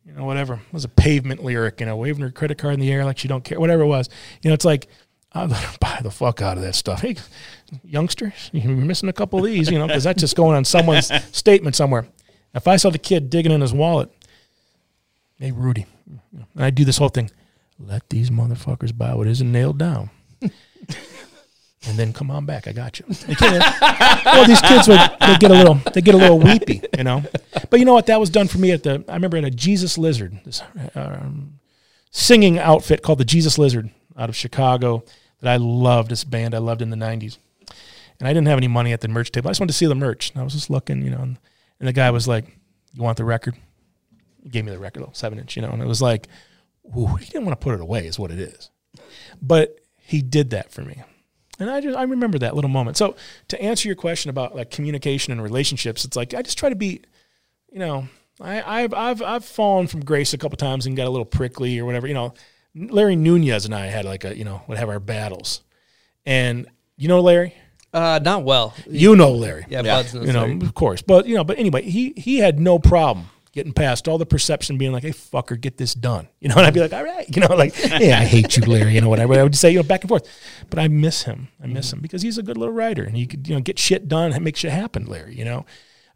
you know, whatever, it was a pavement lyric, you know, waving her credit card in the air like she don't care, whatever it was, you know, it's like, I'm gonna buy the fuck out of that stuff. Hey, youngsters, you're missing a couple of these, you know, because that's just going on someone's statement somewhere. If I saw the kid digging in his wallet, hey Rudy, and I do this whole thing, let these motherfuckers buy what isn't nailed down. and then come on back. I got you. well, these kids would they get a little they get a little weepy, you know. But you know what? That was done for me at the. I remember at a Jesus Lizard, this um, singing outfit called the Jesus Lizard out of Chicago that I loved. This band I loved in the '90s, and I didn't have any money at the merch table. I just wanted to see the merch. And I was just looking, you know, and, and the guy was like, "You want the record?" He gave me the record, little seven inch, you know, and it was like, ooh, he didn't want to put it away, is what it is. But he did that for me. And I just I remember that little moment. So to answer your question about like communication and relationships, it's like I just try to be, you know, I, I've I've I've fallen from grace a couple times and got a little prickly or whatever. You know, Larry Nunez and I had like a you know would have our battles, and you know Larry. Uh, not well. You know Larry. Yeah, Bud's you know, Larry. of course. But you know, but anyway, he he had no problem getting past all the perception, being like, "Hey, fucker, get this done." You know, and I'd be like, "All right," you know, like, "Yeah, I hate you, Larry," you know, whatever. I would say, you know, back and forth. But I miss him. I miss him because he's a good little writer, and he could you know get shit done and make shit happen, Larry. You know,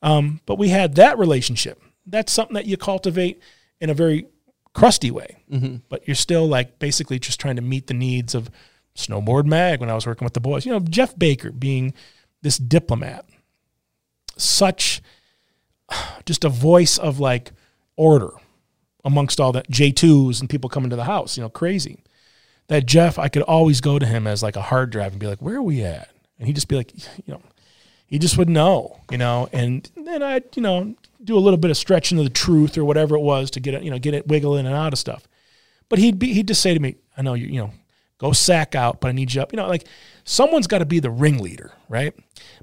um, but we had that relationship. That's something that you cultivate in a very crusty way, Mhm. but you're still like basically just trying to meet the needs of Snowboard Mag when I was working with the boys. You know, Jeff Baker being this diplomat, such just a voice of like order amongst all the J2s and people coming to the house, you know, crazy. That Jeff, I could always go to him as like a hard drive and be like, where are we at? And he'd just be like, you know, he just would know, you know, and then I'd, you know, do a little bit of stretching of the truth or whatever it was to get it, you know, get it wiggle in and out of stuff. But he'd be, he'd just say to me, I know you, you know, go sack out, but I need you up. You know, like someone's got to be the ringleader, right?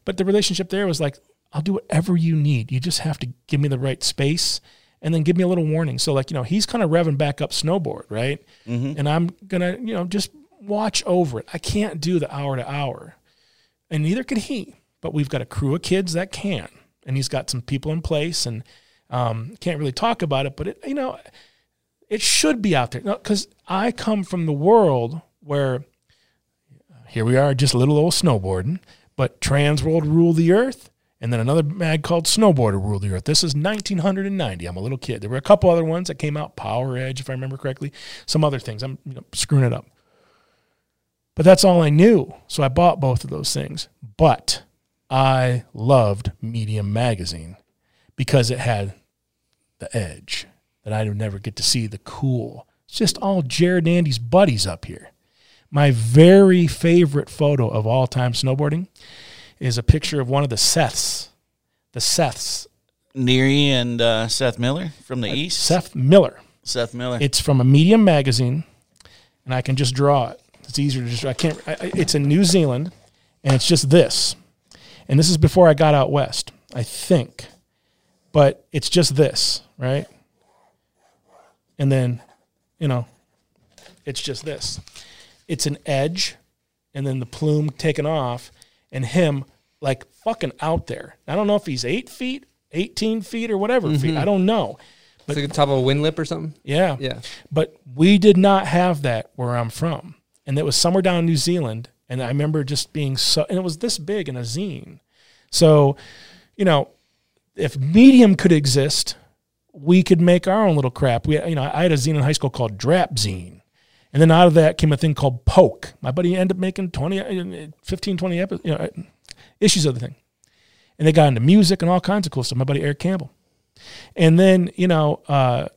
But the relationship there was like, I'll do whatever you need. You just have to give me the right space and then give me a little warning. So like, you know, he's kind of revving back up snowboard, right? Mm-hmm. And I'm going to, you know, just watch over it. I can't do the hour to hour. And neither can he. But we've got a crew of kids that can. And he's got some people in place and um, can't really talk about it, but it, you know, it should be out there because I come from the world where here we are, just little old snowboarding, but Transworld rule the earth, and then another mag called Snowboarder rule the earth. This is 1990. I'm a little kid. There were a couple other ones that came out, Power Edge, if I remember correctly, some other things. I'm you know, screwing it up, but that's all I knew. So I bought both of those things. But I loved Medium magazine because it had the edge that I would never get to see the cool. It's just all Jared and Andy's buddies up here. My very favorite photo of all time snowboarding is a picture of one of the Seths. The Seths. Neary and uh, Seth Miller from the East. Seth Miller. Seth Miller. It's from a Medium magazine, and I can just draw it. It's easier to just. I can't. I- it's in New Zealand, and it's just this. And this is before I got out west, I think. But it's just this, right? And then, you know, it's just this. It's an edge, and then the plume taken off, and him like fucking out there. I don't know if he's eight feet, 18 feet, or whatever feet. Mhm. I don't know. But, It's like the top of a wind lip or something. Yeah. Yeah. But we did not have that where I'm from. And it was somewhere down in New Zealand. And I remember just being so, and it was this big in a zine. So, you know, if medium could exist, we could make our own little crap. We, you know, I had a zine in high school called Drap Zine. And then out of that came a thing called Poke. My buddy ended up making 20, uh, 15, 20 episodes, you know, issues of the thing. And they got into music and all kinds of cool stuff. My buddy Eric Campbell. And then, you know, uh,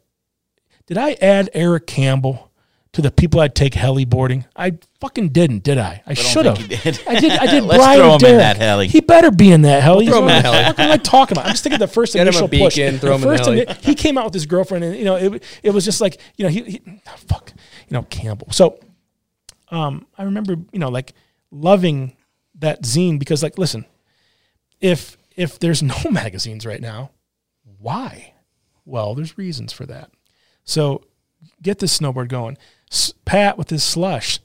did I add Eric Campbell to the people I'd take heli boarding? I fucking didn't, did I? I should have. did. I did. I did. Let's Brian throw him in that heli. He better be in that heli. We'll throw him in heli. What am I talking about? I'm just thinking the first Get him a initial push. beacon, throw him in the heli. he came out with his girlfriend, and you know, it, it was just like you know, he, he oh, fuck, you know, Campbell. So, um, I remember you know, like loving that zine because, like, listen, if if there's no magazines right now, why? Well, there's reasons for that. So get this snowboard going. Pat with his slush,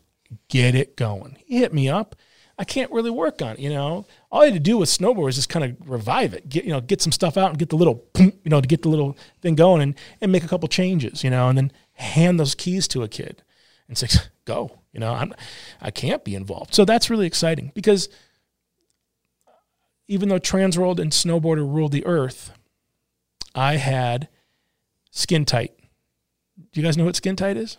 get it going. He hit me up. I can't really work on it, you know. All I had to do with snowboard is just kind of revive it, get you know, get some stuff out and get the little, you know, to get the little thing going and and make a couple changes, you know, and then hand those keys to a kid and say, go, you know. I'm I can't be involved, so that's really exciting because even though Transworld and Snowboarder ruled the earth, I had Skin Tight. Do you guys know what Skin Tight is?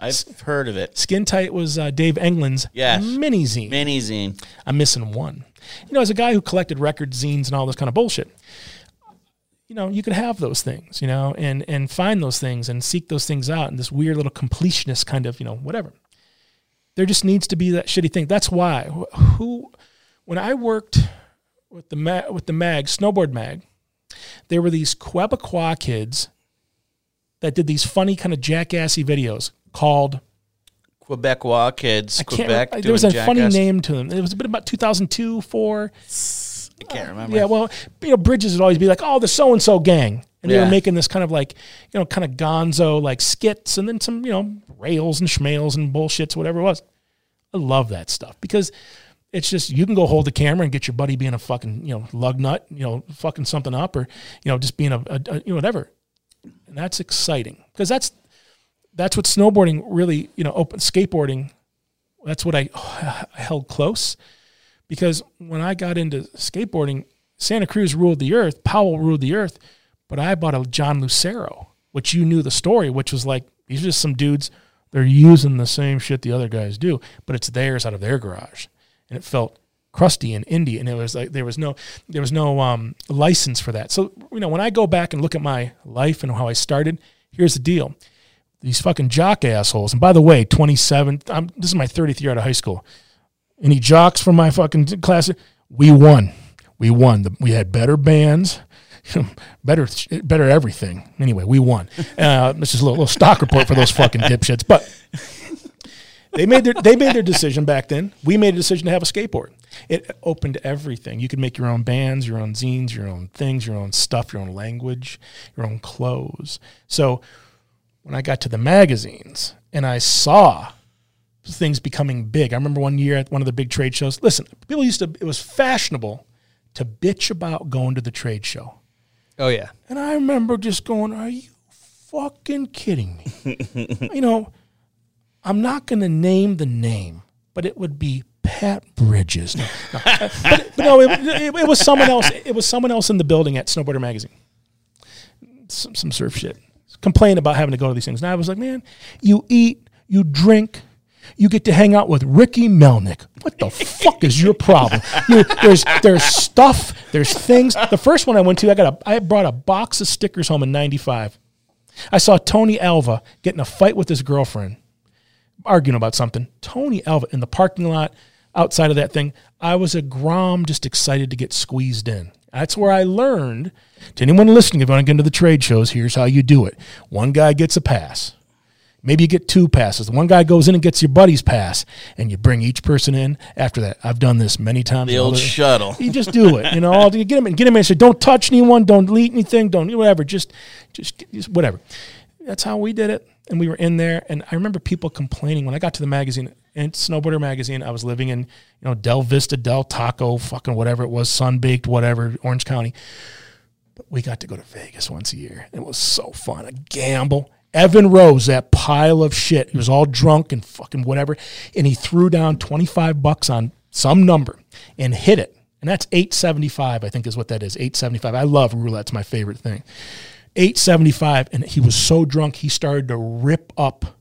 I've heard of it. Skin Tight was uh, Dave England's Yes. mini zine. Mini zine. I'm missing one. You know, as a guy who collected record zines and all this kind of bullshit, you know, you could have those things, you know, and and find those things and seek those things out and this weird little completionist kind of, you know, whatever. There just needs to be that shitty thing. That's why who when I worked with the ma- with the mag snowboard mag, there were these Quebecois kids that did these funny kind of jackassy videos called Quebecois kids. I. Quebec. re- there was a doing funny name to them. It was a bit about 2002, four. I can't uh, remember. Yeah, well, you know, Bridges would always be like, "Oh, the so and so gang," and they Yeah. were making this kind of like, you know, kind of Gonzo like skits, and then some, you know, rails and schmales and bullshits, whatever it was. I love that stuff because it's just you can go hold the camera and get your buddy being a fucking, you know, lug nut, you know, fucking something up, or you know, just being a, a, a you know, whatever. And that's exciting because that's that's what snowboarding really, you know, open skateboarding. That's what I, I held close because when I got into skateboarding, Santa Cruz ruled the earth, Powell ruled the earth, but I bought a John Lucero, which you knew the story, which was like these are just some dudes. They're using the same shit the other guys do, but it's theirs out of their garage, and it felt crusty and indie, and it was like there was no there was no um, license for that. So you know when I go back and look at my life and how I started, here's the deal: these fucking jock assholes. And by the way, 27. I'm, this is my 30th year out of high school. Any jocks from my fucking class? We won. We won. The- We had better bands, better, better everything. Anyway, we won. Uh, this is a little, little stock report for those fucking dipshits. But they made their they made their decision back then. We made a decision to have a skateboard. It opened everything. You could make your own bands, your own zines, your own things, your own stuff, your own language, your own clothes. So when I got to the magazines and I saw things becoming big. I remember one year at one of the big trade shows. Listen, people used to it was fashionable to bitch about going to the trade show. Oh yeah. And I remember just going, Are you fucking kidding me? you know, I'm not going to name the name, but it would be Pat Bridges. No, no. But, but no, it, it, it was someone else. It was someone else in the building at Snowboarder Magazine. Some, some surf shit. Complain about having to go to these things. And I was like, man, you eat, you drink, you get to hang out with Ricky Melnick. What the fuck is your problem? You- there's there's stuff, there's things. The first one I went to, I got a I brought a box of stickers home in '95. I saw Tony Alva getting a fight with his girlfriend, arguing about something. Tony Alva in the parking lot outside of that thing. I was a grom, just excited to get squeezed in. That's where I learned. To anyone listening, if you want to get into the trade shows, here's how you do it. One guy gets a pass. Maybe you get two passes. The one guy goes in and gets your buddy's pass, and you bring each person in after that. I've done this many times. The old shuttle. You just do it. You know, all- you get them in, get them in. And say, don't touch anyone. Don't delete anything. Don't whatever. Just, just, just whatever. That's how we did it. And we were in there, and I remember people complaining when I got to the magazine in Snowboarder magazine. I was living in, you know, Del Vista, Del Taco, fucking whatever it was, Sunbaked, whatever, Orange County. But we got to go to Vegas once a year. It was so fun. A gamble. Evan Rose, that pile of shit. He was all drunk and fucking whatever. And he threw down 25 bucks on some number and hit it. And that's 875, I think is what that is. 875. I love roulette. It's my favorite thing. 875. And he was so drunk, he started to rip up,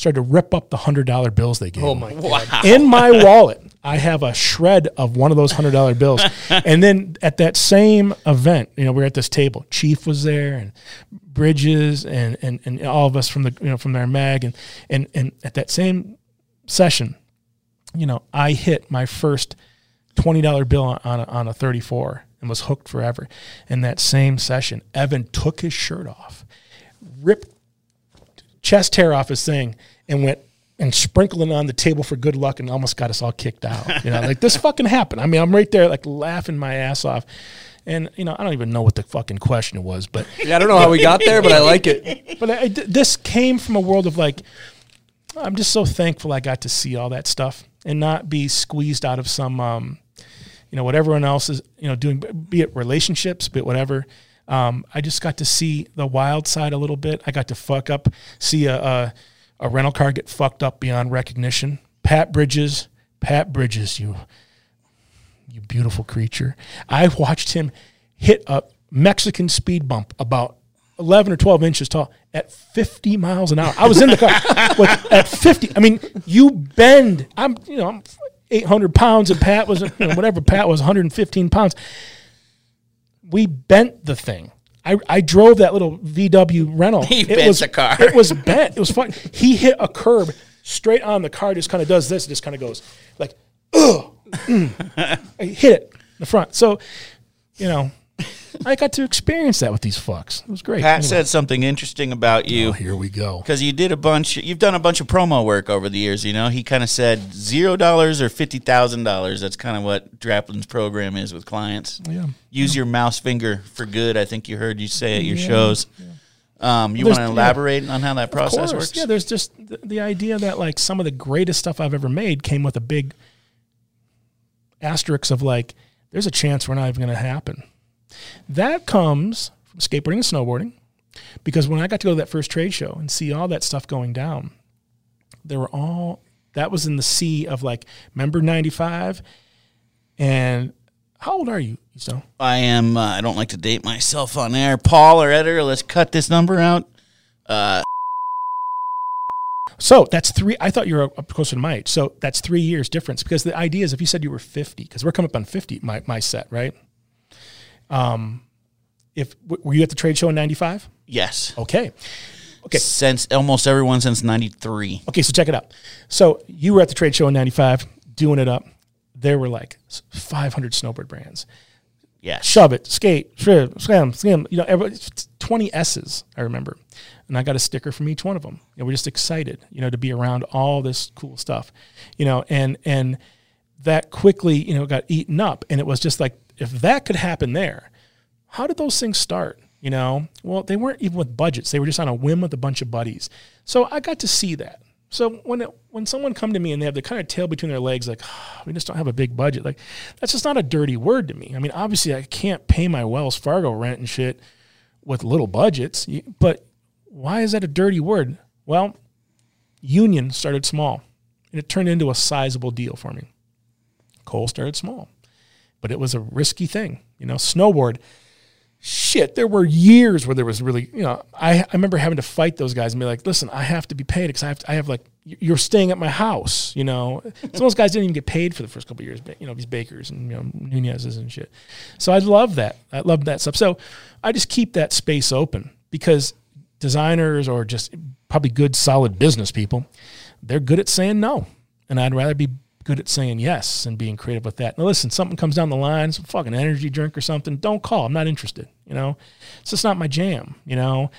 started to rip up the $100 bills they gave Oh him. my god. In my wallet, I have a shred of one of those hundred dollar bills. and then at that same event, you know, we are at this table. Chief was there and Bridges and, and, and all of us from the you know from their mag and and and at that same session, you know, I hit my first twenty dollar bill on on a, on a thirty four and was hooked forever. In that same session, Evan took his shirt off, ripped chest hair off his thing, and went and sprinkled it on the table for good luck, and almost got us all kicked out. You know, like this fucking happened. I mean, I'm right there, like laughing my ass off. And you know, I don't even know what the fucking question was, but Yeah, I don't know how we got there, but I like it. but I, this came from a world of like, I'm just so thankful I got to see all that stuff and not be squeezed out of some, um, you know, what everyone else is, you know, doing, be it relationships, be it whatever. Um, I just got to see the wild side a little bit. I got to fuck up, see a, a, a rental car get fucked up beyond recognition. Pat Bridges, Pat Bridges, you you beautiful creature. I watched him hit a Mexican speed bump about 11 or 12 inches tall at 50 miles an hour. I was in the car with, at 50. I mean, you bend. I'm, you know, I'm 800 pounds and Pat was, you know, whatever Pat was, 115 pounds. We bent the thing. I, I drove that little VW rental. He it bent was, the car. It was bent. It was fun. He hit a curb straight on. The car just kind of does this. It just kind of goes like, ugh. mm. I hit it in the front. So, you know, I got to experience that with these fucks. It was great. Pat Anyway. said something interesting about you. Oh, here we go. Because you did a bunch, you've done a bunch of promo work over the years. You know, he kind of said zero dollars or fifty thousand dollars. That's kind of what Draplin's program is with clients. Yeah. Use your mouse finger for good. I think you heard you say at your Yeah, shows. Um, you There's- want to yeah. elaborate on how that process works? Yeah, there's just the, the idea that like some of the greatest stuff I've ever made came with a big asterisk of like, there's a chance we're not even going to happen. That comes from skateboarding and snowboarding, because when I got to go to that first trade show and see all that stuff going down, there were all that was in the sea of like, member '95, and how old are you, Easto? I am. Uh, I don't like to date myself on air. Paul or editor, let's cut this number out. Uh, So that's three. I thought you were up closer to my age. So that's three years difference. Because the idea is, if you said you were fifty, because we're coming up on fifty, my my set, right? Um, if were you at the trade show in '95? yes. Okay, okay, Since almost everyone since '93. okay. So check it out. So you were at the trade show in '95, doing it up. There were like 500 snowboard brands. Yeah. Shove it, skate, shred, slam, slam. You know, every, 20 S's. I remember, and I got a sticker from each one of them. And we're just excited, you know, to be around all this cool stuff, you know, and and that quickly, you know, got eaten up. And it was just like, if that could happen there, how did those things start? You know, well, they weren't even with budgets; they were just on a whim with a bunch of buddies. So I got to see that. So when it, when someone come to me and they have the kind of tail between their legs, like "Ah, we just don't have a big budget, like that's just not a dirty word to me. I mean, obviously I can't pay my Wells Fargo rent and shit with little budgets, but why is that a dirty word? Well, Union started small, and it turned into a sizable deal for me. Coal started small, but it was a risky thing. You know, snowboard. Shit, there were years where there was really, you know, I, I remember having to fight those guys and be like, listen, I have to be paid because I have, to, I have like, you're staying at my house, you know. Some of those guys didn't even get paid for the first couple years, but, you know, these bakers and, you know, Nunez's and shit. So I love that. I love that stuff. So I just keep that space open because designers or just probably good, solid business people, they're good at saying no. And I'd rather be good at saying yes and being creative with that. Now, listen, something comes down the line, some fucking energy drink or something, don't call. I'm not interested. You know, it's just not my jam. You know,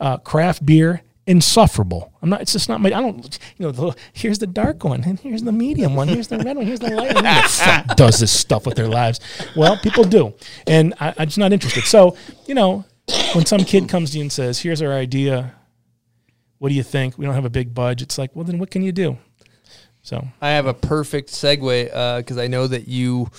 uh, craft beer, insufferable. I'm not. It's just not my. I don't. You know, the, here's the dark one, and here's the medium one, here's the red one, here's the light one. Who does this stuff with their lives? Well, people do, and I, I'm just not interested. So, you know, when some kid comes to you and says, "Here's our idea," what do you think? We don't have a big budget. It's like, well, then what can you do? So I have a perfect segue because I know that you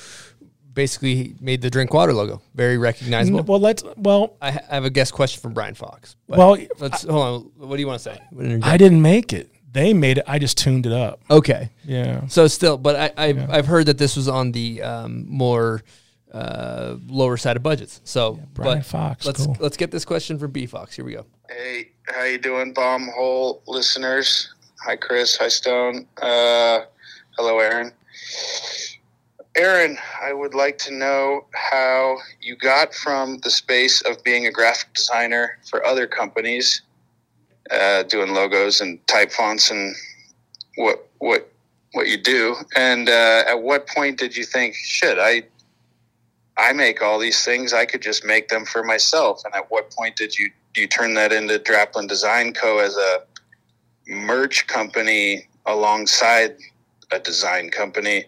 basically made the drink water logo very recognizable. Well, let's. Well, I ha- I have a guest question from Brian Fox. Well, let's hold on. What do you want to say? I didn't make it. They made it. I just tuned it up. Okay. Yeah. So still, but I, I've, I've heard that this was on the um, more uh, lower side of budgets. So, Brian but Fox, Let's cool. let's get this question from B Fox. Here we go. Hey, how you doing, bomb hole listeners? Hi, Chris. Hi, Stone. Uh, hello, Aaron. Aaron, I would like to know how you got from the space of being a graphic designer for other companies, uh, doing logos and type fonts and what what what you do, and uh, at what point did you think, shit, I I make all these things. I could just make them for myself. And at what point did you you turn that into Draplin Design Co. as a merch company alongside a design company?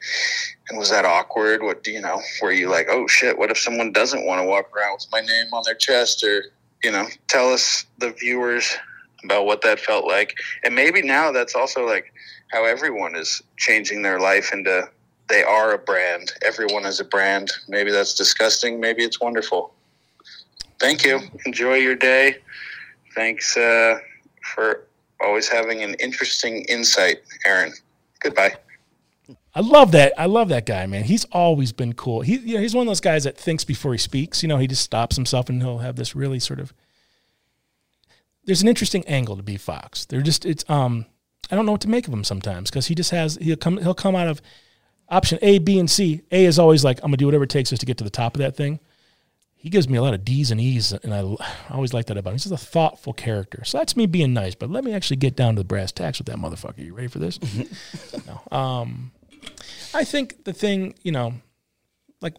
And was that awkward? What do you know? Were you like, oh shit? What if someone doesn't want to walk around with my name on their chest? Or you know, tell us the viewers about what that felt like. And maybe now that's also like how everyone is changing their life into they are a brand. Everyone is a brand. Maybe that's disgusting. Maybe it's wonderful. Thank you. Enjoy your day. Thanks uh, for always having an interesting insight, Aaron. Goodbye. I love that. I love that guy, man. He's always been cool. He, you know, he's one of those guys that thinks before he speaks. You know, he just stops himself and he'll have this really sort of. There's an interesting angle to be Fox. They're just it's um I don't know what to make of him sometimes because he just has he'll come he'll come out of option A, B, and C. A is always like I'm gonna do whatever it takes just to get to the top of that thing. He gives me a lot of D's and E's, and I, I always like that about him. He's just a thoughtful character. So that's me being nice, but let me actually get down to the brass tacks with that motherfucker. You ready for this? no. Um, I think the thing, you know, like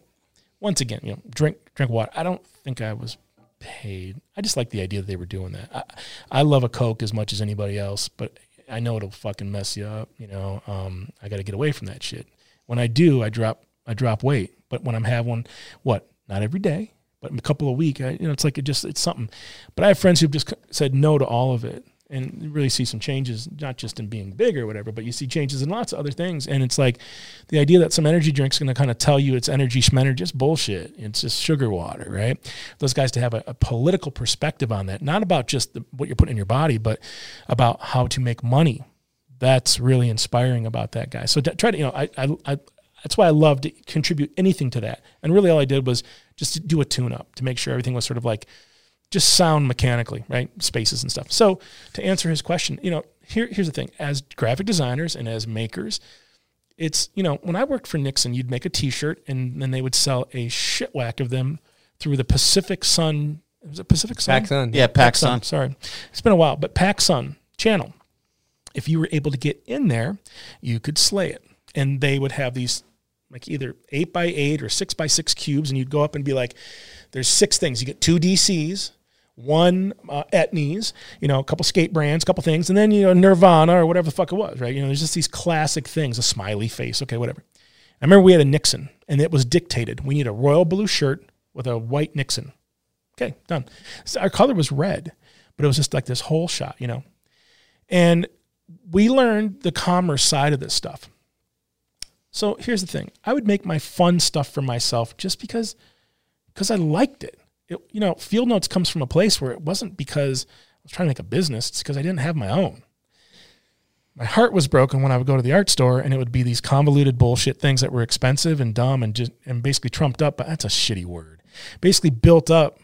once again, you know, drink drink water. I don't think I was paid. I just like the idea that they were doing that. I, I love a Coke as much as anybody else, but I know it'll fucking mess you up. You know, um, I got to get away from that shit. When I do, I drop I drop weight. But when I'm having one, what? Not every day, but a couple of week. I, you know, it's like it just it's something. But I have friends who've just said no to all of it, and really see some changes, not just in being big or whatever, but you see changes in lots of other things. And it's like the idea that some energy drink's going to kind of tell you it's energy schmenergy, just bullshit. It's just sugar water, right? Those guys to have a, a political perspective on that, not about just the, what you're putting in your body, but about how to make money. That's really inspiring about that guy. So try to, you know, I, I that's why I love to contribute anything to that. And really, all I did was just do a tune up to make sure everything was sort of like just sound mechanically, right? Spaces and stuff. So to answer his question, you know, here, here's the thing: as graphic designers and as makers, it's you know, when I worked for Nixon, you'd make a T-shirt, and then they would sell a shit whack of them through the Pacific Sun. Was it Pacific Sun? Pac Sun. Yeah, Pac Sun. Sorry, it's been a while, but Pac Sun channel. If you were able to get in there, you could slay it, and they would have these like either eight by eight or six by six cubes, and you'd go up and be like, "There's six things. You get two DCs, one uh, Etnies, you know, a couple skate brands, a couple things, and then you know Nirvana or whatever the fuck it was, right? You know, there's just these classic things, a smiley face, okay, whatever. I remember we had a Nixon, and it was dictated. We need a royal blue shirt with a white Nixon. Okay, done. So our color was red, but it was just like this whole shot, you know. And we learned the commerce side of this stuff. So here's the thing: I would make my fun stuff for myself just because, because I liked it. it. You know, Field Notes comes from a place where it wasn't because I was trying to make a business; it's because I didn't have my own. My heart was broken when I would go to the art store, and it would be these convoluted bullshit things that were expensive and dumb and just and basically trumped up. But that's a shitty word. Basically built up,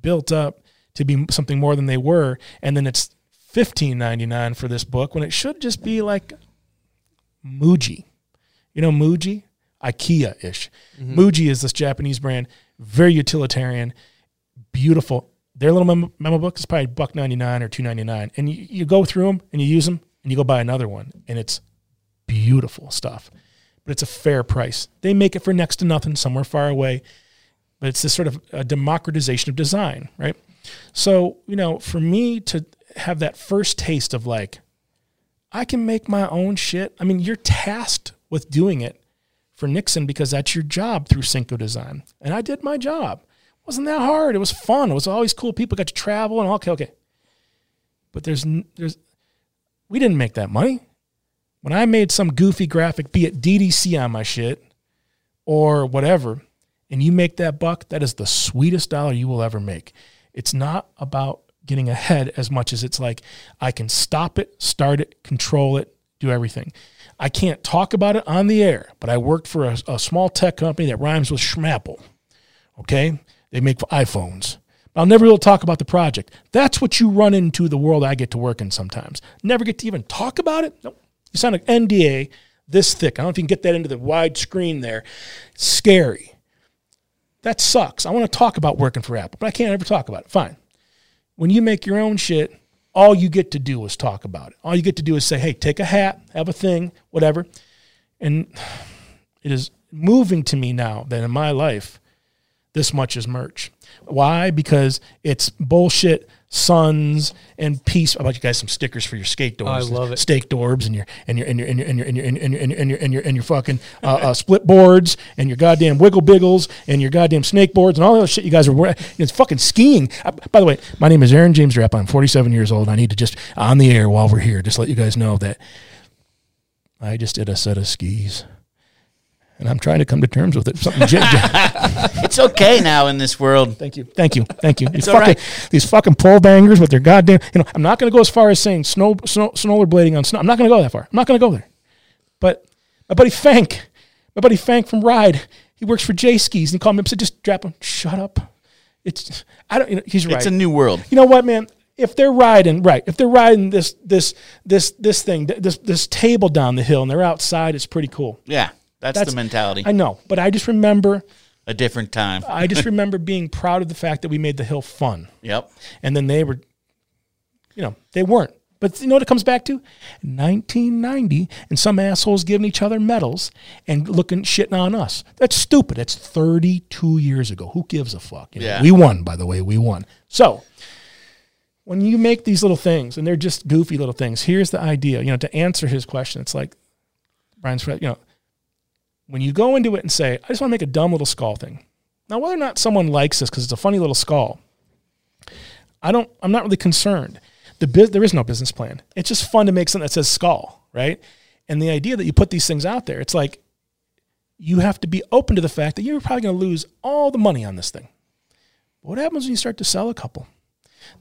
built up to be something more than they were, and then it's fifteen ninety nine for this book when it should just be like Muji. You know Muji? IKEA ish. Mm-hmm. Muji is this Japanese brand, very utilitarian, beautiful. Their little memo, memo book is probably buck ninety nine or two ninety nine, and you, you go through them and you use them, and you go buy another one, and it's beautiful stuff, but it's a fair price. They make it for next to nothing somewhere far away, but it's this sort of a democratization of design, right? So you know, for me to have that first taste of like, I can make my own shit. I mean, you're tasked with doing it for Nixon because that's your job through Cinco Design. And I did my job. It wasn't that hard. It was fun. It was always cool. People got to travel and okay, okay. But there's there's we didn't make that money. when I made some goofy graphic, be it DDC on my shit or whatever, and you make that buck, that is the sweetest dollar you will ever make. It's not about getting ahead as much as it's like I can stop it, start it, control it, do everything. I can't talk about it on the air, but I worked for a, a small tech company that rhymes with Schmapple. Okay? They make iPhones. I'll never be able to talk about the project. That's what you run into the world I get to work in sometimes. Never get to even talk about it. Nope. You sign an NDA this thick. I don't know if you can get that into the wide screen there. Scary. That sucks. I want to talk about working for Apple, but I can't ever talk about it. Fine. When you make your own shit, all you get to do is talk about it. All you get to do is say, hey, take a hat, have a thing, whatever. And it is moving to me now that in my life, this much is merch. Why? Because it's bullshit suns and peace. I bought you guys some stickers for your skate doors. I love it. Stake dorbs and your and your and your and your and your and your and your and your and your and your, and your, fucking uh, uh, split boards and your goddamn wiggle biggles and your goddamn snake boards and all that shit you guys are wearing. It's fucking skiing. Uh, by the way, my name is Aaron James Rapp. I'm 47 years old. I need to just on the air while we're here, just let you guys know that I just did a set of skis. And I'm trying to come to terms with it. Something it's okay now in this world. Thank you. Thank you. Thank you. These It's all fucking right. these fucking pole bangers with their goddamn. You know, I'm not going to go as far as saying snow snow snowblading on snow. I'm not going to go that far. I'm not going to go there. But my buddy Fank, my buddy Fank from Ride, he works for J Skis, and he called me up and said, "Just drop him. Shut up. It's I don't. You know, he's right. It's a new world. You know what, man? If they're riding right, if they're riding this this this this thing this this table down the hill and they're outside, it's pretty cool. Yeah, that's, the mentality. I know, but I just remember a different time. I just remember being proud of the fact that we made the hill fun. Yep. And then they were, you know, they weren't. But you know what it comes back to? 1990, and some assholes giving each other medals and looking shitting on us. That's stupid. That's 32 years ago. Who gives a fuck? You know, Yeah. We won, by the way. We won. So when you make these little things, and they're just goofy little things, here's the idea. You know, to answer his question, it's like Brian's, you know, when you go into it and say, I just want to make a dumb little skull thing. Now, whether or not someone likes this because it's a funny little skull, I don't. I'm not really concerned. The there is no business plan. It's just fun to make something that says skull, right? And the idea that you put these things out there, it's like you have to be open to the fact that you're probably going to lose all the money on this thing. What happens when you start to sell a couple?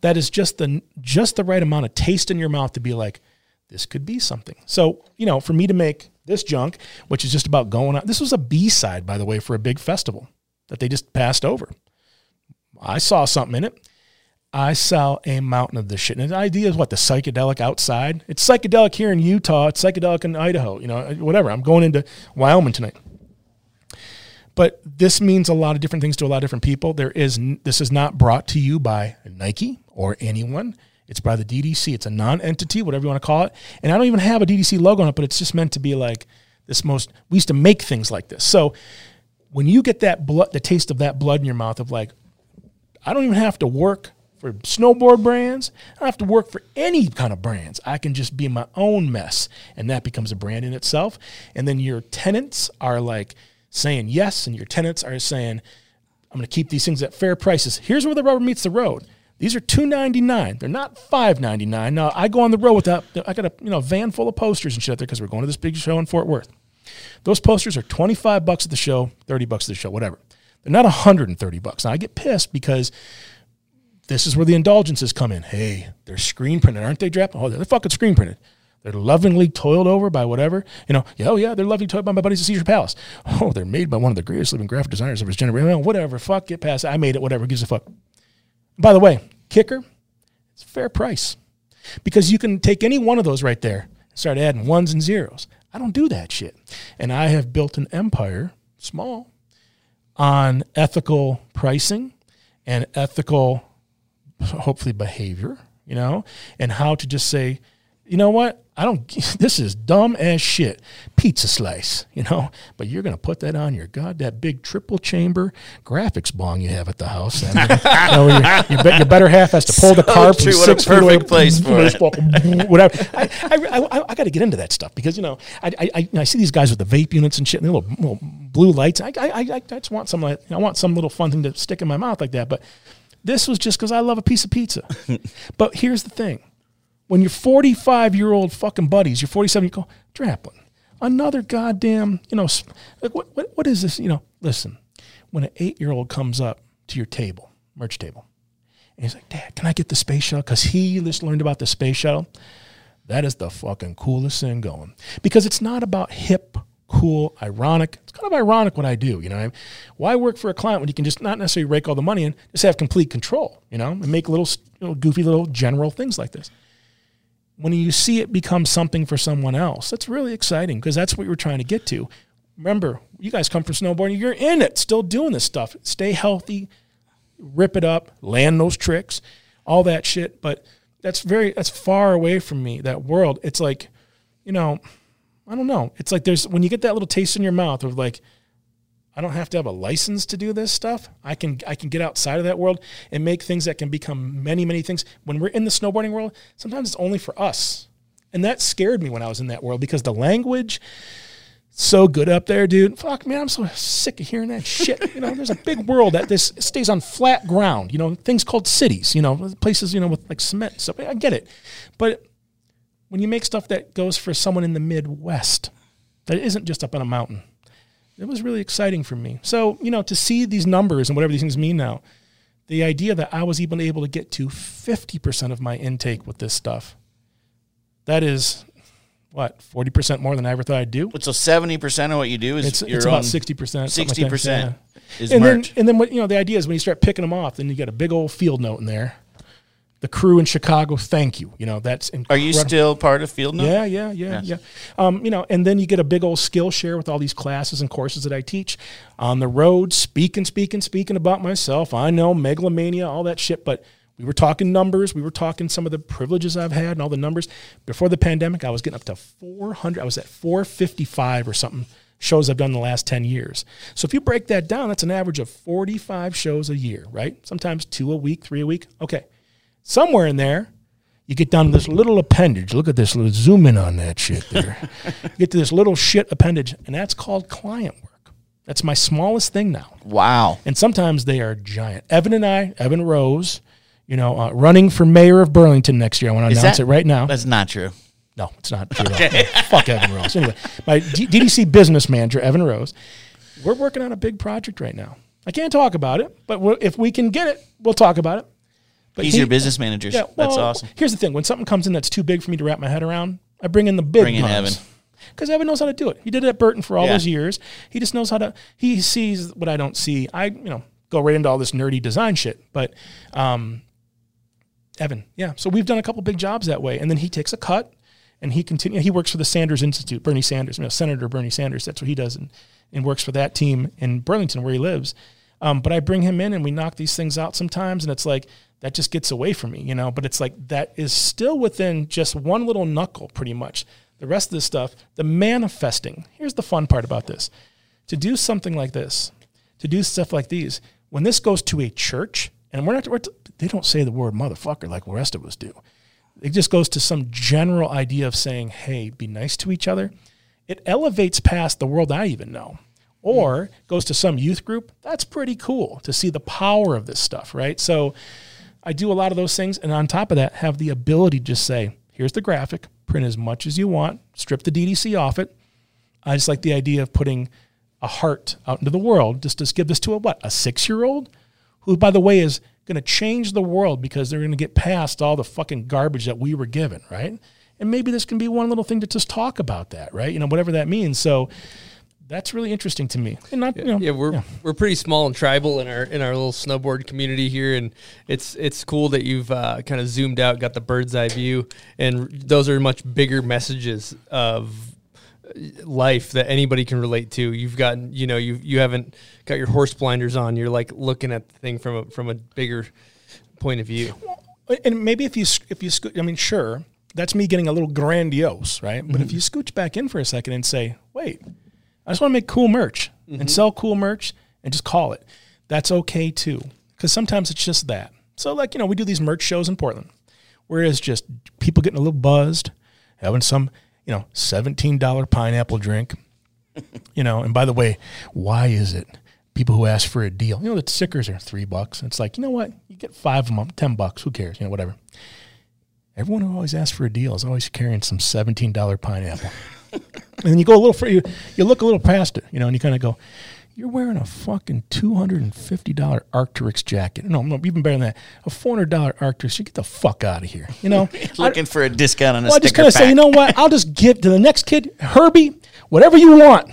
That is just the just the right amount of taste in your mouth to be like, this could be something. So you know, for me to make this junk, which is just about going out. This was a B side, by the way, for a big festival that they just passed over. I saw something in it. I saw a mountain of this shit. And the idea is what? The psychedelic outside? It's psychedelic here in Utah. It's psychedelic in Idaho. You know, whatever. I'm going into Wyoming tonight. But this means a lot of different things to a lot of different people. There is this is not brought to you by Nike or anyone. It's by the DDC. It's a non-entity, whatever you want to call it. And I don't even have a DDC logo on it, but it's just meant to be like this most we used to make things like this. So when you get that blood the taste of that blood in your mouth of like I don't even have to work for snowboard brands. I don't have to work for any kind of brands. I can just be my own mess. And that becomes a brand in itself. And then your tenants are like saying yes, and your tenants are saying, I'm going to keep these things at fair prices. Here's where the rubber meets the road. These are two ninety nine. They're not five ninety nine. Now I go on the road with that. I got a you know van full of posters and shit out there because we're going to this big show in Fort Worth. Those posters are twenty five bucks at the show, thirty bucks at the show, whatever. They're not hundred and thirty bucks. Now I get pissed because this is where the indulgences come in. Hey, they're screen printed, aren't they, Drap? Oh, they're fucking screen printed. They're lovingly toiled over by whatever. You know, yeah, oh yeah, they're lovingly toiled by my buddies at Seizure Palace. Oh, they're made by one of the greatest living graphic designers of his generation. Whatever, fuck, get past it. I made it, whatever, gives a fuck. By the way, kicker, it's fair price. Because you can take any one of those right there and start adding ones and zeros. I don't do that shit. And I have built an empire, small, on ethical pricing and ethical hopefully behavior, you know, and how to just say, you know what? I don't, this is dumb as shit. Pizza slice, you know, but you're going to put that on your god, that big triple chamber graphics bong you have at the house. And, uh, you know, your, your, be- your better half has to pull the So car from true. What a six feet away. perfect place for it. Whatever. I, I, I, I got to get into that stuff because, you know, I, I, I, I see these guys with the vape units and shit and the little, little blue lights. I, I, I, I just want some, like, I want some little fun thing to stick in my mouth like that. But this was just because I love a piece of pizza. but here's the thing When your 45 year old fucking buddies, your 47, you go, Draplin, another goddamn, you know, like what, what, what is this? You know, listen, when an eight year old comes up to your table, merch table, and he's like, Dad, can I get the space shuttle? Because he just learned about the space shuttle. That is the fucking coolest thing going. Because it's not about hip, cool, ironic. It's kind of ironic what I do, you know. Why work for a client when you can just not necessarily rake all the money in, just have complete control, you know, and make little, you know, goofy little general things like this. When you see it become something for someone else, that's really exciting because that's what you're trying to get to. Remember, you guys come from snowboarding, you're in it, still doing this stuff. Stay healthy, rip it up, land those tricks, all that shit. But that's very that's far away from me. That world. It's like, you know, I don't know. It's like there's when you get that little taste in your mouth of like, I don't have to have a license to do this stuff. I can I can get outside of that world and make things that can become many many things. When we're in the snowboarding world, sometimes it's only for us, and that scared me when I was in that world because the language so good up there, dude. Fuck, man, I'm so sick of hearing that shit. You know, there's a big world that this stays on flat ground. You know, things called cities. You know, places you know with like cement stuff. I get it, but when you make stuff that goes for someone in the Midwest, that isn't just up on a mountain, it was really exciting for me. So you know, to see these numbers and whatever these things mean now, the idea that I was even able to get to 50% of my intake with this stuff, that is what 40% more than I ever thought I'd do. So seventy percent of what you do is It's, your it's about sixty percent. Sixty percent is and merch. then and then what you know the idea is when you start picking them off, then you get a big old field note in there. The crew in Chicago, thank you. You know that's Are you still part of Field Note? Yeah, yeah, yeah, yeah. Um, you know, and then you get a big old Skillshare with all these classes and courses that I teach on the road, speaking, speaking, speaking about myself. I know megalomania, all that shit, but we were talking numbers. We were talking some of the privileges I've had and all the numbers. Before the pandemic, I was getting up to 400. I was at 455 or something shows I've done in the last 10 years. So if you break that down, that's an average of 45 shows a year, right? Sometimes two a week, three a week. Okay. Somewhere in there, you get down to this little appendage. Look at this. Little zoom in on that shit there. you get to this little shit appendage, and that's called client work. That's my smallest thing now. Wow. And sometimes they are giant. Evan and I, Evan Rose, you know, uh, running for mayor of Burlington next year. I want to announce that- it right now. That's not true. No, it's not true. all. No, Fuck Evan Rose. Anyway, my D- DDC business manager, Evan Rose, we're working on a big project right now. I can't talk about it, but if we can get it, we'll talk about it. But He's your business manager. That's awesome. Here's the thing: when something comes in that's too big for me to wrap my head around, I bring in the big. Bring in. Evan. because Evan knows how to do it. He did it at Burton for all Yeah. those years. He just knows how to. He sees what I don't see. I you know go right into all this nerdy design shit, but um, Evan, yeah. So we've done a couple big jobs that way, and then he takes a cut, and he continue. He works for the Sanders Institute, Bernie Sanders, you know, Senator Bernie Sanders. That's what he does, and, and works for that team in Burlington where he lives. Um, but I bring him in, and we knock these things out sometimes, and it's like that just gets away from me, you know. But it's like that is still within just one little knuckle, pretty much. The rest of this stuff, the manifesting. Here's the fun part about this: to do something like this, to do stuff like these, when this goes to a church, and we're not, we're, they don't say the word motherfucker like the rest of us do. It just goes to some general idea of saying, hey, be nice to each other. It elevates past the world I even know. Or goes to some youth group. That's pretty cool to see the power of this stuff, right? So I do a lot of those things. And on top of that, have the ability to just say, here's the graphic, print as much as you want, strip the DDC off it. I just like the idea of putting a heart out into the world just to give this to a what? A six year old? Who, by the way, is going to change the world because they're going to get past all the fucking garbage that we were given, right? And maybe this can be one little thing to just talk about that, right? You know, whatever that means. So that's really interesting to me. And not, you know, yeah, we're we're pretty small and tribal in our in our little snowboard community here, and it's it's cool that you've uh, kind of zoomed out, got the bird's eye view, and those are much bigger messages of life that anybody can relate to. You've gotten, you know, you you haven't got your horse blinders on. You're like looking at the thing from a from a bigger point of view. and maybe if you if you scoot, I mean, sure, that's me getting a little grandiose, right? But if you scooch back in for a second and say, wait, I just want to make cool merch and mm-hmm. sell cool merch and just call it, that's okay too. Because sometimes it's just that. So, like, you know, we do these merch shows in Portland, where it's just people getting a little buzzed, having some, you know, $17 pineapple drink. you know, and by the way, why is it people who ask for a deal? You know, the stickers are three bucks. It's like, you know what? You get five of them, 10 bucks. Who cares? You know, whatever. Everyone who always asks for a deal is always carrying some seventeen dollar pineapple. And then you go a little, fur- you, you look a little past it, you know, and you kind of go, "You're wearing a fucking two hundred and fifty dollar Arc'teryx jacket. No, no, even better than that, a four hundred dollar Arc'teryx. You get the fuck out of here. You know, Looking for a discount on a well, I just kind of say, you know what? I'll just give to the next kid, Herbie, whatever you want.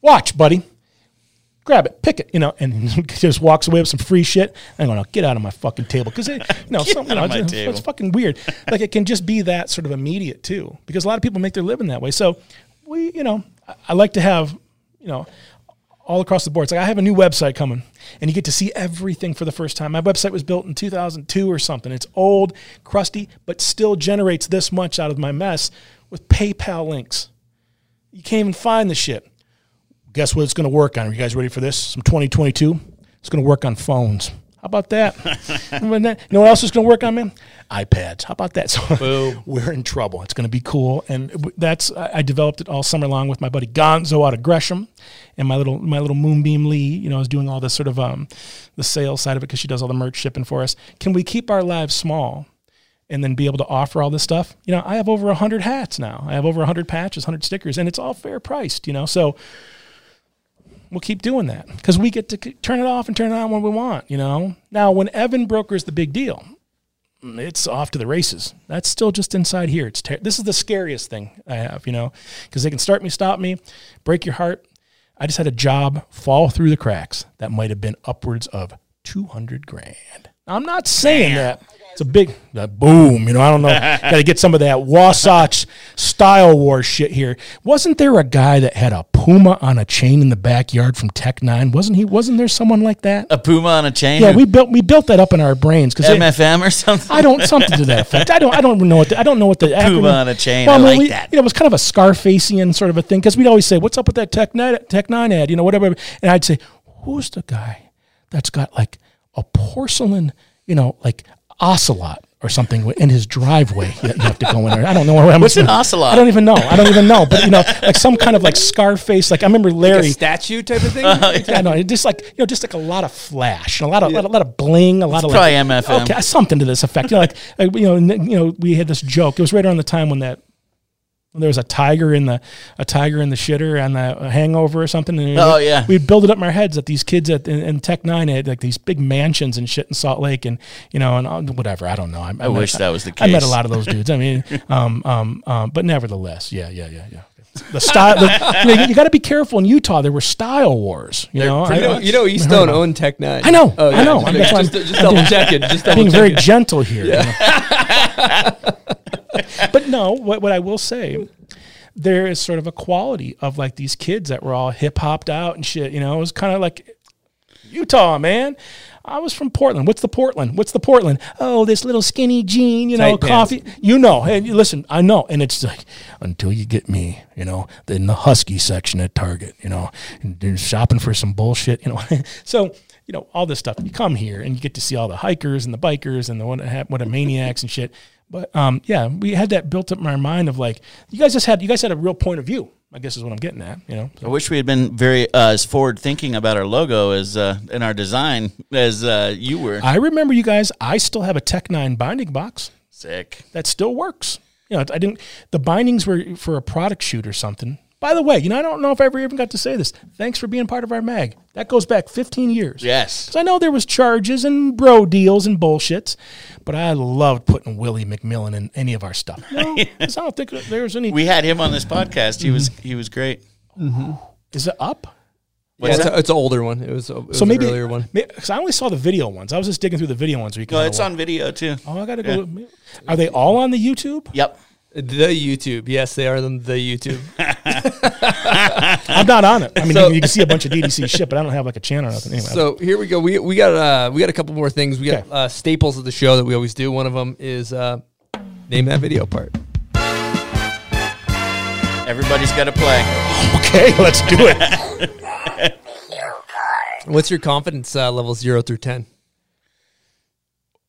Watch, buddy. Grab it, pick it, you know, and just walks away with some free shit. I'm going, to get out of my fucking table because, you know, Get some, you know it's, it's fucking weird. like it can just be that sort of immediate too, because a lot of people make their living that way. So we, you know, I, I like to have, you know, all across the board. It's like I have a new website coming, and you get to see everything for the first time. My website was built in 2002 or something. It's old, crusty, but still generates this much out of my mess with PayPal links. You can't even find the shit. Guess what it's going to work on? Are you guys ready for this? Some 2022. It's going to work on phones. How about that? you know what else is going to work on, man? iPads. How about that? So we're in trouble. It's going to be cool, and that's I developed it all summer long with my buddy Gonzo out of Gresham, and my little my little Moonbeam Lee. You know, is doing all this sort of um, the sales side of it because she does all the merch shipping for us. Can we keep our lives small? and then be able to offer all this stuff. You know, I have over 100 hats now. I have over 100 patches, 100 stickers, and it's all fair priced, you know. So we'll keep doing that because we get to turn it off and turn it on when we want, you know. Now, when Evan Broker is the big deal, mm, it's off to the races. That's still just inside here. It's ter- this is the scariest thing I have, you know, because they can start me, stop me, break your heart. I just had a job fall through the cracks that might have been upwards of 200 grand. I'm not saying that. It's a big boom, you know. I don't know. Got to get some of that Wasatch style war shit here. Wasn't there a guy that had a puma on a chain in the backyard from Technine? Wasn't he? Wasn't there someone like that? A puma on a chain. Yeah, we built we built that up in our brains because MFM or something. I don't something to that effect. I don't I don't know what the, I don't know what the Puma acronym- on a chain. I like we- that. You know, it was kind of a Scarfacian sort of a thing because we'd always say, "What's up with that Technine Tech Nine ad?" You know, whatever. And I'd say, "Who's the guy that's got like a porcelain, you know, like ocelot?" Or something in his driveway. You, you have to go in there. I don't know where I'm. What's an ocelot? I don't even know. I don't even know. But you know, like some kind of like Scarface. Like I remember Like Larry a statue type of thing. yeah, no, it just like you know, just like a lot of flash, and a lot of, lot of, lot of bling, a lot of probably like, MFM. Okay, something to this effect. You know, like uh, you know, you know, we had this joke. It was right around the time when that there was a tiger in the a tiger in the shitter and the Hangover or something. And Oh, yeah. we'd build it up in our heads that these kids at in, in Technine had like these big mansions and shit in Salt Lake, and you know, and uh, whatever. I don't know. I, I wish that was the case. I met a lot of those dudes. I mean, um, um, um, but nevertheless, yeah, yeah, yeah, yeah. The style, the, you, know, you got to be careful in Utah. There were style wars. You know, you know, I- you know, I East heard Stone about owned Tech Nine. I know, Oh, I know. Just, I'm just, just- just, I'm- just double being- checking. Just I'm double being very gentle here. you know. but no, what, what I will say, there is sort of a quality of like these kids that were all hip hopped out and shit. You know, it was kind of like Utah, man. I was from Portland. What's the Portland? What's the Portland? Oh, this little skinny jean, you know, Tight pants. coffee. You know, hey, listen, I know. And it's like, until you get me, you know, in the Husky section at Target, you know, and you're shopping for some bullshit, you know. so, you know, all this stuff. You come here and you get to see all the hikers and the bikers and the what, what maniacs and shit. But um, yeah, we had that built up in our mind of like, you guys just had, you guys had a real point of view. I guess is what I'm getting at, you know. I wish we had been very uh, as forward thinking about our logo as uh, in our design as uh, you were. I remember you guys. I still have a Technine binding box Sick. that still works. You know, I didn't. The bindings were for a product shoot or something. By the way, you know, I don't know if I ever even got to say this. Thanks for being part of our mag. That goes back 15 years. Yes. 'Cause I know there was charges and bro deals and bullshits, but I loved putting Willie McMillan in any of our stuff. No, 'cause I don't think there was any. We had him on this podcast. He was he was great. Mm-hmm. Is it up? Yeah, it's, a, it's an older one. It was, a, it was so maybe an earlier one. Because I only saw the video ones. I was just digging through the video ones. Where you can No, it's watch- on video too. Oh, I gotta go. Are they all on the YouTube? Yep. The YouTube. Yes, they are on the YouTube. I'm not on it. I mean, So- you, you can see a bunch of DDC shit, but I don't have like a channel or nothing. Anyway, So here we go. We we got uh we got a couple more things. We got Okay. uh, staples of the show that we always do. One of them is uh, name that video part. Everybody's got to play. okay, let's do it. What's your confidence uh, level zero through ten?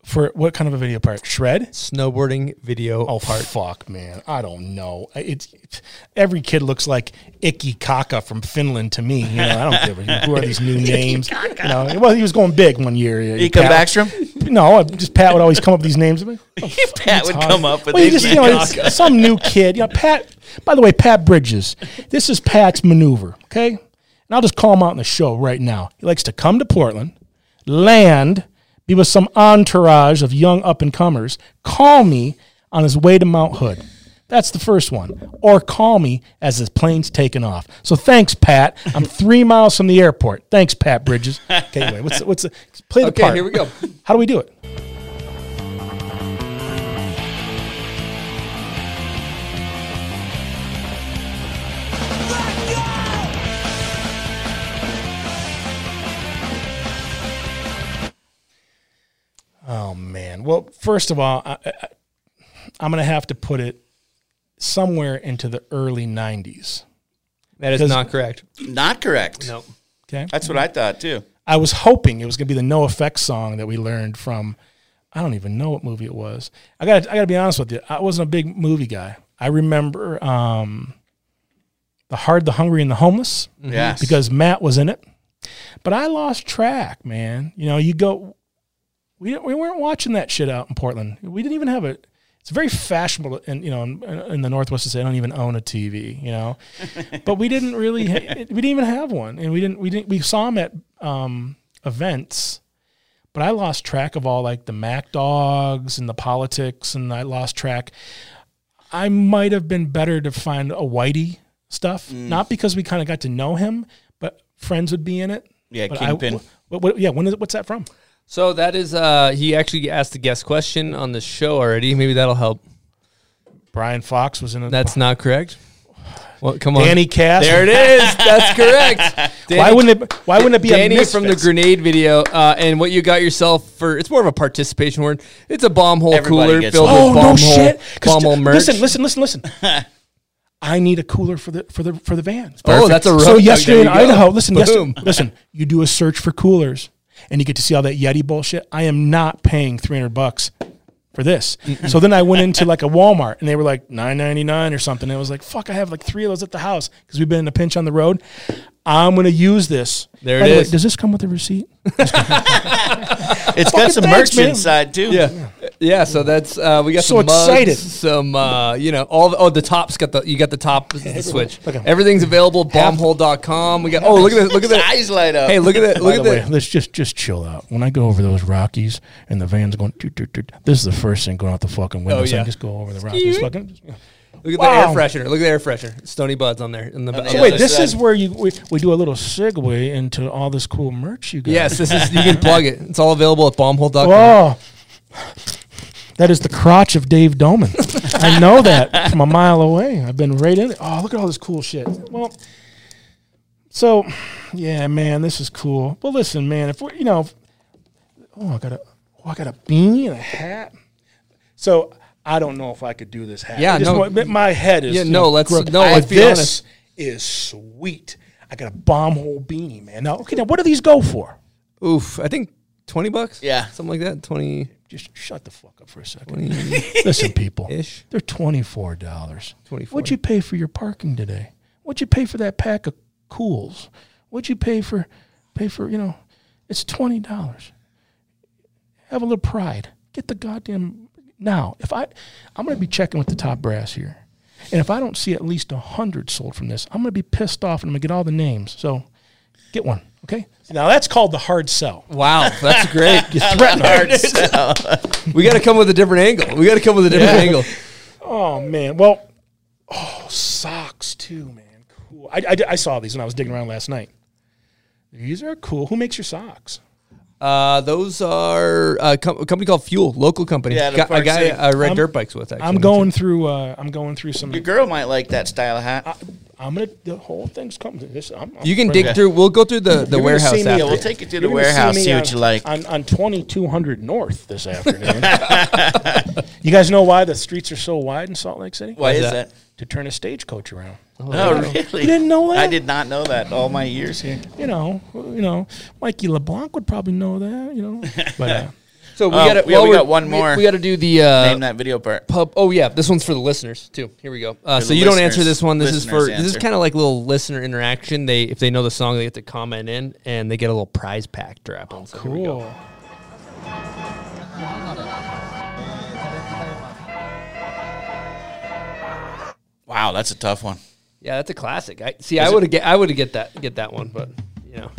For what kind of a video part? Shred? Snowboarding video Oh, part. fuck, man. I don't know. It's, it's- every kid looks like Icky Kaka from Finland to me. You know, I don't give a who are these new names. You know, well, he was going big one year. Ika Backstrom. no, just Pat would always come up with these names. Oh, fuck Pat would come up with well, these just, you know, some new kid. You know, Pat. By the way, Pat Bridges. This is Pat's maneuver. Okay, and I'll just call him out in the show right now. He likes to come to Portland, land, be with some entourage of young up and comers, call me on his way to Mount Hood. That's the first one. Or call me as his plane's taking off. So thanks, Pat. I'm three miles from the airport. Thanks, Pat Bridges. Okay, anyway, what's the, what's the, play the Okay, part. here we go. How do we do it? Oh man. Well, first of all, I, I, I'm going to have to put it somewhere into the early '90s. That is not correct. Not correct. Nope. Okay. That's what I thought too. I was hoping it was going to be the NOFX song that we learned from. I don't even know what movie it was. I got. I got to be honest with you. I wasn't a big movie guy. I remember um, the Hard, the Hungry, and the Homeless. Yes. because Matt was in it. But I lost track, man. You know, you go. We we weren't watching that shit out in Portland. We didn't even have a. It's very fashionable, in you know, in, in the Northwest to say I don't even own a TV. You know, but we didn't really. Ha- we didn't even have one, and we didn't. We didn't. We saw them at um, events, but I lost track of all like the Mack Dawgs and the politics, and I lost track. I might have been better to find a Whitey stuff, not because we kind of got to know him, but friends would be in it. Yeah, But I- what, what, yeah, when is, what's that from? So that is uh he actually asked a guest question on the show already. Maybe that'll help. Brian Fox was in it. That's not correct. Well, come on. Danny Kass. There it is. That's correct. why wouldn't it? Why wouldn't it be Danny a from the grenade video? Uh, and what you got yourself for? It's more of a participation word. It's a bomb hole Everybody cooler filled one. Oh with no bomb shit! bomb hole merch. Listen, listen, listen, listen. I need a cooler for the for the for the van. Oh, that's a road so yesterday in go. Idaho. Listen, yes, listen. You do a search for coolers, and you get to see all that Yeti bullshit. I am not paying three hundred bucks for this. So then I went into like a Walmart, and they were like nine ninety nine or something. And I was like, fuck, I have like three of those at the house because we've been in a pinch on the road. I'm gonna use this. There By it the way, does this come with a receipt? it's got some thanks, merch man. inside too. Yeah, yeah. So that's uh, we got So some mugs, excited. Some uh, you know all. The, oh, the top's got the you got the top this is the switch. Look at- Everything's available. Bombhole.com. We got. Oh, look at this Look at His that! eyes light up. Hey, look at that! By Look the at way, that! let's just just chill out. When I go over those Rockies and the van's going, toot, toot, toot, this is the first thing going out the fucking window. Oh, So I yeah. just go over the Rockies. Fucking, Look at Wow. the air freshener. Look at the air freshener. Stony Buds on there in the. the back. so Yeah, wait, that's this is where you we, we do a little segue into all this cool merch you got. Yes, this is. You can plug it. It's all available at bombhole.com. Oh, that is the crotch of Dave Doman. I know that from a mile away. I've been right in it. Oh, look at all this cool shit. Well, so yeah, man, this is cool. Well, listen, man, if we're you know, if- oh, I got a, oh, I got a beanie and a hat. So I don't know if I could do this hat. Yeah, I just no. want- my head is. Yeah, no, let's- gro- no, I- let's be this honest. is sweet. I got a bomb hole beanie, man. Now, okay, now what do these go for? Oof, I think twenty bucks. Yeah. something like that. Twenty Just shut the fuck up for a second. Listen, people. ish. They're twenty four dollars. 24. What'd you pay for your parking today? What'd you pay for that pack of cools? What'd you pay for pay for, you know, it's twenty dollars. Have a little pride. Get the goddamn now. If I I'm gonna be checking with the top brass here. And if I don't see at least a hundred sold from this, I'm gonna be pissed off and I'm gonna get all the names. So get one, okay? Now that's called the hard sell. Wow, that's great. You threaten Hard sell. we got to come with a different angle. We got to come with a different Yeah. angle. Oh man, well, oh socks too, man. Cool. I, I, I saw these when I was digging around last night. These are cool. Who makes your socks? Uh, those are a, com- a company called Fuel, local company. Yeah, Got- a guy I ride I'm- dirt bikes with. Actually, I'm going through. Uh, I'm going through some. Your girl might like that style of hat. I'm gonna. The whole thing's coming. This. I'm, I'm You can bringing- dig through. We'll go through the, the You're warehouse see me- after. we'll take you to the You're gonna see warehouse, me see what on- you like. on on 2200 North this afternoon. you guys know why the streets are so wide in Salt Lake City? Why is that? that? To turn a stagecoach around. Oh, really? You didn't know that? I did not know that all my years here. You know, you know, Mikey LeBlanc would probably know that. You know, but. Uh, So we Oh, got to. yeah, we got one more. We, got to do the uh, Name that video part. pub. Oh yeah, this one's for the listeners too. Here we go. Uh, so you don't answer this one. This is for. Listeners This is kind of like a little listener interaction. They if they know the song, they get to comment in, and they get a little prize pack drop. on. So here we go. cool. Wow, that's a tough one. Yeah, that's a classic. I see. I would have get. I would have get that. Get that one, but you know.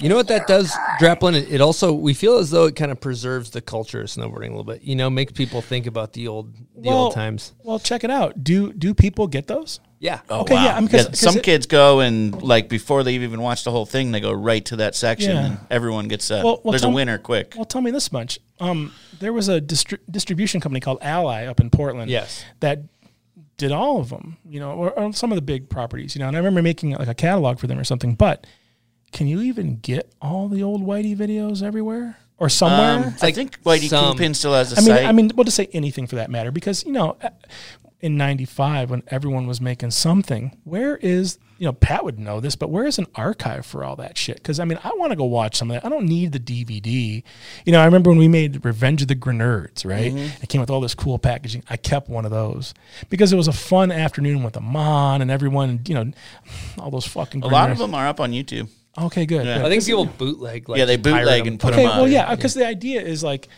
You know what that does, Draplin? It, it also we feel as though it kind of preserves the culture of snowboarding a little bit. You know, makes people think about the old the old times. Well, check it out. Do do people get those? Yeah. Okay. Wow. Yeah. I mean, 'cause- Yeah, 'cause some it- kids go and like before they even watch the whole thing, they go right to that section, Yeah. and everyone gets a. Well, well, there's a tell me- winner quick. Well, tell me this much. Um, there was a distri- distribution company called Ally up in Portland. Yes. That did all of them, you know, or, or some of the big properties, you know. And I remember making like a catalog for them or something. But can you even get all the old Whitey videos everywhere or somewhere? Um, I think Whitey some- Kingpin still has a I mean, site. I mean, we'll just say anything for that matter, because you know, in '95 when everyone was making something, where is you know Pat would know this, but where is an archive for all that shit? Because I mean, I want to go watch some of that. I don't need the DVD. You know, I remember when we made Revenge of the Grenards, right? Mm-hmm. It came with all this cool packaging. I kept one of those because it was a fun afternoon with Amon and everyone. You know, all those fucking. a lot of them are up on YouTube. Okay, good. Yeah. good. I think people bootleg. Like, Yeah, they bootleg and put okay, them up. well, yeah, because the idea is like,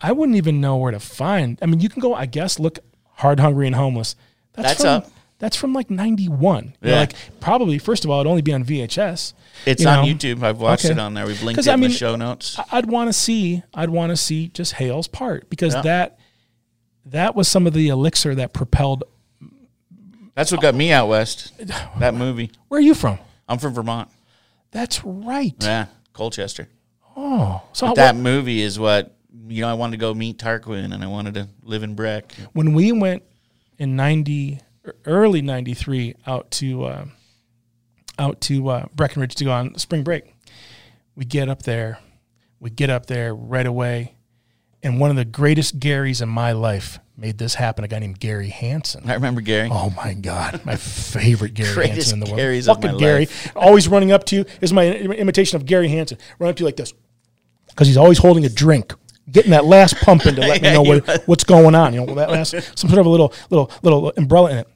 I wouldn't even know where to find. I mean, you can go, I guess, look hard, hungry, and homeless. That's from, up. That's from like '91. Yeah. like probably first of all, it'd only be on VHS. It's you on know? YouTube. I've watched Okay. it on there. We've linked 'Cause, it I in mean, the show notes. I- I'd want to see. I'd want to see just Hale's part because Yeah. that that was some of the elixir that propelled. That's what got me out west. That movie. Where are you from? I'm from Vermont. That's right. Yeah, Colchester. Oh, so how- that movie is what you know. I wanted to go meet Tarquin, and I wanted to live in Breck. when we went in 90 early 93 out to uh, out to uh, Breckenridge to go on spring break we get up there we get up there right away and one of the greatest Garys in my life made this happen a guy named Gary Hansen I remember Gary. Oh my God, my favorite Gary Hansen in the world. Garys Fucking Gary, always running up to you. This is my imitation of Gary Hansen. Run up to you like this, because he's always holding a drink, getting that last pump in to let Yeah, me know what, what's going on. You know, that last some sort of a little little little umbrella in it.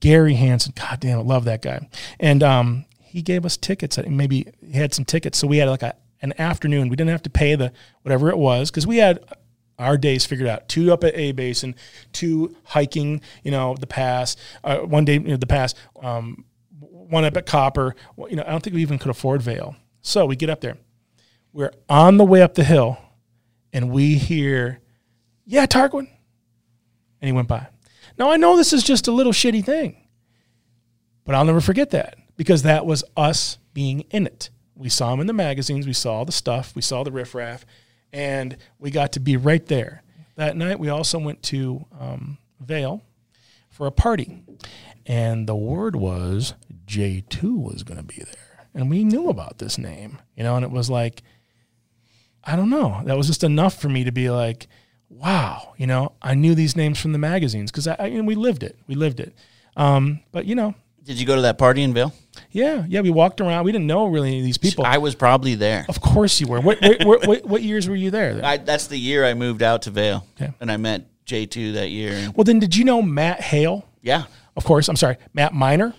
Gary Hansen, God damn, I love that guy. And um, he gave us tickets. Maybe he had some tickets, so we had like a an afternoon. We didn't have to pay the whatever it was because we had our days figured out. Two up at A Basin, two hiking, you know, the pass. Uh, one day, you know, the pass. Um, one up at Copper. Well, You know, I don't think we even could afford Vail. So we get up there. We're on the way up the hill, and we hear, "Yeah, Tarquin," and he went by. Now I know this is just a little shitty thing, but I'll never forget that because that was us being in it. We saw him in the magazines, we saw the stuff, we saw the riffraff, and we got to be right there. That night, we also went to um, Vail for a party, and the word was J2 was going to be there. And we knew about this name, you know, and it was like, I don't know. That was just enough for me to be like, wow, you know, I knew these names from the magazines because I, I you know, we lived it. We lived it. Um, but you know, Did you go to that party in Vail? Yeah, yeah, we walked around. We didn't know really any of these people. I was probably there. of course you were. What, what, what, what, years were you there? I, that's the year I moved out to Vail, Okay. and I met J two that year. Well, then did you know Matt Hale? yeah, Of course, I'm sorry, Matt Miner.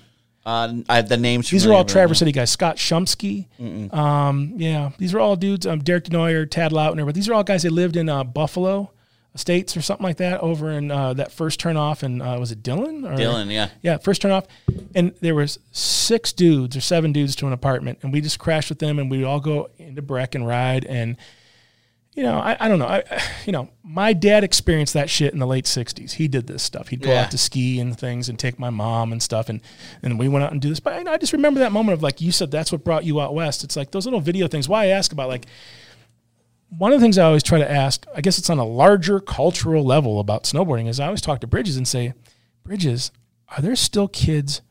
uh, I the names. These are all Traverse. City guys. Scott Shumsky. Um, yeah, these are all dudes. Um, Derek Denoyer, Tad Lautner, but these are all guys that lived in uh, Buffalo Estates or something like that over in uh, that first turn off. And uh, was it Dillon? Or, Dillon, yeah. Yeah, first turn off. And there was six dudes or seven dudes to an apartment, and we just crashed with them, and we'd all go into Breck and ride. And you know, I, I don't know. I, you know, my dad experienced that shit in the late '60s. He did this stuff. He'd go Yeah. out to ski and things, and take my mom and stuff, and and we went out and do this. But I, I just remember that moment of like you said, that's what brought you out west. It's like those little video things. Why I ask about like one of the things I always try to ask, I guess it's on a larger cultural level about snowboarding, is I always talk to Bridges and say, Bridges, are there still kids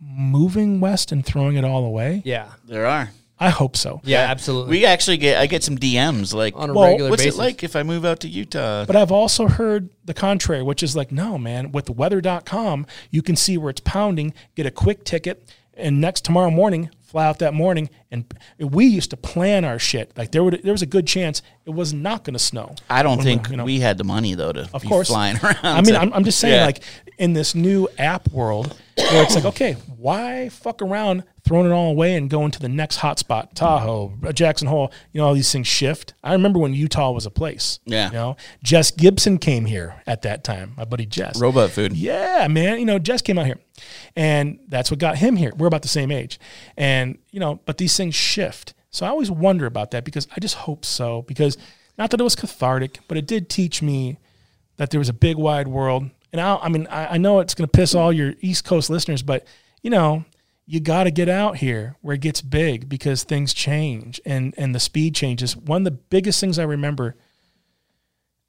moving west and throwing it all away? Yeah. There are. I hope so. Yeah, absolutely. We actually get I get some DMs like on a Well, regular What's basis. it like if I move out to Utah? But I've also heard the contrary, which is like, no, man, with weather.com, you can see where it's pounding, get a quick ticket, and next tomorrow morning, fly out that morning. And we used to plan our shit. Like there would there was a good chance it was not going to snow. I don't think you know- we had the money though to of be course flying around. I mean, I'm, I'm just saying, Yeah. like in this new app world, where it's like, okay, why fuck around throwing it all away and going to the next hotspot, Tahoe, Jackson Hole. You know, all these things shift. I remember when Utah was a place. Yeah. You know, Jess Gibson came here at that time. My buddy Jess. Robot food. Yeah, man. You know, Jess came out here, and that's what got him here. We're about the same age, and you know, but these things shift. So I always wonder about that because I just hope so. Because not that it was cathartic, but it did teach me that there was a big wide world. And I, I mean, I, I know it's going to piss all your East Coast listeners, but you know, you got to get out here where it gets big because things change and and the speed changes. One of the biggest things I remember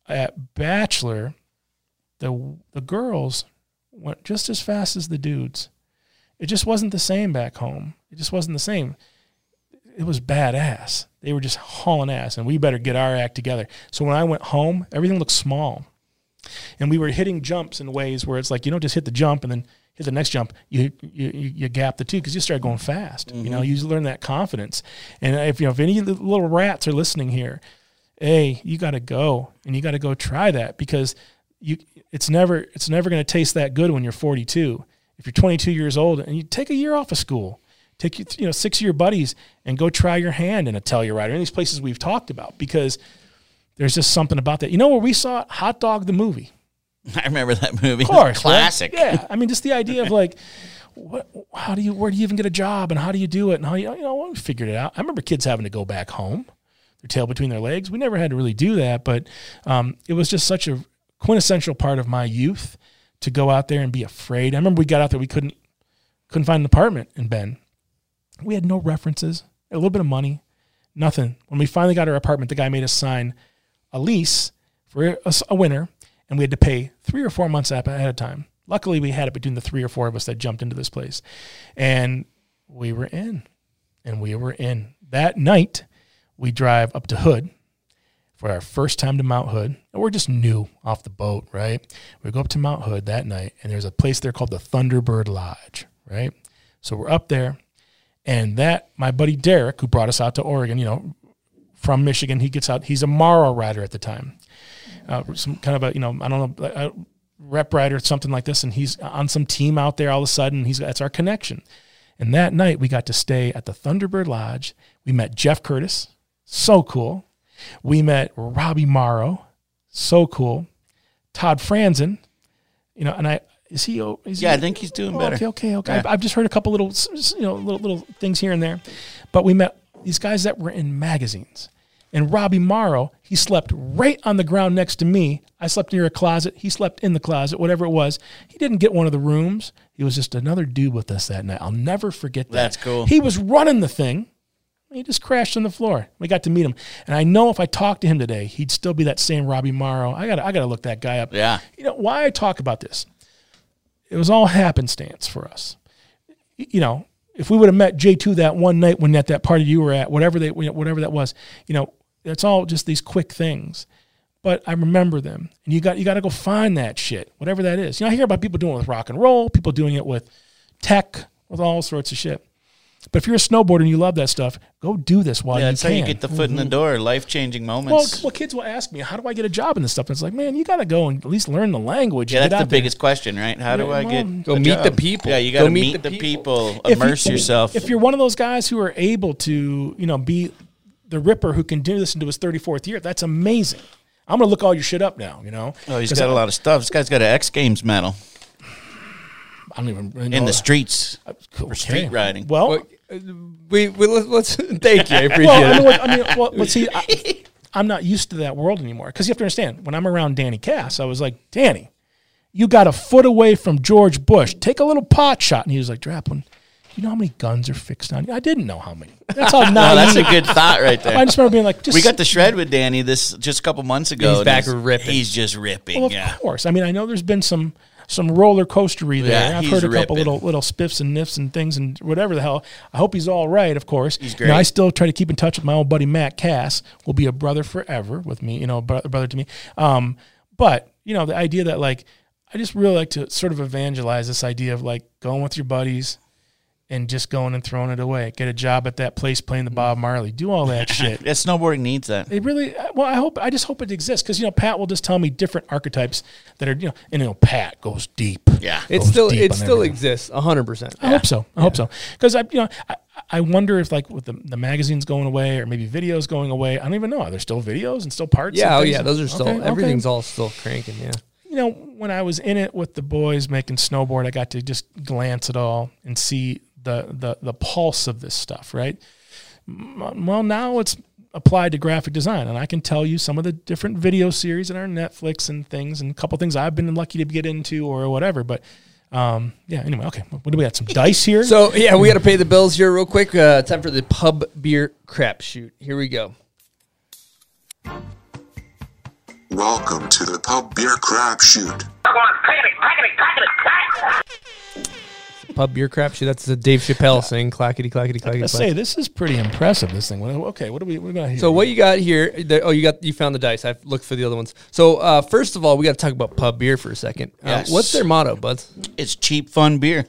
at Bachelor, the the girls went just as fast as the dudes. It just wasn't the same back home. It just wasn't the same. It was badass. They were just hauling ass, and we better get our act together. So when I went home, everything looked small, and we were hitting jumps in ways where it's like you don't just hit the jump and then hit the next jump. You you you, you gap the two because you start going fast. You know, Mhm. you learn that confidence. And if you know if any of the little rats are listening here, hey, you got to go and you got to go try that because you it's never it's never going to taste that good when you're 42. If you're 22 years old and you take a year off of school, take you you know six of your buddies and go try your hand in a Telluride or any of these places we've talked about because there's just something about that. You know where we saw it? Hot Dog the movie. I remember that movie. Of course, right? classic. Yeah, I mean, just the idea of like, what? How do you? Where do you even get a job? And how do you do it? And how you? You know, we figured it out. I remember kids having to go back home, their tail between their legs. We never had to really do that, but um, it was just such a quintessential part of my youth to go out there and be afraid. I remember we got out there, we couldn't couldn't find an apartment in Bend. We had no references, a little bit of money, nothing. When we finally got our apartment, the guy made us sign a lease for a winter, and we had to pay three or four months ahead of time. Luckily, we had it between the three or four of us that jumped into this place, and we were in, and we were in. That night, we drive up to Hood for our first time to Mount Hood. And we're just new off the boat, right? We go up to Mount Hood that night, and there's a place there called the Thunderbird Lodge, right? So we're up there, and that my buddy Derek, who brought us out to Oregon, you know, from Michigan, he gets out. He's a Morrow rider at the time, uh, some kind of a you know I don't know a rep rider something like this, and he's on some team out there. All of a sudden, he's that's our connection. And that night, we got to stay at the Thunderbird Lodge. We met Jeff Curtis, so cool. We met Robbie Morrow, so cool. Todd Franzen, you know, and I is he? oh, Is Yeah, he, I think he's doing oh, better. Okay, okay, okay. Yeah. I've, I've just heard a couple little, you know, little little things here and there, but we met these guys that were in magazines. And Robbie Morrow, he slept right on the ground next to me. I slept near a closet. He slept in the closet, whatever it was. He didn't get one of the rooms. He was just another dude with us that night. I'll never forget that. That's cool. He was running the thing. He just crashed on the floor. We got to meet him, and I know if I talked to him today, he'd still be that same Robbie Morrow. I got, to I got to look that guy up. Yeah. You know why I talk about this? It was all happenstance for us. You know, if we would have met J two that one night when at that party you were at, whatever they, whatever that was, you know, it's all just these quick things. But I remember them, and you got you got to go find that shit, whatever that is. You know, I hear about people doing it with rock and roll, people doing it with tech, with all sorts of shit. But if you're a snowboarder and you love that stuff, go do this while yeah, you that's can. how you get the foot in the mm-hmm. door. Life changing moments. well, kids will ask me, "How do I get a job in this stuff?" And it's like, man, you got to go and at least learn the language. yeah, that's the out there. biggest question, right? How do Yeah, I get Go a meet the people. Yeah, you got to meet meet, the the people. people. If you- Immerse yourself. If you're one of those guys who are able to, you know, be the Ripper who can do this into his 34th year, that's amazing. I'm gonna look all your shit up now. You know, oh, he's got I, a lot of stuff. This guy's got an X Games medal I don't even really in the streets for Okay. street riding. Well, Well, uh, we, we let's, let's thank you. I appreciate well, I it. mean, what, I mean, well, but see, I, I'm not used to that world anymore. Because you have to understand, when I'm around Danny Kass, I was like, Danny, you got a foot away from George Bush. Take a little pot shot. And he was like, Draplin, you know how many guns are fixed on you? I didn't know how many. That's how naive. No, that's a good thought right there. I just remember being like, just we got the shred with Danny this just a couple months ago. He's and back ripping. He's just ripping. Well, of yeah. course. I mean, I know there's been some some roller coastery there. Yeah, I've heard a couple little little spiffs and niffs and things and whatever the hell. I hope he's all right. Of course, He's You know, I still try to keep in touch with my old buddy Matt Kass. Will be a brother forever with me. You know, brother, brother to me. Um, but you know, the idea that like I just really like to sort of evangelize this idea of like going with your buddies and just going and throwing it away. Get a job at that place playing the Bob Marley. Do all that shit. Yeah, snowboarding needs that. It really uh, well. I hope. I just hope it exists because you know Pat will just tell me different archetypes that are you know and you know Pat goes deep. Yeah, It still it still everything. exists hundred percent. I hope so. I hope so. Because I, you know, I, I wonder if like with the, the magazines going away or maybe videos going away. I don't even know. Are there still videos and still parts? Yeah, oh yeah, those are still Okay, okay. everything's all still cranking. Yeah. You know, when I was in it with the boys making snowboard, I got to just glance at all and see the the the pulse of this stuff. Right. Well, now it's applied to graphic design, and I can tell you some of the different video series that are on Netflix and things, and a couple things I've been lucky to get into or whatever. But um, yeah. Anyway, okay. What do we got? Some dice here. So yeah, we got to pay the bills here real quick. Uh, time for the pub beer crap shoot. Here we go. Welcome to the Pub Beer Crap Shoot. Pub beer crap shoot. That's the Dave Chappelle saying clackety clackety clackety. Let's say this is pretty impressive. This thing. Okay, what do we what do we got here? So what you got here? The, oh, you got you found the dice. I've looked for the other ones. So uh, first of all, we got to talk about pub beer for a second. Uh, Yes. what's their motto, buds? It's cheap, fun beer.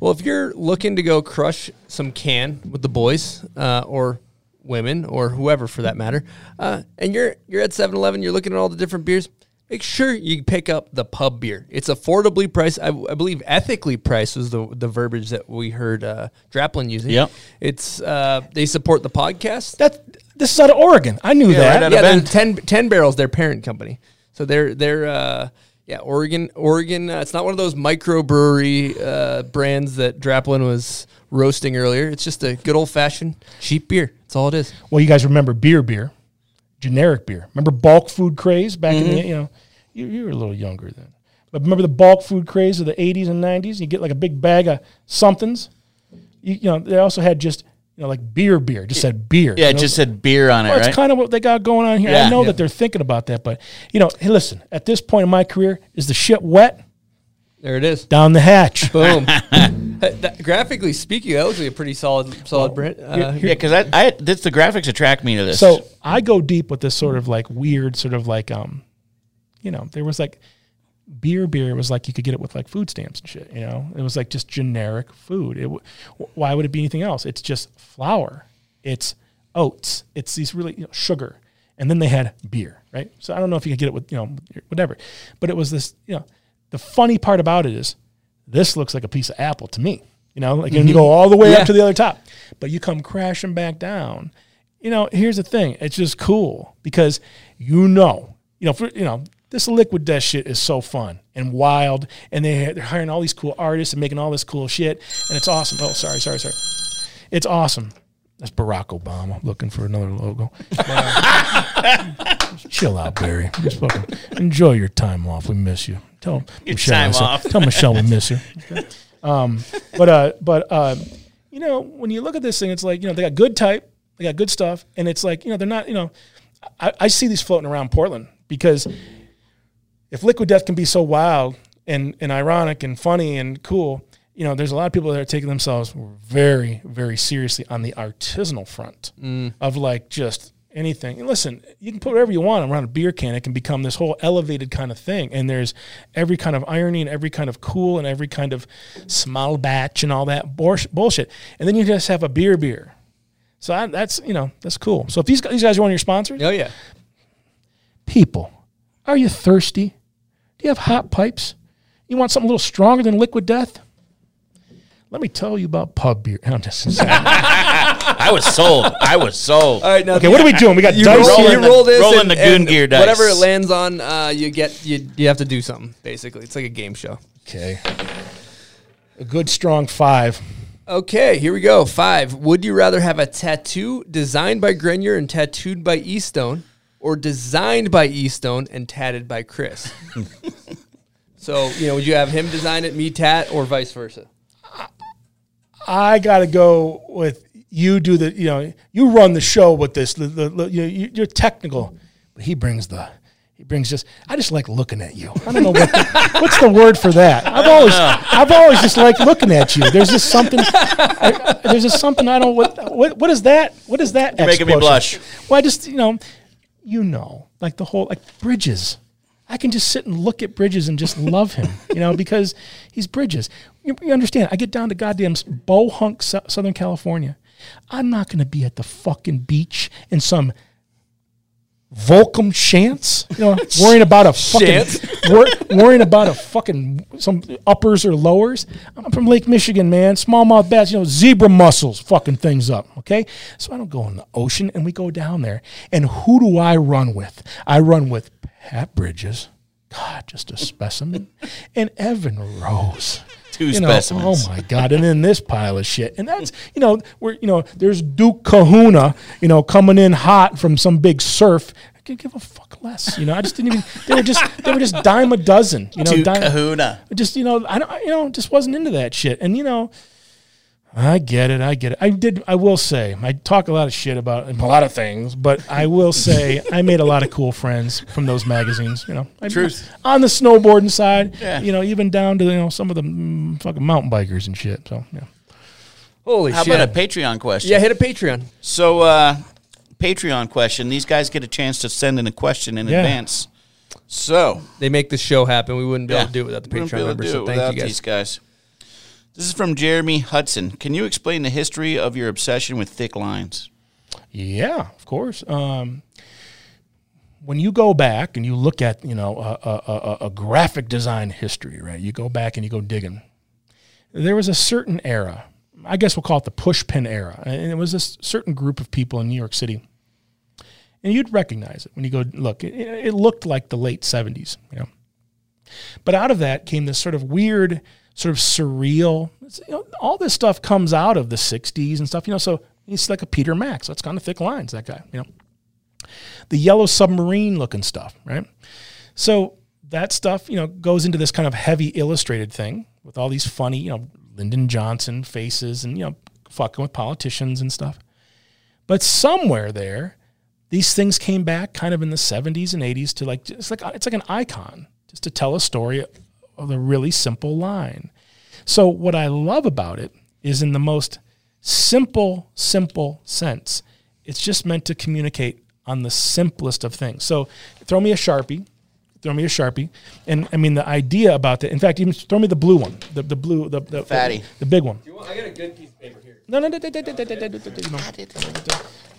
Well, if you're looking to go crush some can with the boys uh, or women or whoever for that matter, uh, and you're you're at 7-Eleven, you're looking at all the different beers. Make sure you pick up the pub beer. It's affordably priced. I, I believe ethically priced was the the verbiage that we heard uh, Draplin using. Yep. It's uh, they support the podcast. that this is out of Oregon. I knew Yeah, that. right yeah, they're 10, 10 barrels their parent company. So they're they're uh, yeah Oregon Oregon. Uh, it's not one of those microbrewery uh, brands that Draplin was roasting earlier. It's just a good old fashioned cheap beer. That's all it is. Well, you guys remember beer, beer, generic beer. Remember bulk food craze back in Mm-hmm. the you know you, you were a little younger then, but remember the bulk food craze of the '80s and '90s? You get like a big bag of somethings. You, you know they also had just you know like beer, beer. Just said beer. Yeah, you it know? just said beer on it, Well, right? it's kind of what they got going on here. I know Yeah. that they're thinking about that, but you know, hey, listen. At this point in my career, is the shit wet? There it is. Down the hatch. Boom. Uh, that- graphically speaking, that looks like a pretty solid solid brand. Uh, yeah, because I, I this, the graphics attract me to this. So I go deep with this sort of like weird, sort of like um, you know, there was like beer. Beer was like you could get it with like food stamps and shit. You know, it was like just generic food. It w- why would it be anything else? It's just flour. It's oats. It's these really you know, sugar. And then they had beer, right? So I don't know if you could get it with you know whatever, but it was this. You know, the funny part about it is this looks like a piece of apple to me. You know, like when you mm-hmm. go all the way Yeah. up to the other top, but you come crashing back down. You know, here's the thing. It's just cool because you know, you know, for, you know, this liquid death shit is so fun and wild, and they they're hiring all these cool artists and making all this cool shit, and it's awesome. Oh, sorry, sorry, sorry. It's awesome. That's Barack Obama looking for another logo. Chill out, Barry. Just fucking enjoy your time off. We miss you. Tell Your Michelle. I time said- off. Tell Michelle we miss you. Um, but uh, but uh, you know, when you look at this thing, it's like you know they got good type, they got good stuff, and it's like you know they're not you know, I, I see these floating around Portland because if Liquid Death can be so wild and and ironic and funny and cool, you know, there's a lot of people that are taking themselves very very seriously on the artisanal front mm. of like just anything. And listen, you can put whatever you want around a beer can. It can become this whole elevated kind of thing. And there's every kind of irony and every kind of cool and every kind of small batch and all that bullshit. And then you just have a beer beer. So I, that's you know that's cool. So if these guys, these guys are one of your sponsors, oh yeah. people, are you thirsty? Do you have hot pipes? You want something a little stronger than Liquid Death? Let me tell you about pub beer. I'm just I was sold. I was sold. All right, now Okay, what are we doing? We got you dice roll, here. you roll this, Rolling and, the goon and gear dice. Whatever it lands on, uh, you get you. You have to do something. Basically, it's like a game show. okay. A good strong five. Okay, here we go. Five. Would you rather have a tattoo designed by Grenier and tattooed by E-Stone, or designed by E-Stone and tatted by Chris? so you know, would you have him design it, me tat, or vice versa? I got to go with you. Do the you know you run the show with this. The, the, you, you're technical, but he brings the he brings just. I just like looking at you. I don't know what the, what's the word for that. I've always I've always just liked looking at you. There's just something. I, there's just something I don't. What what, what is that? What is that? You're making me blush. Well, I just you know you know like the whole like bridges. I can just sit and look at Bridges and just love him, you know, because he's Bridges. You, you understand? I get down to goddamn Bohunk, Southern California. I'm not going to be at the fucking beach in some Volcom chance, you know, worrying about a fucking wor- worrying about a fucking some uppers or lowers. I'm from Lake Michigan, man. Smallmouth bass, you know, zebra mussels, fucking things up. Okay, so I don't go in the ocean, and we go down there. And who do I run with? I run with Pat Bridges. God, just a specimen, and Evan Rose. Two You know, specimens. oh my God! And then this pile of shit, and that's you know where you know there's Duke Kahuna, you know, coming in hot from some big surf. I could give a fuck less, you know. I just didn't even. They were just they were just dime a dozen, you know. Duke dime, Kahuna. Just you know, I don't, you know, just wasn't into that shit. And you know, I get it, I get it. I did. I will say, I talk a lot of shit about a lot of things, but I will say, I made a lot of cool friends from those magazines. You know, I, Truth. on the snowboarding side. Yeah. You know, even down to you know some of the mm, fucking mountain bikers and shit. So yeah. Holy How shit! How about a Patreon question? yeah, hit a Patreon. So, uh, Patreon question. These guys get a chance to send in a question in Yeah. advance. So, They make the show happen. We wouldn't be able to do it without the Patreon members. So thank without you guys. These guys. This is from Jeremy Hudson. Can you explain the history of your obsession with thick lines? Yeah, of course. Um, when you go back and you look at you know a, a, a, graphic design history, right? You go back and you go digging. There was a certain era. I guess we'll call it the pushpin era, and it was a certain group of people in New York City, and you'd recognize it when you go look. It, it looked like the late '70s, you know. But out of that came this sort of weird, sort of surreal. You know, all this stuff comes out of the '60s and stuff. You know, so he's like a Peter Max. That's kind of thick lines. That guy, you know, the yellow submarine looking stuff, right? So that stuff, you know, goes into this kind of heavy illustrated thing with all these funny, you know, Lyndon Johnson faces and you know, fucking with politicians and stuff. But somewhere there, these things came back kind of in the 70s and 80s to like it's like it's like an icon just to tell a story the really simple line. So, what I love about it is in the most simple, simple sense, it's just meant to communicate on the simplest of things. So, throw me a Sharpie. Throw me a sharpie, and I mean the idea about that. In fact, even throw me the blue one, the, the blue, the, the fatty, the, the big one. Want, I got a good piece of paper here. No, no, no, no,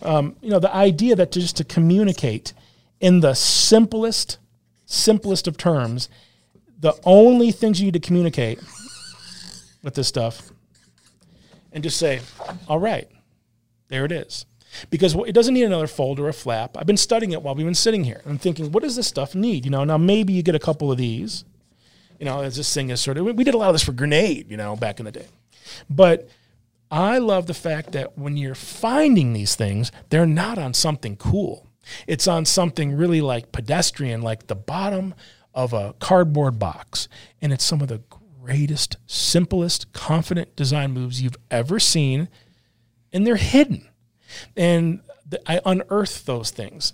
no, You know the idea that just to communicate in the simplest, simplest of terms the only things you need to communicate with this stuff, and just say, "All right, there it is," because it doesn't need another fold or a flap. I've been studying it while we've been sitting here. I'm thinking, what does this stuff need? You know, now maybe you get a couple of these. You know, as this thing is sort of, we did a lot of this for Grenade, you know, back in the day. But I love the fact that when you're finding these things, they're not on something cool. It's on something really like pedestrian, like the bottom of a cardboard box. And it's some of the greatest, simplest, confident design moves you've ever seen. And they're hidden. And th- I unearth those things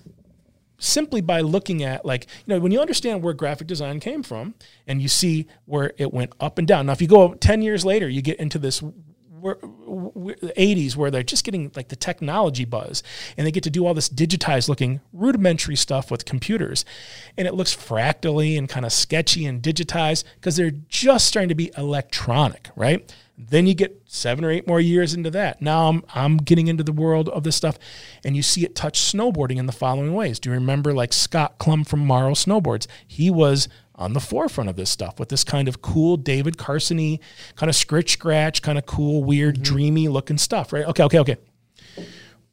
simply by looking at like you know when you understand where graphic design came from and you see where it went up and down now if you go 10 years later you get into this where, the 80s where they're just getting like the technology buzz and they get to do all this digitized looking rudimentary stuff with computers and it looks fractally and kind of sketchy and digitized because they're just starting to be electronic right then you get seven or eight more years into that. Now I'm I'm getting into the world of this stuff, and you see it touch snowboarding in the following ways. Do you remember like Scott Klum from Morrow Snowboards? He was on the forefront of this stuff with this kind of cool David Carsony, kind of scritch scratch, kind of cool, weird, dreamy looking stuff, right? Okay, okay, okay.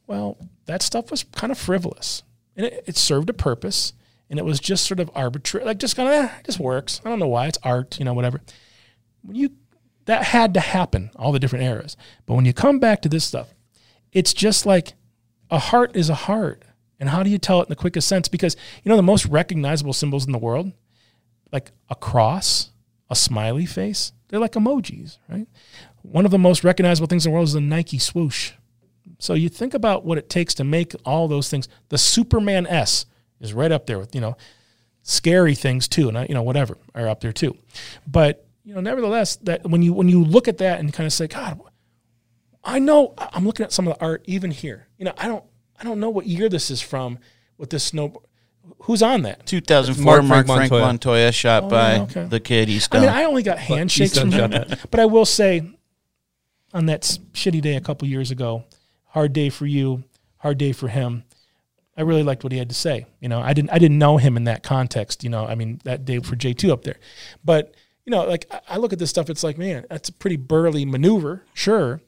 Well, that stuff was kind of frivolous, and it, it served a purpose, and it was just sort of arbitrary, like just kind of eh, it just works. I don't know why it's art, you know, whatever. When you that had to happen, all the different eras. But when you come back to this stuff, it's just like a heart is a heart. And how do you tell it in the quickest sense? Because you know the most recognizable symbols in the world, like a cross, a smiley face, they're like emojis, right? One of the most recognizable things in the world is the Nike swoosh. So you think about what it takes to make all those things. The Superman S is right up there with, you know, scary things too, and I- you know, whatever are up there too. But you know, nevertheless, that when you when you look at that and kind of say, God, I know I'm looking at some of the art even here. You know, I don't I don't know what year this is from with this snow. Who's on that? 2004 Mark Mark, Frank Frank Montoya. Montoya, shot Oh, by okay. the kid He's. I mean, I only got handshakes from him, that. but I will say, on that shitty day a couple years ago, hard day for you, hard day for him. I really liked what he had to say. You know, I didn't I didn't know him in that context. You know, I mean that day for J two up there, but you know, like I- I look at this stuff, it's like, man, that's a pretty burly maneuver, sure,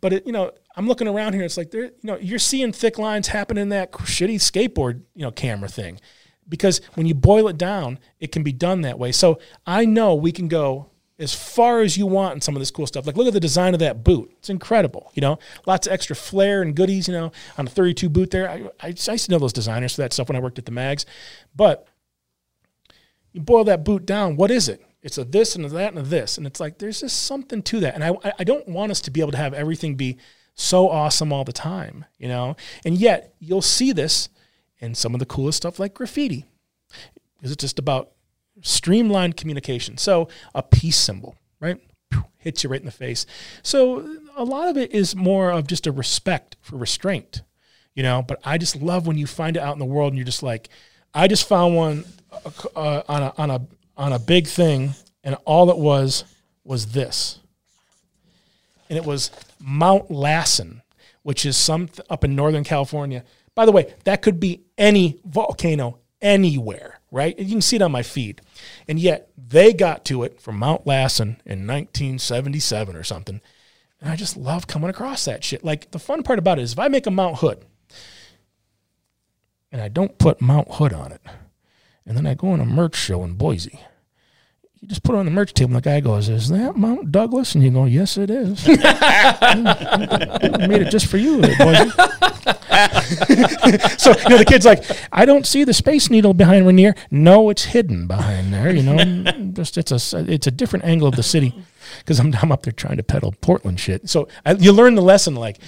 but it, you know, I'm looking around here, it's like there, you know, you're seeing thick lines happen in that shitty skateboard, you know, camera thing, because when you boil it down, it can be done that way. So I know we can go as far as you want in some of this cool stuff. Like look at the design of that boot; it's incredible. You know, lots of extra flair and goodies. You know, on a 32 boot there. I, I, I used to know those designers for that stuff when I worked at the mags, but you boil that boot down, what is it? It's a this and a that and a this. And it's like there's just something to that. And I I don't want us to be able to have everything be so awesome all the time, you know? And yet you'll see this in some of the coolest stuff like graffiti. Because it's just about streamlined communication. So a peace symbol, right? Hits you right in the face. So a lot of it is more of just a respect for restraint, you know. But I just love when you find it out in the world and you're just like, I just found one uh, on a on a on a big thing, and all it was was this, and it was Mount Lassen, which is some up in Northern California. By the way, that could be any volcano anywhere, right? And you can see it on my feed, and yet they got to it from Mount Lassen in 1977 or something. And I just love coming across that shit. Like the fun part about it is if I make a Mount Hood and I don't put Mount Hood on it, and then I go on a merch show in Boise. You just put it on the merch table, and the guy goes, "Is that Mount Douglas?" And you go, "Yes, it is." I made it just for you, Boise. so you know the kid's like, "I don't see the space needle behind Rainier." No, it's hidden behind there. You know, just it's a it's a different angle of the city because I'm I'm up there trying to peddle Portland shit. So I, you learn the lesson like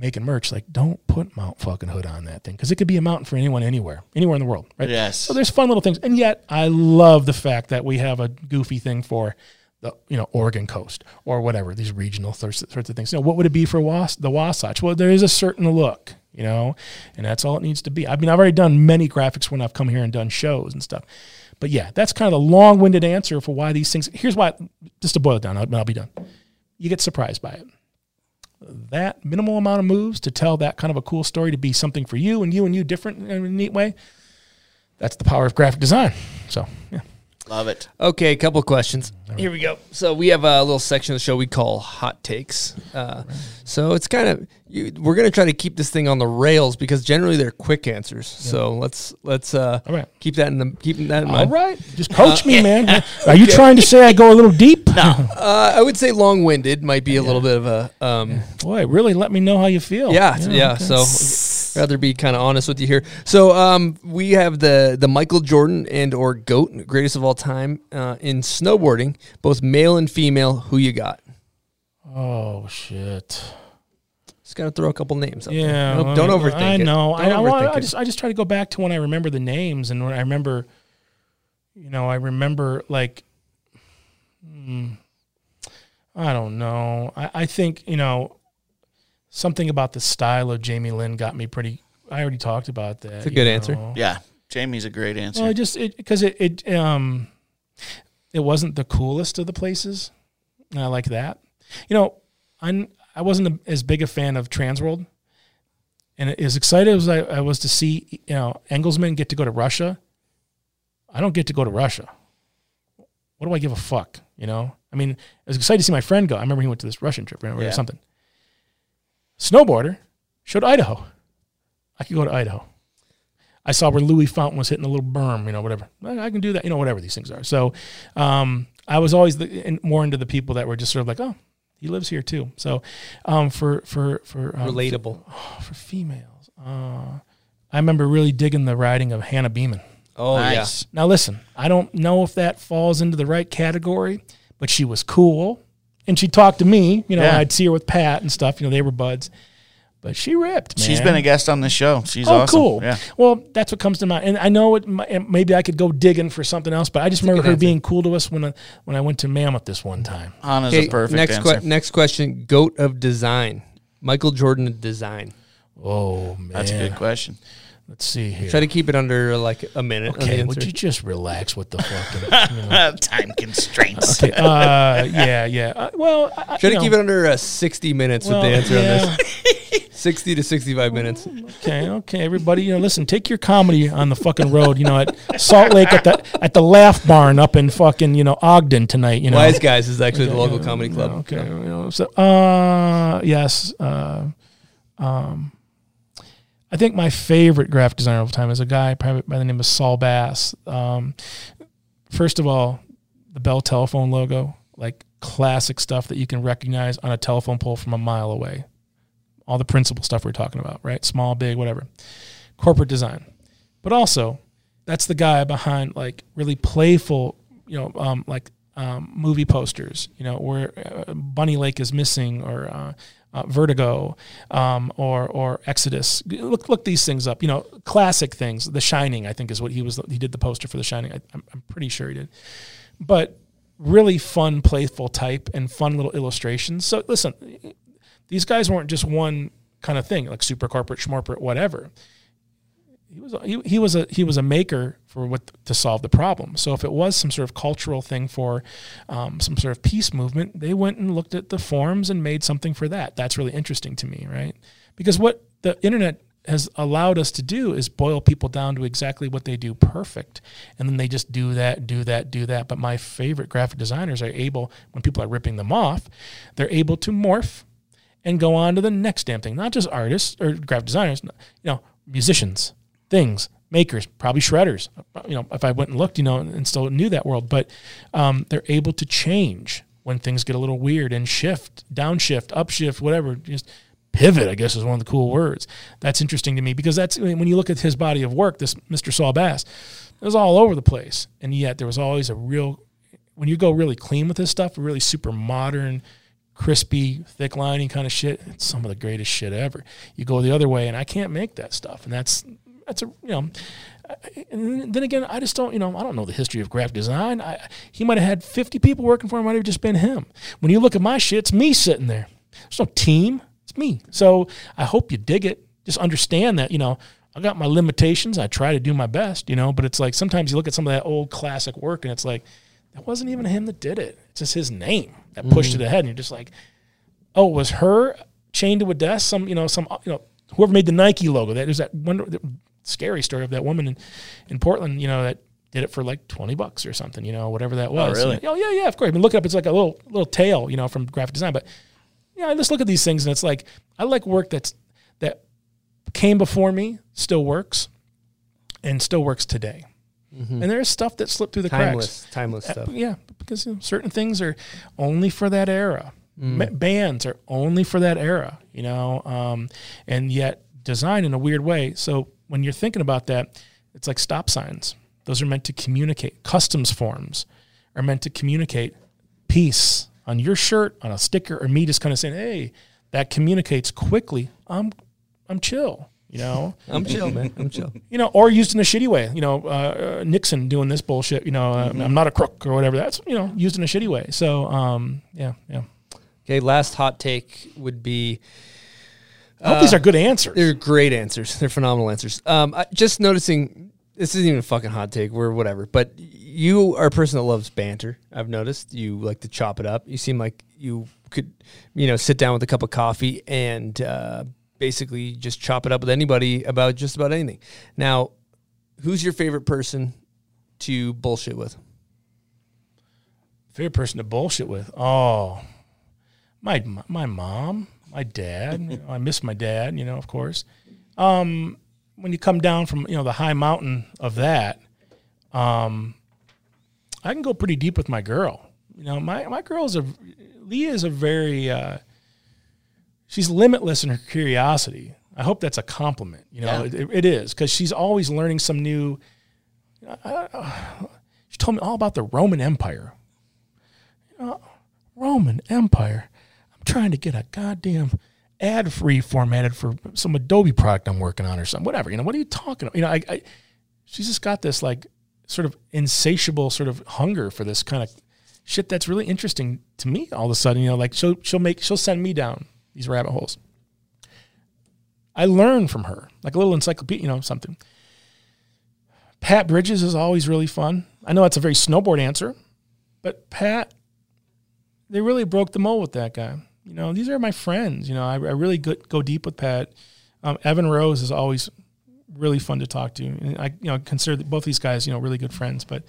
making merch like don't put mount fucking hood on that thing because it could be a mountain for anyone anywhere anywhere in the world right? Yes. so there's fun little things. And yet i love the fact that we have a goofy thing for the you know oregon coast or whatever these regional sorts sorts of things. You know what would it be for Was- the wasatch? Well there is a certain look you know and that's all it needs to be. I mean i've already done many graphics when i've come here and done shows and stuff. But yeah that's kind of the long-winded answer for why these things here's why just to boil it down i'll, I'll be done. You get surprised by it that minimal amount of moves to tell that kind of a cool story to be something for you and you and you different in a neat way. That's the power of graphic design. So, yeah. Love it. Okay, a couple questions. Here we go. So we have a little section of the show we call hot takes. Uh, so it's kind of you, we're going to try to keep this thing on the rails because generally they're quick answers. So let's let's uh, All right. keep that in the keeping that in All mind. right. Just coach me, man. Are you trying to say I go a little deep? No. Uh, I would say long winded might be a little bit of a um, Boy, really let me know how you feel. Yeah, yeah. okay. So rather be kind of honest with you here. So um, we have the the Michael Jordan and or goat greatest of all time uh, in snowboarding, both male and female. Who you got? Oh, shit. Just gotta throw a couple names. Up Yeah. there. well, don't overthink I it. know. I, overthink I just I just try to go back to when I remember the names and when I remember, you know, I remember like, hmm, I don't know. I, I think you know, something about the style of Jamie Lynn got me pretty. I already talked about that. It's a you good answer. Yeah. Jamie's a great answer. Well, I just because it, it um it wasn't the coolest of the places. And I like that. You know, I'm I wasn't a, as big a fan of Transworld, and as excited as I, I was to see you know Engelsman get to go to Russia, I don't get to go to Russia. What do I give a fuck? You know, I mean, I was excited to see my friend go. I remember he went to this Russian trip or Yeah. something. Snowboarder showed Idaho. I could go to Idaho. I saw where Louis Fountain was hitting a little berm, you know, whatever. I can do that, you know, whatever these things are. So um, I was always the, in, more into the people that were just sort of like, oh, he lives here too. So um, for for for um, Relatable. For, for females, uh, I remember really digging the riding of Hana Beaman. Oh Nice. Now listen, I don't know if that falls into the right category, but she was cool, and she talked to me. You know, Yeah. I'd see her with Pat and stuff. You know, they were buds. But she ripped. Man. She's been a guest on the show. She's oh, awesome. cool. Yeah. Well, that's what comes to mind. And I know it. Maybe I could go digging for something else, but I just remember her answer. being cool to us when I, when I went to Mammoth this one time. Hana's Okay, a perfect next answer. que- next question. Goat of design. Michael Jordan of design. Oh man, That's a good question. Let's see here. Try to keep it under like a minute. Okay, would you just relax with the fucking you know. Time constraints. Okay. Uh, yeah, yeah. Uh, well, I, I- Try you to keep it under uh, 60 minutes Well, with the answer yeah. on this. 60 to 65 minutes. Okay, okay, everybody, you know, listen, take your comedy on the fucking road, you know, at Salt Lake at the at the Laugh Barn up in fucking, you know, Ogden tonight, you know. Wise Guys is actually the local yeah, comedy club. Okay, you know, so uh yes, uh um I think my favorite graphic designer of all time is a guy by the name of Saul Bass. Um, first of all, the Bell telephone logo, like classic stuff that you can recognize on a telephone pole from a mile away. All the principal stuff we're talking about, right? Small, big, whatever. Corporate design. But also, that's the guy behind like really playful, you know, um, like um, movie posters, you know, where uh, Bunny Lake is missing or uh, uh, Vertigo um, or or Exodus. Look look these things up. You know, classic things. The Shining, I think, is what he was. He did the poster for The Shining. I, I'm, I'm pretty sure he did. But really fun, playful type and fun little illustrations. So listen, these guys weren't just one kind of thing, like super corporate, schmorporate, whatever he was he, he was a he was a maker for what to solve the problem. So if it was some sort of cultural thing for um, some sort of peace movement, they went and looked at the forms and made something for that. That's really interesting to me, right? Because what the internet has allowed us to do is boil people down to exactly what they do perfect, and then they just do that, do that, do that. But my favorite graphic designers are able, when people are ripping them off, they're able to morph and go on to the next damn thing. Not just artists or graphic designers, you know, musicians, things, makers, probably shredders. You know, if I went and looked, you know, and still knew that world, but um, they're able to change when things get a little weird and shift, downshift, upshift, whatever. Just pivot, I guess, is one of the cool words. That's interesting to me because that's when you look at his body of work. This Mr. Saul Bass, it was all over the place, and yet there was always a real. When you go really clean with this stuff, really super modern, crispy, thick lining kind of shit. It's some of the greatest shit ever. You go the other way, and I can't make that stuff, and that's that's a you know. And then again, I just don't, you know, I don't know the history of graphic design. I, he might have had 50 people working for him, might have just been him. When you look at my shit, it's me sitting there. There's no team, it's me. So I hope you dig it. Just understand that, you know, I got my limitations. I try to do my best, you know, but it's like sometimes you look at some of that old classic work and it's like, that wasn't even him that did it. It's just his name that pushed Mhm. it ahead. And you're just like, oh, was her chained to a desk? Some, you know, some, you know, whoever made the Nike logo. That there's that the scary story of that woman in, in Portland, you know, that did it for like 20 bucks or something, you know, whatever that was. really? Oh, yeah, yeah, of course. I mean, look it up. It's like a little, little tale, you know, from graphic design. But, yeah, I just look at these things and it's like, I like work that's, that came before me, still works, and still works today. Mhm. And there's stuff that slipped through the Timeless- cracks. timeless Uh, stuff. Yeah, because you know, certain things are only for that era. Mm. Bands are only for that era, you know, um, and yet design in a weird way. So when you're thinking about that, it's like stop signs. Those are meant to communicate. Customs forms are meant to communicate peace on your shirt, on a sticker, or me just kind of saying, "Hey, that communicates quickly. I'm, I'm chill." You know, I'm chill, man. I'm chill. You know, or used in a shitty way. You know, uh, uh, Nixon doing this bullshit. You know, uh, Mhm. I'm not a crook or whatever. That's you know used in a shitty way. So, um, yeah, yeah. Okay, last hot take would be. I hope these are good answers. They're great answers. They're phenomenal answers. Um, I, just noticing this isn't even a fucking hot take. We're whatever. But you are a person that loves banter. I've noticed you like to chop it up. You seem like you could, you know, sit down with a cup of coffee and uh, basically just chop it up with anybody about just about anything. Now, who's your favorite person to bullshit with? Favorite person to bullshit with? Oh, my my mom, my dad. I miss my dad. You know, of course. Um, when you come down from you know the high mountain of that, um, I can go pretty deep with my girl. You know, my my girl is a Leah is a very uh, she's limitless in her curiosity. I hope that's a compliment. You know, Yeah. it, it is because she's always learning some new. I- she told me all about the Roman Empire. You know, Roman Empire. I'm trying to get a goddamn ad free formatted for some Adobe product I'm working on or something. Whatever. You know, what are you talking about? You know, I, I she's just got this like sort of insatiable sort of hunger for this kind of shit that's really interesting to me all of a sudden. You know, like she'll she'll make she'll send me down these rabbit holes. I learn from her, like a little encyclopedia, you know, something. Pat Bridges is always really fun. I know that's a very snowboard answer, but Pat, they really broke the mold with that guy. You know, these are my friends. You know, I, I really go, go deep with Pat. Um, Evan Rose is always really fun to talk to, and I you know consider both these guys you know really good friends. But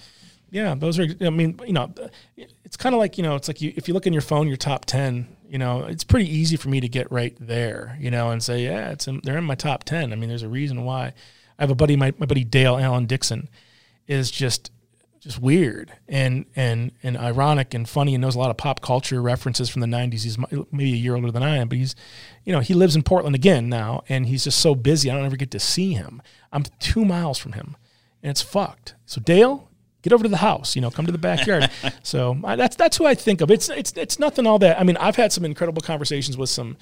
yeah, those are. I mean, you know, it's kind of like you know, it's like you if you look in your phone, your top ten. You know, it's pretty easy for me to get right there. You know, and say, yeah, it's in, they're in my top ten. I mean, there's a reason why. I have a buddy, my, my buddy Dale Allen Dixon, is just just weird and and and ironic and funny and knows a lot of pop culture references from the 90s he's maybe a year older than i am but he's you know he lives in portland again now and he's just so busy i don't ever get to see him. I'm two miles from him and it's fucked. So dale get over to the house you know come to the backyard. So I, that's that's who i think of. It's it's it's nothing all that i mean i've had some incredible conversations with some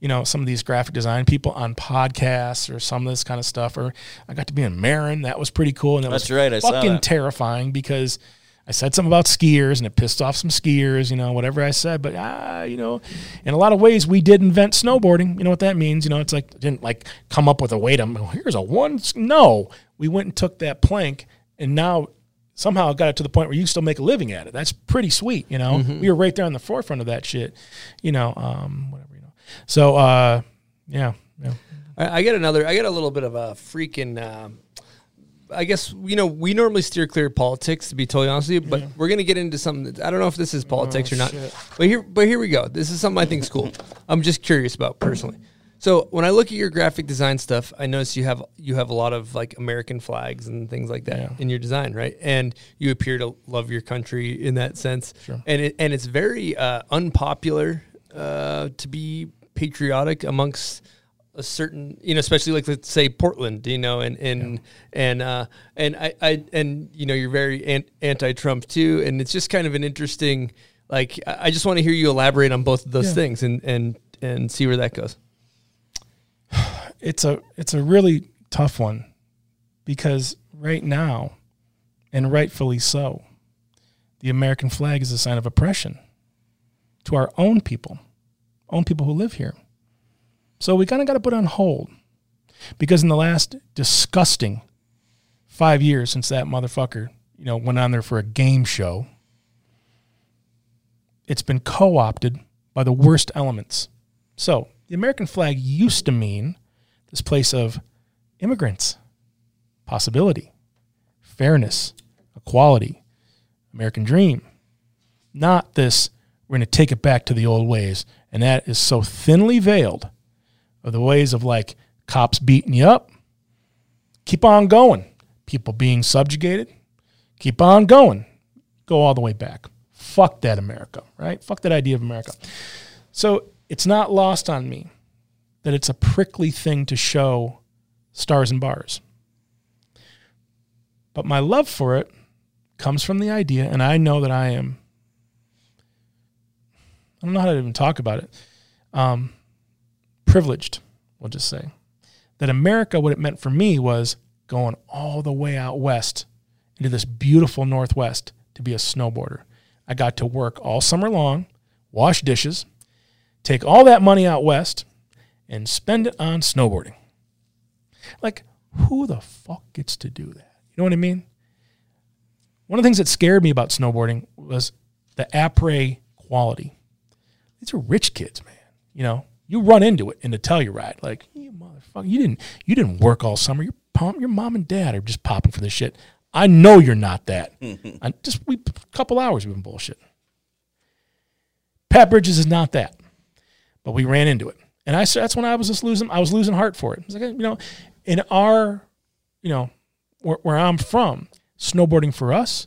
you know, some of these graphic design people on podcasts or some of this kind of stuff. Or I got to be in Marin. That was pretty cool. And that That's was right, I fucking terrifying because I said something about skiers and it pissed off some skiers, you know, whatever I said. But, ah, you know, in a lot of ways, we did invent snowboarding. You know what that means? You know, it's like, didn't like come up with a way to, "Oh, here's a one. No, we went and took that plank and now somehow got it to the point where you still make a living at it. That's pretty sweet, you know. Mhm. We were right there on the forefront of that shit, you know. Um, whatever. So, uh, yeah, yeah. I, I get another. I get a little bit of a freaking. Um, I guess you know we normally steer clear of politics to be totally honest with you, but we're gonna get into something. That, I don't know if this is politics Oh, or not, shit. but here, but here we go. This is something I think is cool. I'm just curious about personally. So when I look at your graphic design stuff, I notice you have you have a lot of like American flags and things like that Yeah. in your design, right? And you appear to love your country in that sense. Sure. And it, and it's very uh, unpopular uh, to be patriotic amongst a certain you know especially like let's say Portland you know and and and uh and I I and you know you're very anti-Trump too and it's just kind of an interesting like I I just want to hear you elaborate on both of those Yeah. things and and and see where that goes. it's a it's a really tough one because right now and rightfully so the american flag is a sign of oppression to our own people own people who live here so we kind of got to put on hold because in the last disgusting 5 years since that motherfucker you know went on there for a game show it's been co-opted by the worst elements so the american flag used to mean this place of immigrants, possibility, fairness, equality, American dream. Not this, we're going to take it back to the old ways. And that is so thinly veiled of the ways of like cops beating you up. Keep on going. People being subjugated. Keep on going. Go all the way back. Fuck that America, right? Fuck that idea of America. So it's not lost on me that it's a prickly thing to show stars and bars. But my love for it comes from the idea, and I know that I am, I don't know how to even talk about it, um, privileged, we'll just say, that America, what it meant for me was going all the way out west into this beautiful Northwest to be a snowboarder. I got to work all summer long, wash dishes, take all that money out west, and spend it on snowboarding. Like, who the fuck gets to do that? You know what I mean? One of the things that scared me about snowboarding was the après quality. These are rich kids, man. You know, you run into it in the Telluride, like you motherfucker. You didn't, you didn't work all summer. Your mom, your mom and dad are just popping for this shit. I know you're not that. I just we a couple hours we've been bullshit. Pat Bridges is not that, but we ran into it, and I that's when I was just losing. I was losing heart for it. It's like you know, in our, you know, where, where I'm from, snowboarding for us,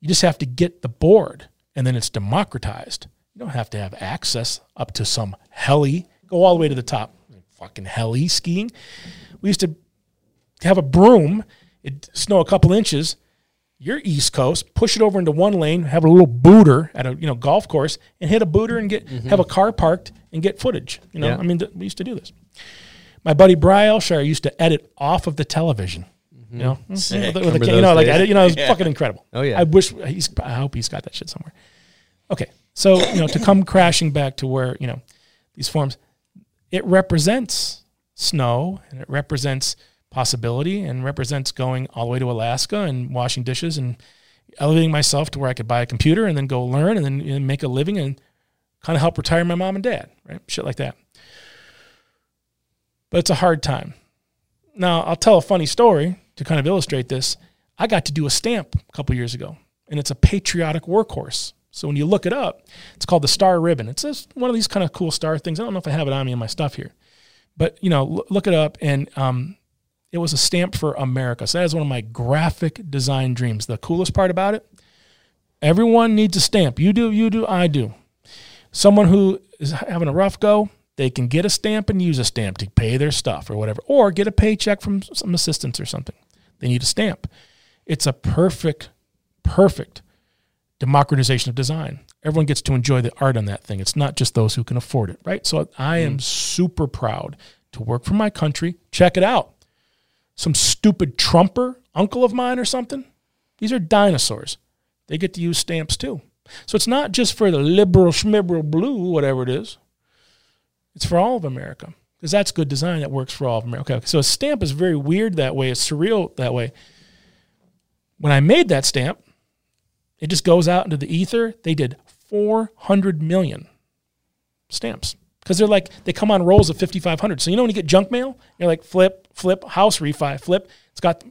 you just have to get the board, and then it's democratized. You don't have to have access up to some heli. Go all the way to the top. Fucking heli skiing. We used to have a broom. It snow a couple inches. You're East Coast. Push it over into one lane. Have a little booter at a you know golf course and hit a booter and get mm-hmm. have a car parked and get footage. You know, Yeah. I mean, th- we used to do this. My buddy Bry Elshire used to edit off of the television. Mm-hmm. You know, hmm? Sick. with, with a, you know, those like days? edit, you know, it was Yeah. fucking incredible. Oh, yeah. I wish he's. I hope he's got that shit somewhere. Okay, so you know, to come crashing back to where you know these forms, it represents snow and it represents possibility and represents going all the way to Alaska and washing dishes and elevating myself to where I could buy a computer and then go learn and then make a living and kind of help retire my mom and dad, right? Shit like that. But it's a hard time. Now, I'll tell a funny story to kind of illustrate this. I got to do a stamp a couple years ago, and it's a patriotic workhorse. So when you look it up, it's called the Star Ribbon. It's just one of these kind of cool star things. I don't know if I have it on me in my stuff here, but you know, l- look it up, and um, it was a stamp for America. So that is one of my graphic design dreams. The coolest part about it, everyone needs a stamp. You do, you do, I do. Someone who is having a rough go, they can get a stamp and use a stamp to pay their stuff or whatever, or get a paycheck from some assistance or something. They need a stamp. It's a perfect, perfect democratization of design. Everyone gets to enjoy the art on that thing. It's not just those who can afford it, right? So I am mm. super proud to work for my country. Check it out. Some stupid Trumper uncle of mine or something. These are dinosaurs. They get to use stamps too. So it's not just for the liberal schmiberal blue, whatever it is. It's for all of America because that's good design that works for all of America. Okay, so a stamp is very weird that way. It's surreal that way. When I made that stamp, it just goes out into the ether. They did 400 million stamps. Because they're like they come on rolls of 5500 so you know when you get junk mail you're like flip flip house refi flip. It's got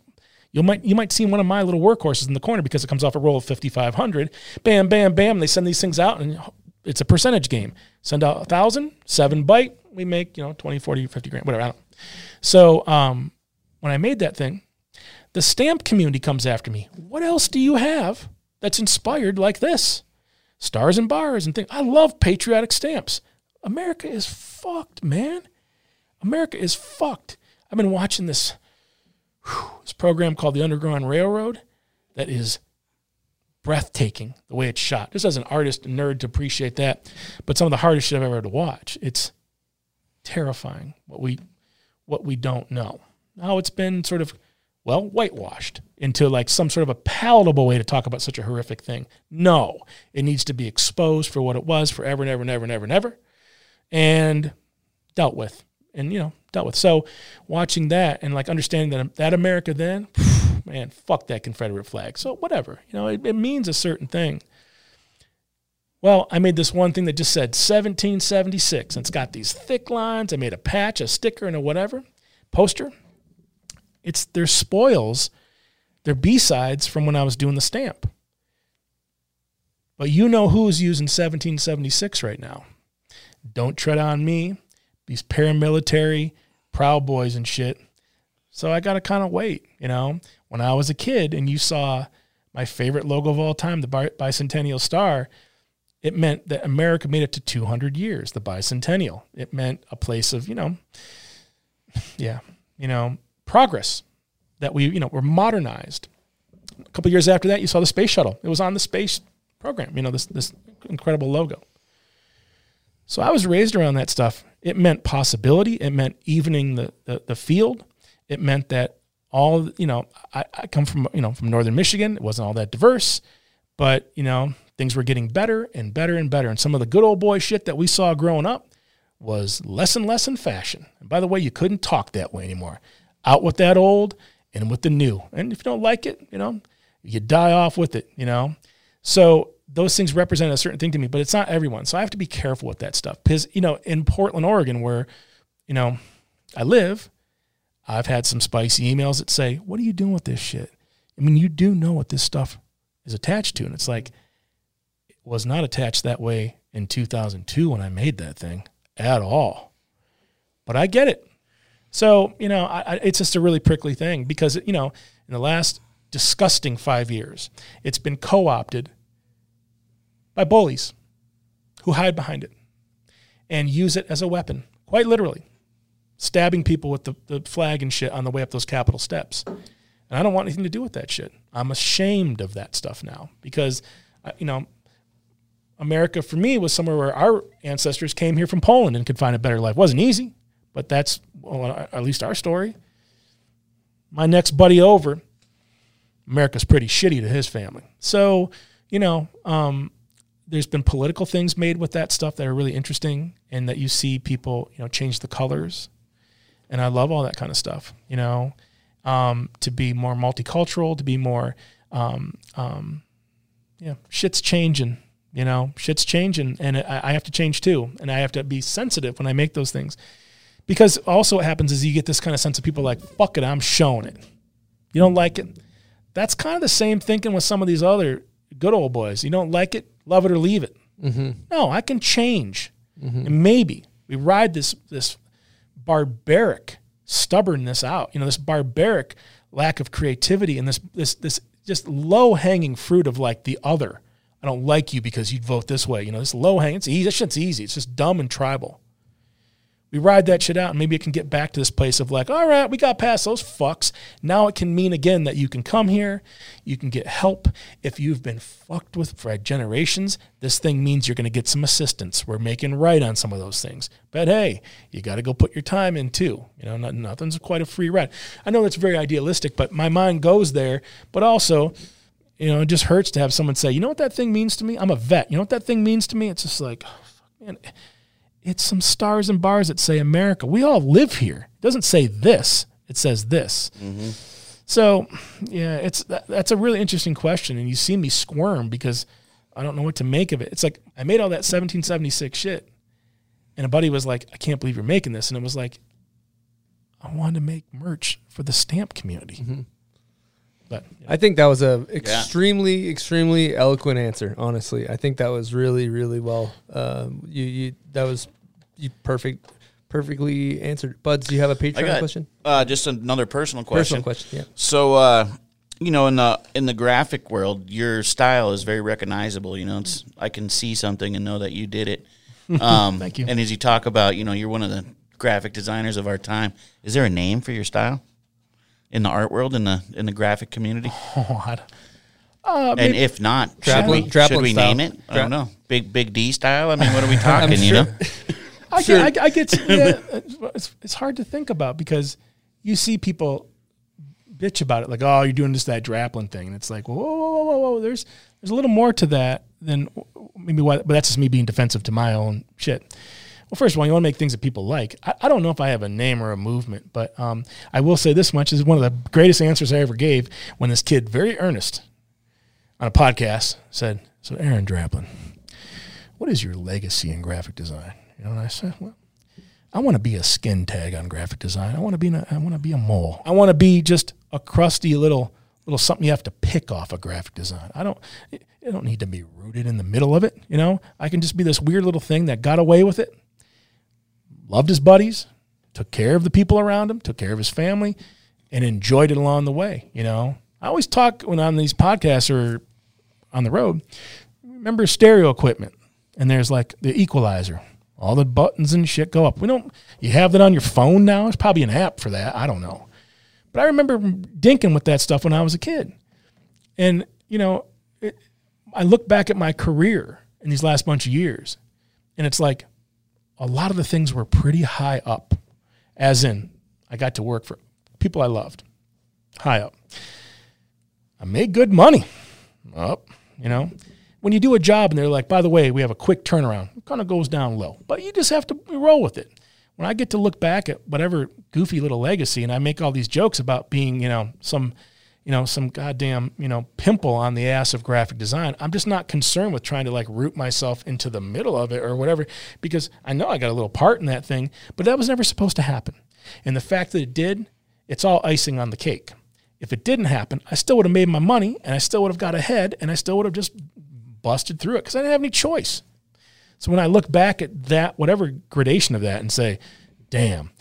you might you might see one of my little workhorses in the corner because it comes off a roll of 5500 bam bam bam. They send these things out and it's a percentage game. Send out a thousand seven byte. We make you know 20 40 50 grand whatever so um, when i made that thing the stamp community comes after me. What else do you have that's inspired like this stars and bars and things i love patriotic stamps america is fucked man america is fucked i've been watching this this program called the Underground Railroad that is breathtaking the way it's shot. Just as an artist nerd to appreciate that, but some of the hardest shit I've ever had to watch. It's terrifying what we what we don't know. How it's been sort of well whitewashed into like some sort of a palatable way to talk about such a horrific thing. No, it needs to be exposed for what it was forever and ever and ever and ever and ever, and dealt with and you know dealt with. So watching that and like understanding that that America then, man, fuck that Confederate flag. So whatever, you know, it, it means a certain thing. Well, I made this one thing that just said 1776, and it's got these thick lines. I made a patch, a sticker, and a whatever poster. It's their spoils, they're B sides from when I was doing the stamp. But you know who's using 1776 right now. Don't tread on me these paramilitary proud boys and shit. So I got to kind of wait, you know. When I was a kid and you saw my favorite logo of all time, the bicentennial star, it meant that America made it to 200 years, the bicentennial. It meant a place of, you know, yeah, you know, progress that we, you know, were modernized. A couple years after that, you saw the space shuttle. It was on the space program, you know, this this incredible logo. So I was raised around that stuff. It meant possibility. It meant evening the, the, the field. It meant that all, you know, I, I come from, you know, from Northern Michigan. It wasn't all that diverse, but, you know, things were getting better and better and better. And some of the good old boy shit that we saw growing up was less and less in fashion. And by the way, you couldn't talk that way anymore. Out with that old and with the new. And if you don't like it, you know, you die off with it, you know. So those things represent a certain thing to me, but it's not everyone. So I have to be careful with that stuff. Because, you know, in Portland, Oregon, where, you know, I live, I've had some spicy emails that say, What are you doing with this shit? I mean, you do know what this stuff is attached to. And it's like, it was not attached that way in 2002 when I made that thing at all. But I get it. So, you know, I, I, it's just a really prickly thing because, you know, in the last disgusting five years, it's been co opted by bullies who hide behind it and use it as a weapon, quite literally, stabbing people with the, the flag and shit on the way up those Capitol steps. And I don't want anything to do with that shit. I'm ashamed of that stuff now because, you know, America for me was somewhere where our ancestors came here from Poland and could find a better life. wasn't easy, but that's well, at least our story. My next buddy over, America's pretty shitty to his family. So, you know, um, there's been political things made with that stuff that are really interesting and that you see people, you know, change the colors. and I love all that kind of stuff. You know, um, to be more multicultural, to be more, um, um, yeah, shit's changing. You know, shit's changing, and I, I have to change too, and I have to be sensitive when I make those things, because also what happens is you get this kind of sense of people like, fuck it, I'm showing it. You don't like it. That's kind of the same thinking with some of these other good old boys. You don't like it, love it or leave it. Mm-hmm. No, I can change. And maybe we ride this this barbaric stubbornness out. You know, this barbaric lack of creativity and this this this just low hanging fruit of like the other. I don't like you because you'd vote this way. You know, this low hanging. It's easy. That shit's easy. It's just dumb and tribal. We ride that shit out, and maybe it can get back to this place of like, all right, we got past those fucks. Now it can mean again that you can come here, you can get help. If you've been fucked with for generations, this thing means you're going to get some assistance. We're making right on some of those things. But hey, you got to go put your time in too. You know, not, nothing's quite a free ride. I know that's very idealistic, but my mind goes there. But also, you know, it just hurts to have someone say, you know what that thing means to me? I'm a vet. You know what that thing means to me? It's just like, oh, fuck, man it's some stars and bars that say America. We all live here. It doesn't say this. It says this. Mm-hmm. So, yeah, it's that, that's a really interesting question, and you see me squirm because I don't know what to make of it. It's like I made all that 1776 shit, and a buddy was like, "I can't believe you're making this," and it was like, I wanted to make merch for the stamp community. Mm-hmm. But I think that was a extremely, extremely eloquent answer. Honestly, I think that was really, really well. Um, you, you, that was you perfect, perfectly answered. Buds, do you have a Patreon got question? Uh, just another personal question. Personal question, yeah. So, uh, you know, in the in the graphic world, your style is very recognizable. You know, it's I can see something and know that you did it. Um, Thank you. And as you talk about, you know, you're one of the graphic designers of our time. Is there a name for your style in the art world in the in the graphic community? Oh, I don't- uh, and maybe- if not, should we, should we name it? I don't know. Big Big D style. I mean, what are we talking? you know. I Sure. get, I, I get, yeah, it's, it's hard to think about because you see people bitch about it, like, oh, you're doing just that Draplin thing, and it's like, whoa, whoa, whoa, whoa, whoa, there's there's a little more to that than maybe what, but that's just me being defensive to my own shit. Well, first of all, you want to make things that people like. I, I don't know if I have a name or a movement, but um, I will say this much: is one of the greatest answers I ever gave when this kid, very earnest, on a podcast, said, "So, Aaron Draplin, what is your legacy in graphic design?" You know, and I said, "Well, I want to be a skin tag on graphic design. I want to be a, I want to be a mole. I want to be just a crusty little little something you have to pick off of graphic design. I don't I don't need to be rooted in the middle of it, you know? I can just be this weird little thing that got away with it. Loved his buddies, took care of the people around him, took care of his family and enjoyed it along the way, you know? I always talk when on these podcasts or on the road, remember stereo equipment and there's like the equalizer. All the buttons and shit go up. We don't you have that on your phone now? It's probably an app for that. I don't know. But i remember dinking with that stuff when i was a kid. And you know it, i look back at my career in these last bunch of years and it's like a lot of the things were pretty high up as in i got to work for people i loved high up i made good money up you know when you do a job and they're like, by the way, we have a quick turnaround, it kind of goes down low. But you just have to roll with it. When I get to look back at whatever goofy little legacy and I make all these jokes about being, you know, some, you know, some goddamn, you know, pimple on the ass of graphic design, I'm just not concerned with trying to like root myself into the middle of it or whatever, because I know I got a little part in that thing, but that was never supposed to happen. And the fact that it did, it's all icing on the cake. If it didn't happen, I still would have made my money and I still would have got ahead and I still would have just busted through it because I didn't have any choice. So when I look back at that, whatever gradation of that, and say, damn,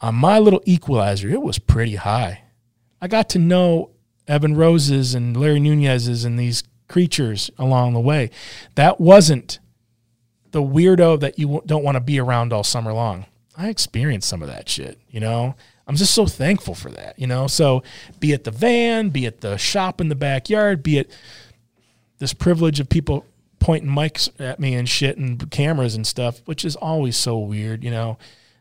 on my little equalizer, it was pretty high. I got to know Evan Roses and Larry Nunez's and these creatures along the way. That wasn't the weirdo that you don't want to be around all summer long. I experienced some of that shit, you know? I'm just so thankful for that, you know? So be it the van, be it the shop in the backyard, be it this privilege of people pointing mics at me and shit and cameras and stuff, which is always so weird, you know.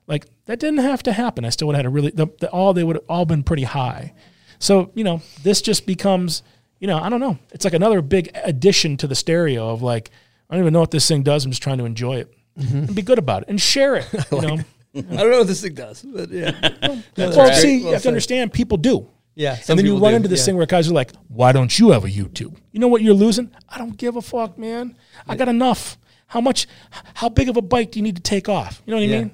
Like that didn't have to happen. I still would have had a really the, the, all they would have all been pretty high. So you know, this just becomes you know I don't know. It's like another big addition to the stereo of like I don't even know what this thing does. I'm just trying to enjoy it mm-hmm. and be good about it and share it. You know, I don't know what this thing does, but yeah. No, well, that's see, great. you have to understand, people do. Yeah, and then you run do, into this yeah. thing where guys are like, "Why don't you have a YouTube?" You know what you're losing? I don't give a fuck, man. I got enough. How much? How big of a bike do you need to take off? You know what I Yeah. mean?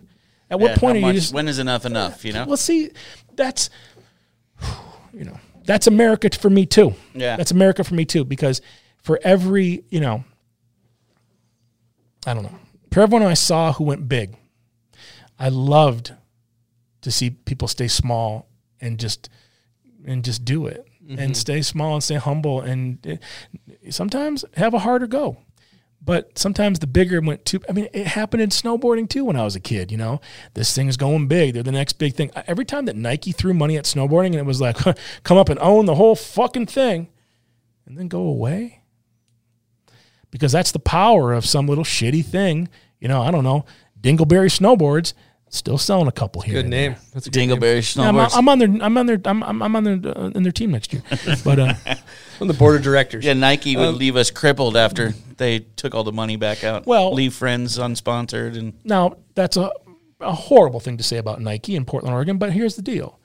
At what Yeah, point how are you just? when is enough enough? You know. Well, see, that's you know that's America for me too. Yeah. that's America for me too because for every you know, I don't know, for everyone I saw who went big, I loved to see people stay small and just and just do it Mm-hmm. and stay small and stay humble and eh, sometimes have a harder go. But sometimes the bigger went too. I mean, it happened in snowboarding too when I was a kid. You know, this thing is going big. They're the next big thing. Every time that Nike threw money at snowboarding and it was like, come up and own the whole fucking thing, and then go away, because that's the power of some little shitty thing. You know, I don't know. Dingleberry snowboards still selling a couple here. Good name. there. That's a good name. Dingleberry Yeah, I'm. I'm on their. I'm on their. I'm, I'm I'm on their uh, in their team next year. But uh, On the board of directors. yeah, Nike would Um, leave us crippled after they took all the money back out. Well- leave friends unsponsored and Now, that's a, a horrible thing to say about Nike in Portland, Oregon, but here's the deal.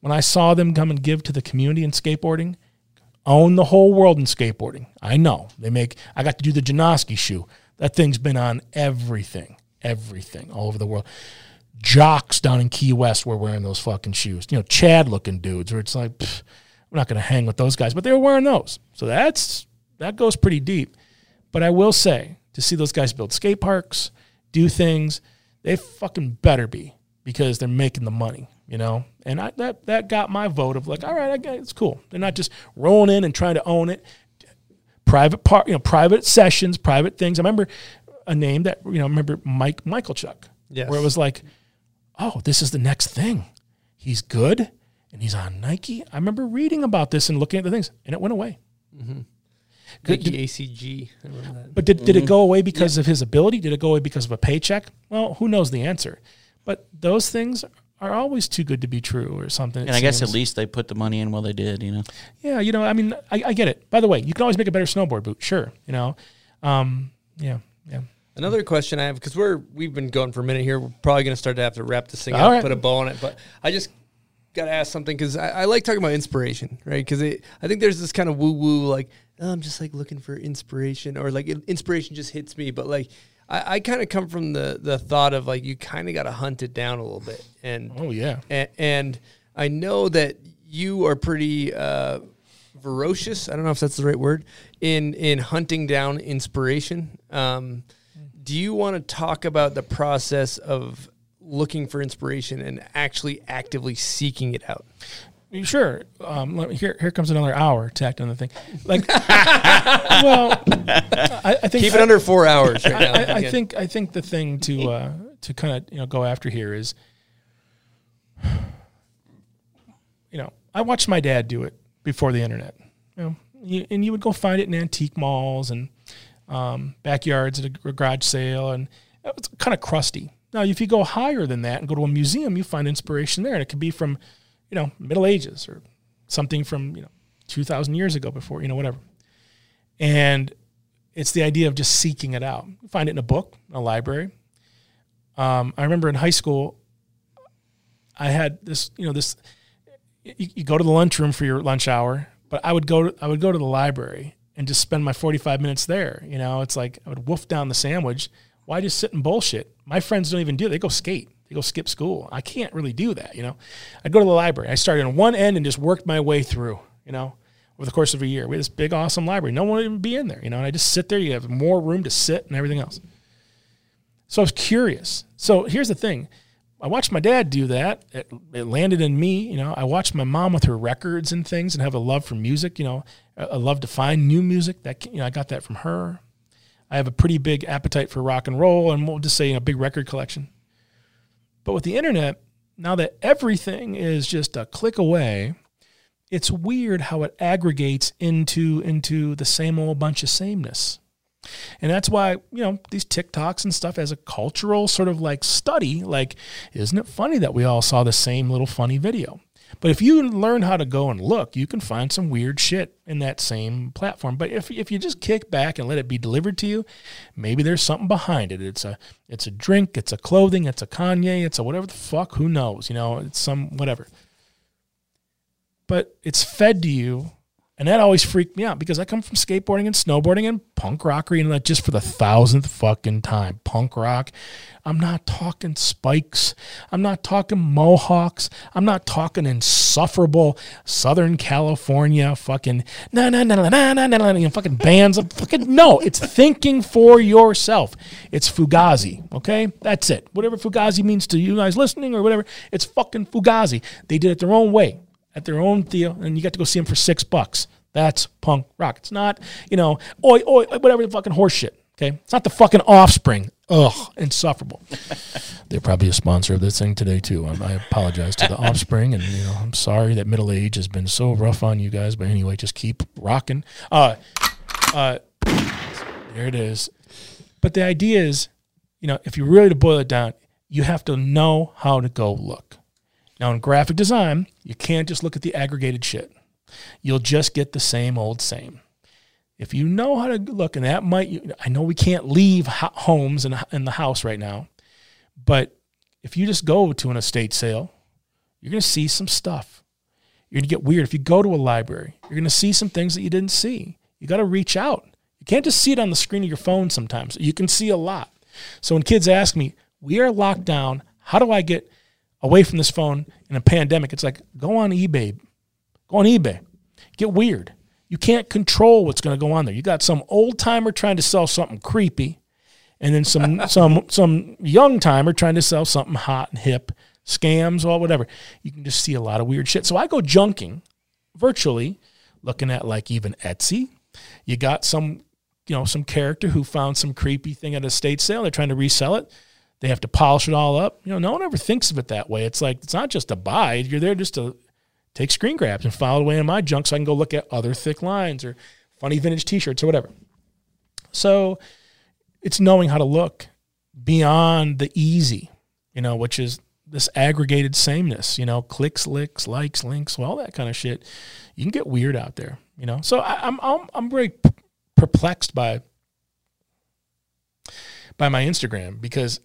When I saw them come and give to the community in skateboarding, own the whole world in skateboarding. I know. They make I got to do the Janoski shoe. That thing's been on everything, everything all over the world. Jocks down in Key West were wearing those fucking shoes. You know, Chad looking dudes where it's like, pff, we're not going to hang with those guys, but they were wearing those. So that's that goes pretty deep. But I will say, to see those guys build skate parks, do things, they fucking better be because they're making the money, you know. And I, that that got my vote of like, all right, I it's cool. They're not just rolling in and trying to own it. Private part, you know, private sessions, private things. I remember a name that you know, I remember Mike Michalchuk, Yes. where it was like, oh, this is the next thing. He's good and he's on Nike. I remember reading about this and looking at the things, and it went away. Good- Nike ACG. I remember that. But did, did it Mm-hmm. go away because of his ability? Did it go away because of a paycheck? Well, who knows the answer? But those things are always too good to be true or something. and I guess at least they put the money in while they did. You know. Yeah, you know, I mean, I, I get it. By the way, you can always make a better snowboard boot, sure. You know, um, yeah, yeah. Another question I have because we're we've been going for a minute here. We're probably going to start to have to wrap this thing All up, right. put a bow on it. But I just got to ask something because I, I like talking about inspiration, right? Because I think there's this kind of woo woo like oh, I'm just like looking for inspiration or like inspiration just hits me, but like. I, I kind of come from the the thought of like you kind of got to hunt it down a little bit, and Oh yeah. and, and I know that you are pretty uh, ferocious. I don't know if that's the right word in in hunting down inspiration. Um, do you want to talk about the process of looking for inspiration and actually actively seeking it out? Sure. Um, let me, here, here comes another hour tacked on the thing. Like, well, I, I think Keep it under four hours right now. I, I think I think the thing to uh, to kind of you know go after here is, you know, I watched my dad do it before the internet. You know, and you would go find it in antique malls and um, backyards at a garage sale, and it's kind of crusty. Now, if you go higher than that and go to a museum, you find inspiration there, and it could be from, you know, Middle Ages or something from you know two thousand years ago before, you know, whatever. And it's the idea of just seeking it out. You find it in a book, in a library. Um, I remember in high school, I had this, you know, this. You, you go to the lunchroom for your lunch hour, but I would go. To, I would go to the library and just spend my forty-five minutes there. You know, it's like I would wolf down the sandwich. Why just sit and bullshit? My friends don't even do it. They go skate. They go skip school. I can't really do that. You know, I'd go to the library. I started on one end and just worked my way through. You know, over the course of a year, we had this big, awesome library. No one would even be in there. You know, and I just sit there. You have more room to sit and everything else. So I was curious. So here's the thing. I watched my dad do that. It, it landed in me. You know, I watched my mom with her records and things and have a love for music. You know, a love to find new music. That you know, I got that from her. I have a pretty big appetite for rock and roll, and we'll just say a big record collection. But with the internet, now that everything is just a click away, it's weird how it aggregates into into the same old bunch of sameness. And that's why, you know, these TikToks and stuff as a cultural sort of like study, like, isn't it funny that we all saw the same little funny video? But if you learn how to go and look, you can find some weird shit in that same platform. But if, if you just kick back and let it be delivered to you, maybe there's something behind it. It's a it's a drink, it's a clothing, it's a Kanye, it's a whatever the fuck, who knows? You know, it's some whatever. But it's fed to you and that always freaked me out because I come from skateboarding and snowboarding and punk rockery and like just for the thousandth fucking time. Punk rock. I'm not talking spikes. I'm not talking mohawks. I'm not talking insufferable Southern California fucking na na na na na na na na fucking bands of fucking no. It's thinking for yourself. It's Fugazi. Okay, that's it. Whatever Fugazi means to you guys listening or whatever, it's fucking Fugazi. They did it their own way at their own deal, and you got to go see them for six bucks. That's punk rock. It's not, you know, oi, oi, whatever the fucking horse shit. Okay. It's not the fucking offspring. Ugh, insufferable. They're probably a sponsor of this thing today, too. Um, I apologize to the offspring, and, you know, I'm sorry that middle age has been so rough on you guys. But anyway, just keep rocking. Uh, uh, there it is. But the idea is, you know, if you really to boil it down, you have to know how to go look. Now, in graphic design, you can't just look at the aggregated shit. You'll just get the same old same. If you know how to look, and that might, I know we can't leave homes in, in the house right now, but if you just go to an estate sale, you're going to see some stuff. You're going to get weird. If you go to a library, you're going to see some things that you didn't see. You got to reach out. You can't just see it on the screen of your phone sometimes. You can see a lot. So when kids ask me, we are locked down, how do I get away from this phone in a pandemic, it's like go on eBay, go on eBay, get weird. You can't control what's going to go on there. You got some old timer trying to sell something creepy, and then some some some young timer trying to sell something hot and hip, scams or whatever. You can just see a lot of weird shit. So I go junking virtually, looking at like even Etsy. You got some you know some character who found some creepy thing at a state sale. They're trying to resell it. They have to polish it all up. You know, no one ever thinks of it that way. It's like it's not just a buy. You're there just to take screen grabs and file it away in my junk so I can go look at other thick lines or funny vintage t-shirts or whatever. So it's knowing how to look beyond the easy, you know, which is this aggregated sameness, you know, clicks, licks, likes, links, all that kind of shit. You can get weird out there, you know. So I, I'm I'm I'm very perplexed by by my Instagram because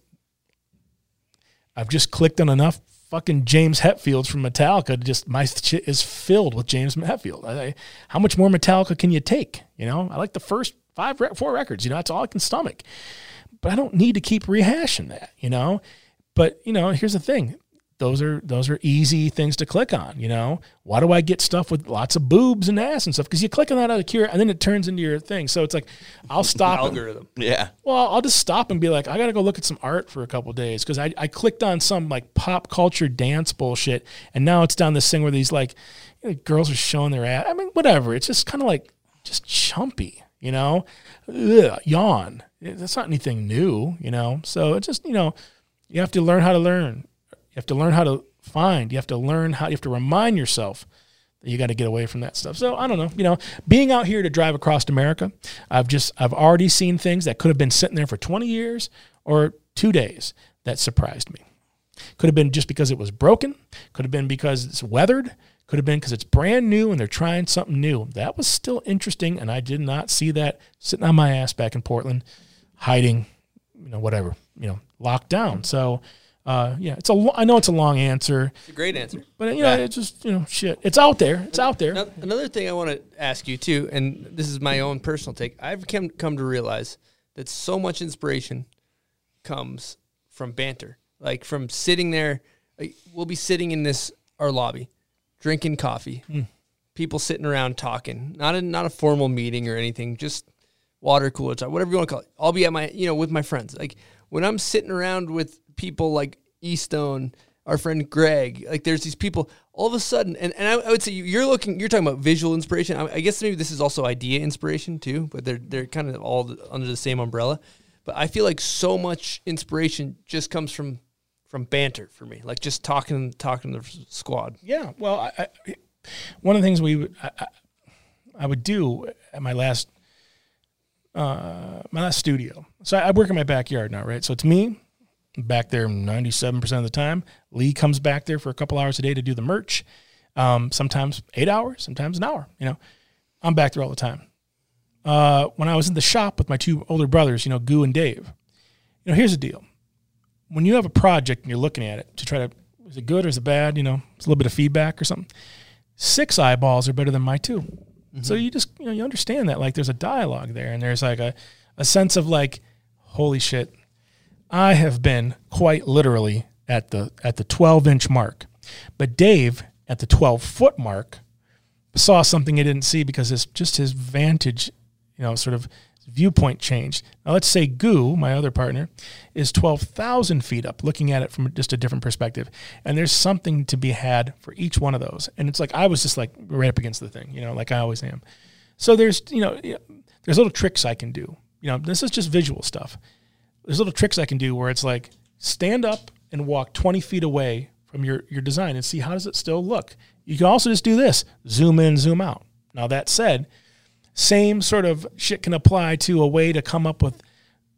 I've just clicked on enough fucking James Hetfields from Metallica to just my shit is filled with James Hetfield. I, how much more Metallica can you take? You know, I like the first five, four records. You know, that's all I can stomach. But I don't need to keep rehashing that. You know, but you know, here's the thing: those are those are easy things to click on. You know, why do I get stuff with lots of boobs and ass and stuff? Because you click on that out of cure, and then it turns into your thing. So it's like, I'll stop. algorithm. And, yeah. Well, I'll just stop and be like, I got to go look at some art for a couple days because I, I clicked on some like pop culture dance bullshit, and now it's down this thing where these like you know, girls are showing their ass. I mean, whatever. It's just kind of like just chumpy, you know. Ugh, yawn. That's not anything new, you know. So it's just you know, you have to learn how to learn you have to learn how to find. You have to learn how. You have to remind yourself that you got to get away from that stuff. So I don't know. You know, being out here to drive across America, I've just I've already seen things that could have been sitting there for 20 years or two days that surprised me. Could have been just because it was broken. Could have been because it's weathered. Could have been because it's brand new and they're trying something new. That was still interesting, and I did not see that sitting on my ass back in Portland, hiding, you know, whatever, you know, locked down. So uh, yeah, it's a. I know it's a long answer. It's a great answer, but you know, Yeah. it's just you know, shit. It's out there. It's out there. Now, another thing I want to ask you too, and this is my own personal take. I've come come to realize that so much inspiration comes from banter, like from sitting there. Like, we'll be sitting in this our lobby, drinking coffee, Mm. people sitting around talking. Not a not a formal meeting or anything, just water cooler talk, whatever you want to call it. I'll be at my you know with my friends. Like when I'm sitting around with people like E-Stone, our friend Greg, like there's these people all of a sudden, and, and I, I would say you- you're looking, you're talking about visual inspiration. I, I guess maybe this is also idea inspiration too, but they're they're kind of all under the same umbrella. But I feel like so much inspiration just comes from from banter for me, like just talking talking to the squad. Yeah. Well, I, one of the things we I, I, I would do at my last uh, my last studio. So I, I work in my backyard now, right? So it's me back there ninety seven percent of the time. Leigh comes back there for a couple hours a day to do the merch, Um, sometimes eight hours, sometimes an hour. You know, I'm back there all the time. Uh, when I was in the shop with my two older brothers, you know, Goo and Dave, you know, here's the deal. When you have a project and you're looking at it to try to, is it good or is it bad? You know, it's a little bit of feedback or something. Six eyeballs are better than my 2 So you just, you know, you understand that like there's a dialogue there and there's like a, a sense of like, holy shit, I have been quite literally at the at the 12 inch mark, but Dave at the 12 foot mark saw something he didn't see because it's just his vantage, you know, sort of viewpoint changed. Now let's say Goo, my other partner, is 12,000 feet up, looking at it from just a different perspective, and there's something to be had for each one of those. And it's like I was just like right up against the thing, you know, like I always am. So there's you know there's little tricks I can do. You know, this is just visual stuff there's little tricks I can do where it's like stand up and walk 20 feet away from your, your design and see how does it still look. You can also just do this, zoom in, zoom out. Now that said, same sort of shit can apply to a way to come up with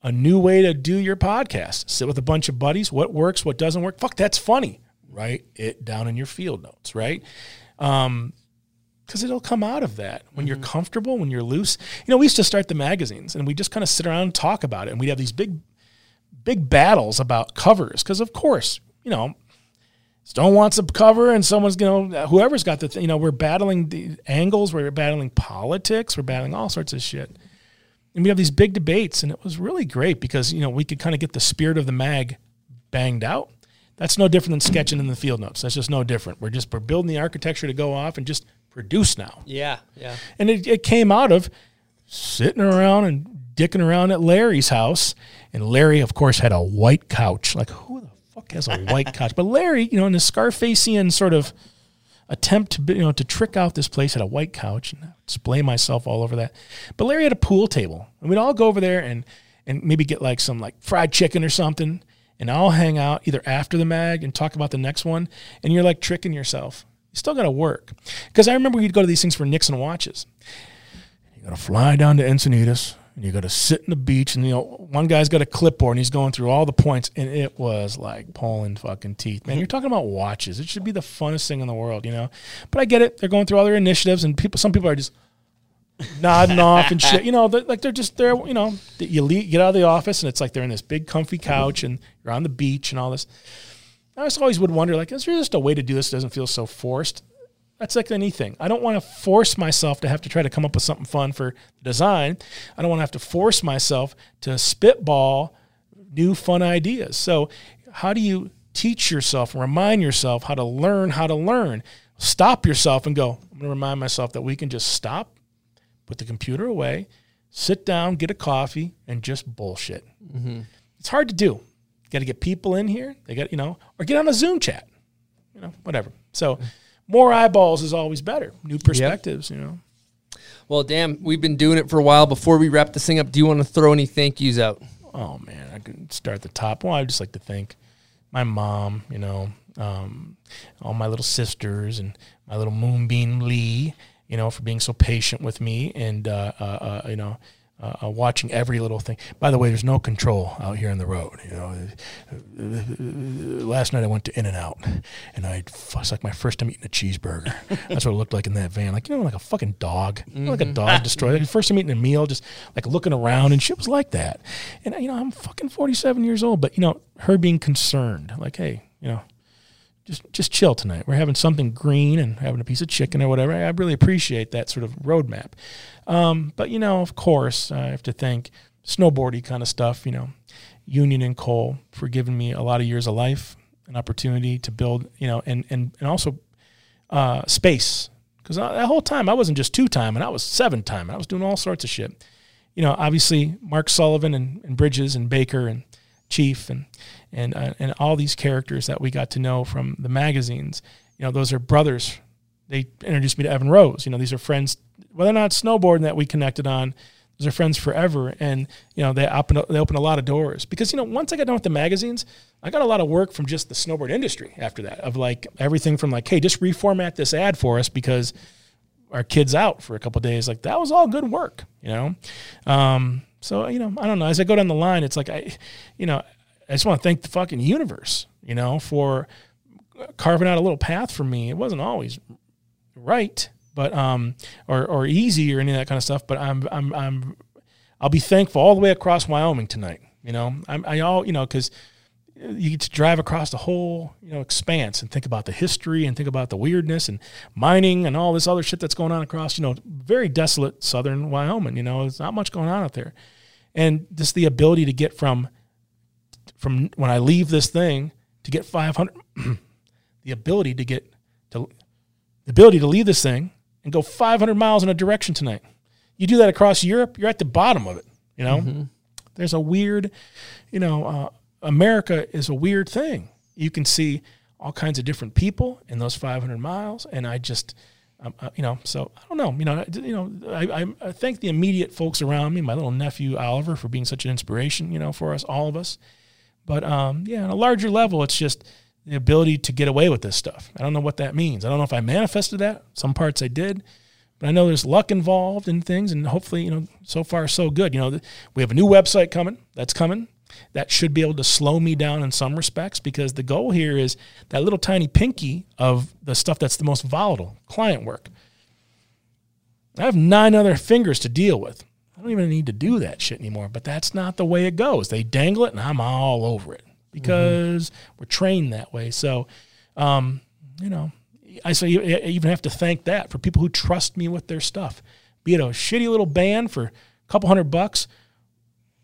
a new way to do your podcast. Sit with a bunch of buddies, what works, what doesn't work. Fuck, that's funny. Write it down in your field notes, right? Um, because it'll come out of that when you're comfortable, when you're loose. You know, we used to start the magazines and we just kind of sit around and talk about it, and we'd have these big big battles about covers because of course you know Stone wants a cover, and someone's you know whoever's got the th- you know we're battling the angles, we're battling politics, we're battling all sorts of shit, and we have these big debates, and it was really great because you know we could kind of get the spirit of the mag banged out. That's no different than sketching in the field notes. That's just no different. We're just we're building the architecture to go off and just produce now. Yeah, yeah. And it, it came out of sitting around and dicking around at Larry's house. And Larry, of course, had a white couch. Like, who the fuck has a white couch? But Larry, you know, in his Scarfacian sort of attempt to, you know, to trick out this place, had a white couch and display myself all over that. But Larry had a pool table. And we'd all go over there and, and maybe get like some like fried chicken or something. And I'll hang out either after the mag and talk about the next one. And you're like tricking yourself. You still got to work. Because I remember we'd go to these things for Nixon watches. You got to fly down to Encinitas and you got to sit in the beach. And, you know, one guy's got a clipboard and he's going through all the points. And it was like pulling fucking teeth. Man, you're talking about watches. It should be the funnest thing in the world, you know? But I get it. They're going through all their initiatives and people, some people are just nodding off and shit. You know, they're, like they're just there. You know, you leave, get out of the office and it's like they're in this big comfy couch and you're on the beach and all this. I just always would wonder, like, is there just a way to do this that doesn't feel so forced? That's like anything. I don't want to force myself to have to try to come up with something fun for design. I don't want to have to force myself to spitball new fun ideas. So, how do you teach yourself, remind yourself how to learn how to learn? Stop yourself and go, I'm going to remind myself that we can just stop, put the computer away, sit down, get a coffee, and just bullshit. Mhm. It's hard to do. Got to get people in here. They got, you know, or get on a Zoom chat, you know, whatever. So, more eyeballs is always better. New perspectives, you know. Well, damn, we've been doing it for a while. Before we wrap this thing up, do you want to throw any thank yous out? Oh man, I could start at the top. Well, I would just like to thank my mom, you know, um, all my little sisters and my little moonbeam Leigh, you know, for being so patient with me and uh, uh, uh, you know. Uh, uh, watching every little thing. By the way, there's no control out here on the road. You know, last night I went to In-N-Out, and I it's like my first time eating a cheeseburger. That's what it looked like in that van, like you know, like a fucking dog, You know, like a Mhm. dog destroyed. Like first time eating a meal, just like looking around and shit was like that. And you know, I'm fucking 47 years old, but you know, her being concerned, like, hey, you know, just just chill tonight. We're having something green and having a piece of chicken or whatever. I really appreciate that sort of roadmap. Um, but you know, of course, I have to thank snowboardy kind of stuff. You know, Union and Coal for giving me a lot of years of life, an opportunity to build. You know, and and and also uh, space because that whole time I wasn't just two time and I was seven time. I was doing all sorts of shit. You know, obviously Mark Sullivan and, and Bridges and Baker and Chief and and uh, and all these characters that we got to know from the magazines. You know, those are brothers. They introduced me to Evan Rose. You know, these are friends. Whether or not snowboarding that we connected on, those are friends forever. And you know, they open they open a lot of doors because you know once I got done with the magazines, I got a lot of work from just the snowboard industry after that. Of like everything from like, hey, just reformat this ad for us because our kids out for a couple days. Like that was all good work, you know. Um, so you know, I don't know. As I go down the line, it's like I, you know, I just want to thank the fucking universe, you know, for carving out a little path for me. It wasn't always right, but um, or or easy or any of that kind of stuff. But I'm I'm I'm I'll be thankful all the way across Wyoming tonight. You know, I'm I all you know because you get to drive across the whole you know expanse and think about the history and think about the weirdness and mining and all this other shit that's going on across you know very desolate southern Wyoming. You know, there's not much going on out there, and just the ability to get from from when I leave this thing to get 500, the ability to get to the ability to leave this thing and go 500 miles in a direction tonight. You do that across Europe, you're at the bottom of it. You know, Mm-hmm. there's a weird, you know, uh, America is a weird thing. You can see all kinds of different people in those 500 miles, and I just, um, uh, you know, so I don't know, you know, I, you know, I, I, I thank the immediate folks around me, my little nephew Oliver, for being such an inspiration, you know, for us, all of us. But um, yeah, on a larger level, it's just the ability to get away with this stuff. I don't know what that means. I don't know if I manifested that. Some parts I did, but I know there's luck involved in things, and hopefully, you know, so far so good. You know, we have a new website coming. That's coming. That should be able to slow me down in some respects because the goal here is that little tiny pinky of the stuff that's the most volatile client work. I have nine other fingers to deal with. I don't even need to do that shit anymore, but that's not the way it goes. They dangle it and I'm all over it because we're trained that way. So, um, you know, I say you I even have to thank that for people who trust me with their stuff, be it a shitty little band for a couple hundred bucks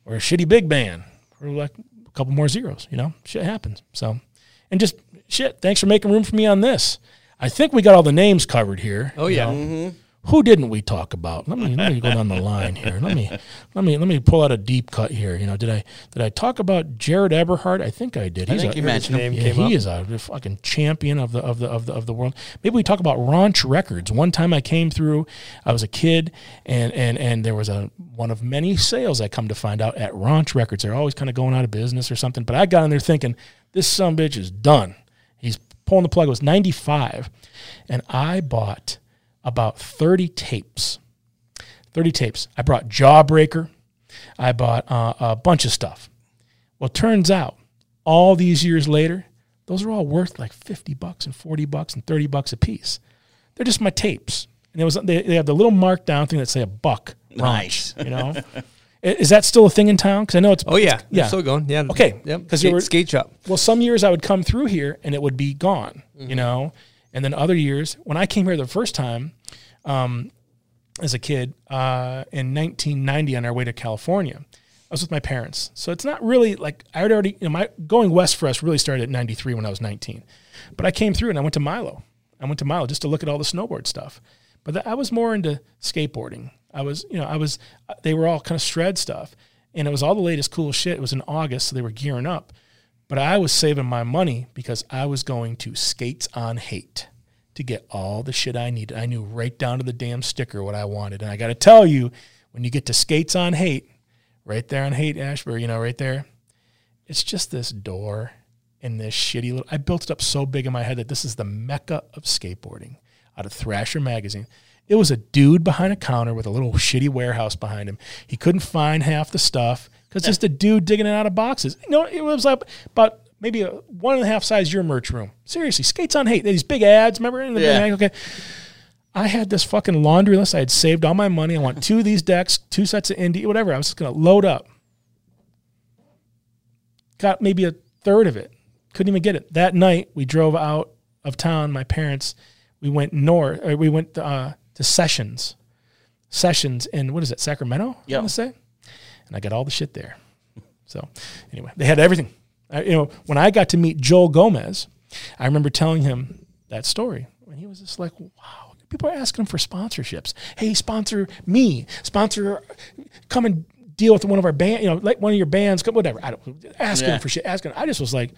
or a shitty big band for like a couple more zeros, you know, shit happens. So, and just shit, thanks for making room for me on this. I think we got all the names covered here. Oh, you yeah. know. Who didn't we talk about? Let me let me go down the line here. Let me let me let me pull out a deep cut here. You know, did I did I talk about Jared Eberhard? I think I did. I think a, you mentioned him. yeah, he up. is a fucking champion of the of the of the of the world. Maybe we talk about Raunch Records. One time I came through, I was a kid, and and and there was a one of many sales I come to find out at Raunch Records. They're always kind of going out of business or something. But I got in there thinking, this son bitch is done. He's pulling the plug. It was ninety five, and I bought about thirty tapes. 30 tapes. I brought Jawbreaker. I bought uh, a bunch of stuff. Well, turns out all these years later, those are all worth like 50 bucks and 40 bucks and 30 bucks a piece. They're just my tapes. And it was they, they have the little markdown thing that say a buck. Nice. Raunch, You know? Is that still a thing in town? Because I know it's. Oh yeah, it's- yeah. Still going. Yeah. Okay. Yep. Because Skate, skate shop. well, some years I would come through here and it would be gone, Mm-hmm. you know, and then other years when I came here the first time, um, as a kid uh, in 1990 on our way to California, I was with my parents. So it's not really like I had already, you know, my going west for us really started at 93 when I was 19, but I came through and I went to Milo. I went to Milo just to look at all the snowboard stuff. But th- I was more into skateboarding. I was, you know, I was, they were all kind of shred stuff. And it was all the latest cool shit. It was in August, so they were gearing up. But I was saving my money because I was going to Skates on Haight to get all the shit I needed. I knew right down to the damn sticker what I wanted. And I got to tell you, when you get to Skates on Haight, right there on Haight Ashbury, you know, right there, it's just this door and this shitty little. I built it up so big in my head that this is the mecca of skateboarding out of Thrasher magazine. It was a dude behind a counter with a little shitty warehouse behind him. He couldn't find half the stuff because just a dude digging it out of boxes. You know, it was like about maybe a one and a half size your merch room. Seriously, skates on Haight. These big ads, remember? In the Yeah. okay. I had this fucking laundry list. I had saved all my money. I want two of these decks, two sets of indie, whatever. I was just gonna load up. Got maybe a third of it. Couldn't even get it. That night we drove out of town. My parents, we went north. Or we went uh, to Sessions, Sessions in what is it, Sacramento? Yep. I want to say. And I got all the shit there. So anyway, they had everything. I, you know, when I got to meet Joel Gomez, I remember telling him that story. And he was just like, wow, people are asking him for sponsorships. Hey, sponsor me, sponsor, come and deal with one of our band, you know, like one of your bands, come- whatever. I don't asking Yeah. for shit, asking. I just was like,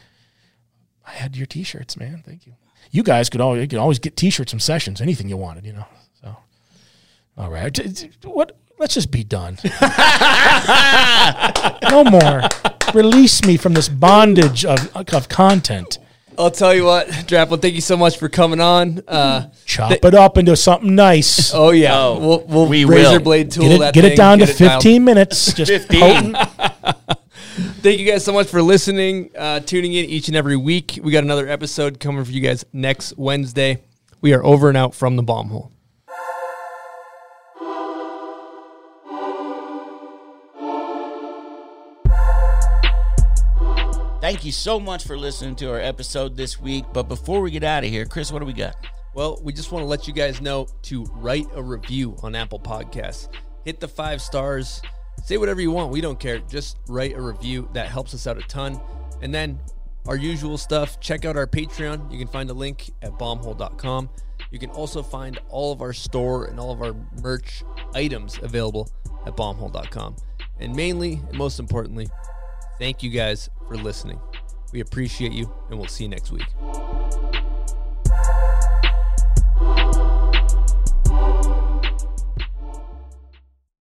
I had your t-shirts, man. Thank you. You guys could always, you could always get t-shirts from sessions, anything you wanted, you know. So, all right, what? Let's just be done. no more. Release me from this bondage of of content. I'll tell you what, Draplin, thank you so much for coming on. Uh, Chop it up into something nice. oh yeah, Oh, we'll, we'll we razor will. blade tool Get it, that get it down get to it dialed. 15 minutes. Just 15. Thank you guys so much for listening, uh, tuning in each and every week. We got another episode coming for you guys next Wednesday. We are over and out from the bomb hole. Thank you so much for listening to our episode this week. But before we get out of here, Chris, what do we got? Well, we just want to let you guys know to write a review on Apple Podcasts. Hit the five stars. Say whatever you want. We don't care. Just write a review. That helps us out a ton. And then our usual stuff. Check out our Patreon. You can find a link at bombhole.com. You can also find all of our store and all of our merch items available at bombhole.com. And mainly and most importantly, thank you guys for listening. We appreciate you, and we'll see you next week.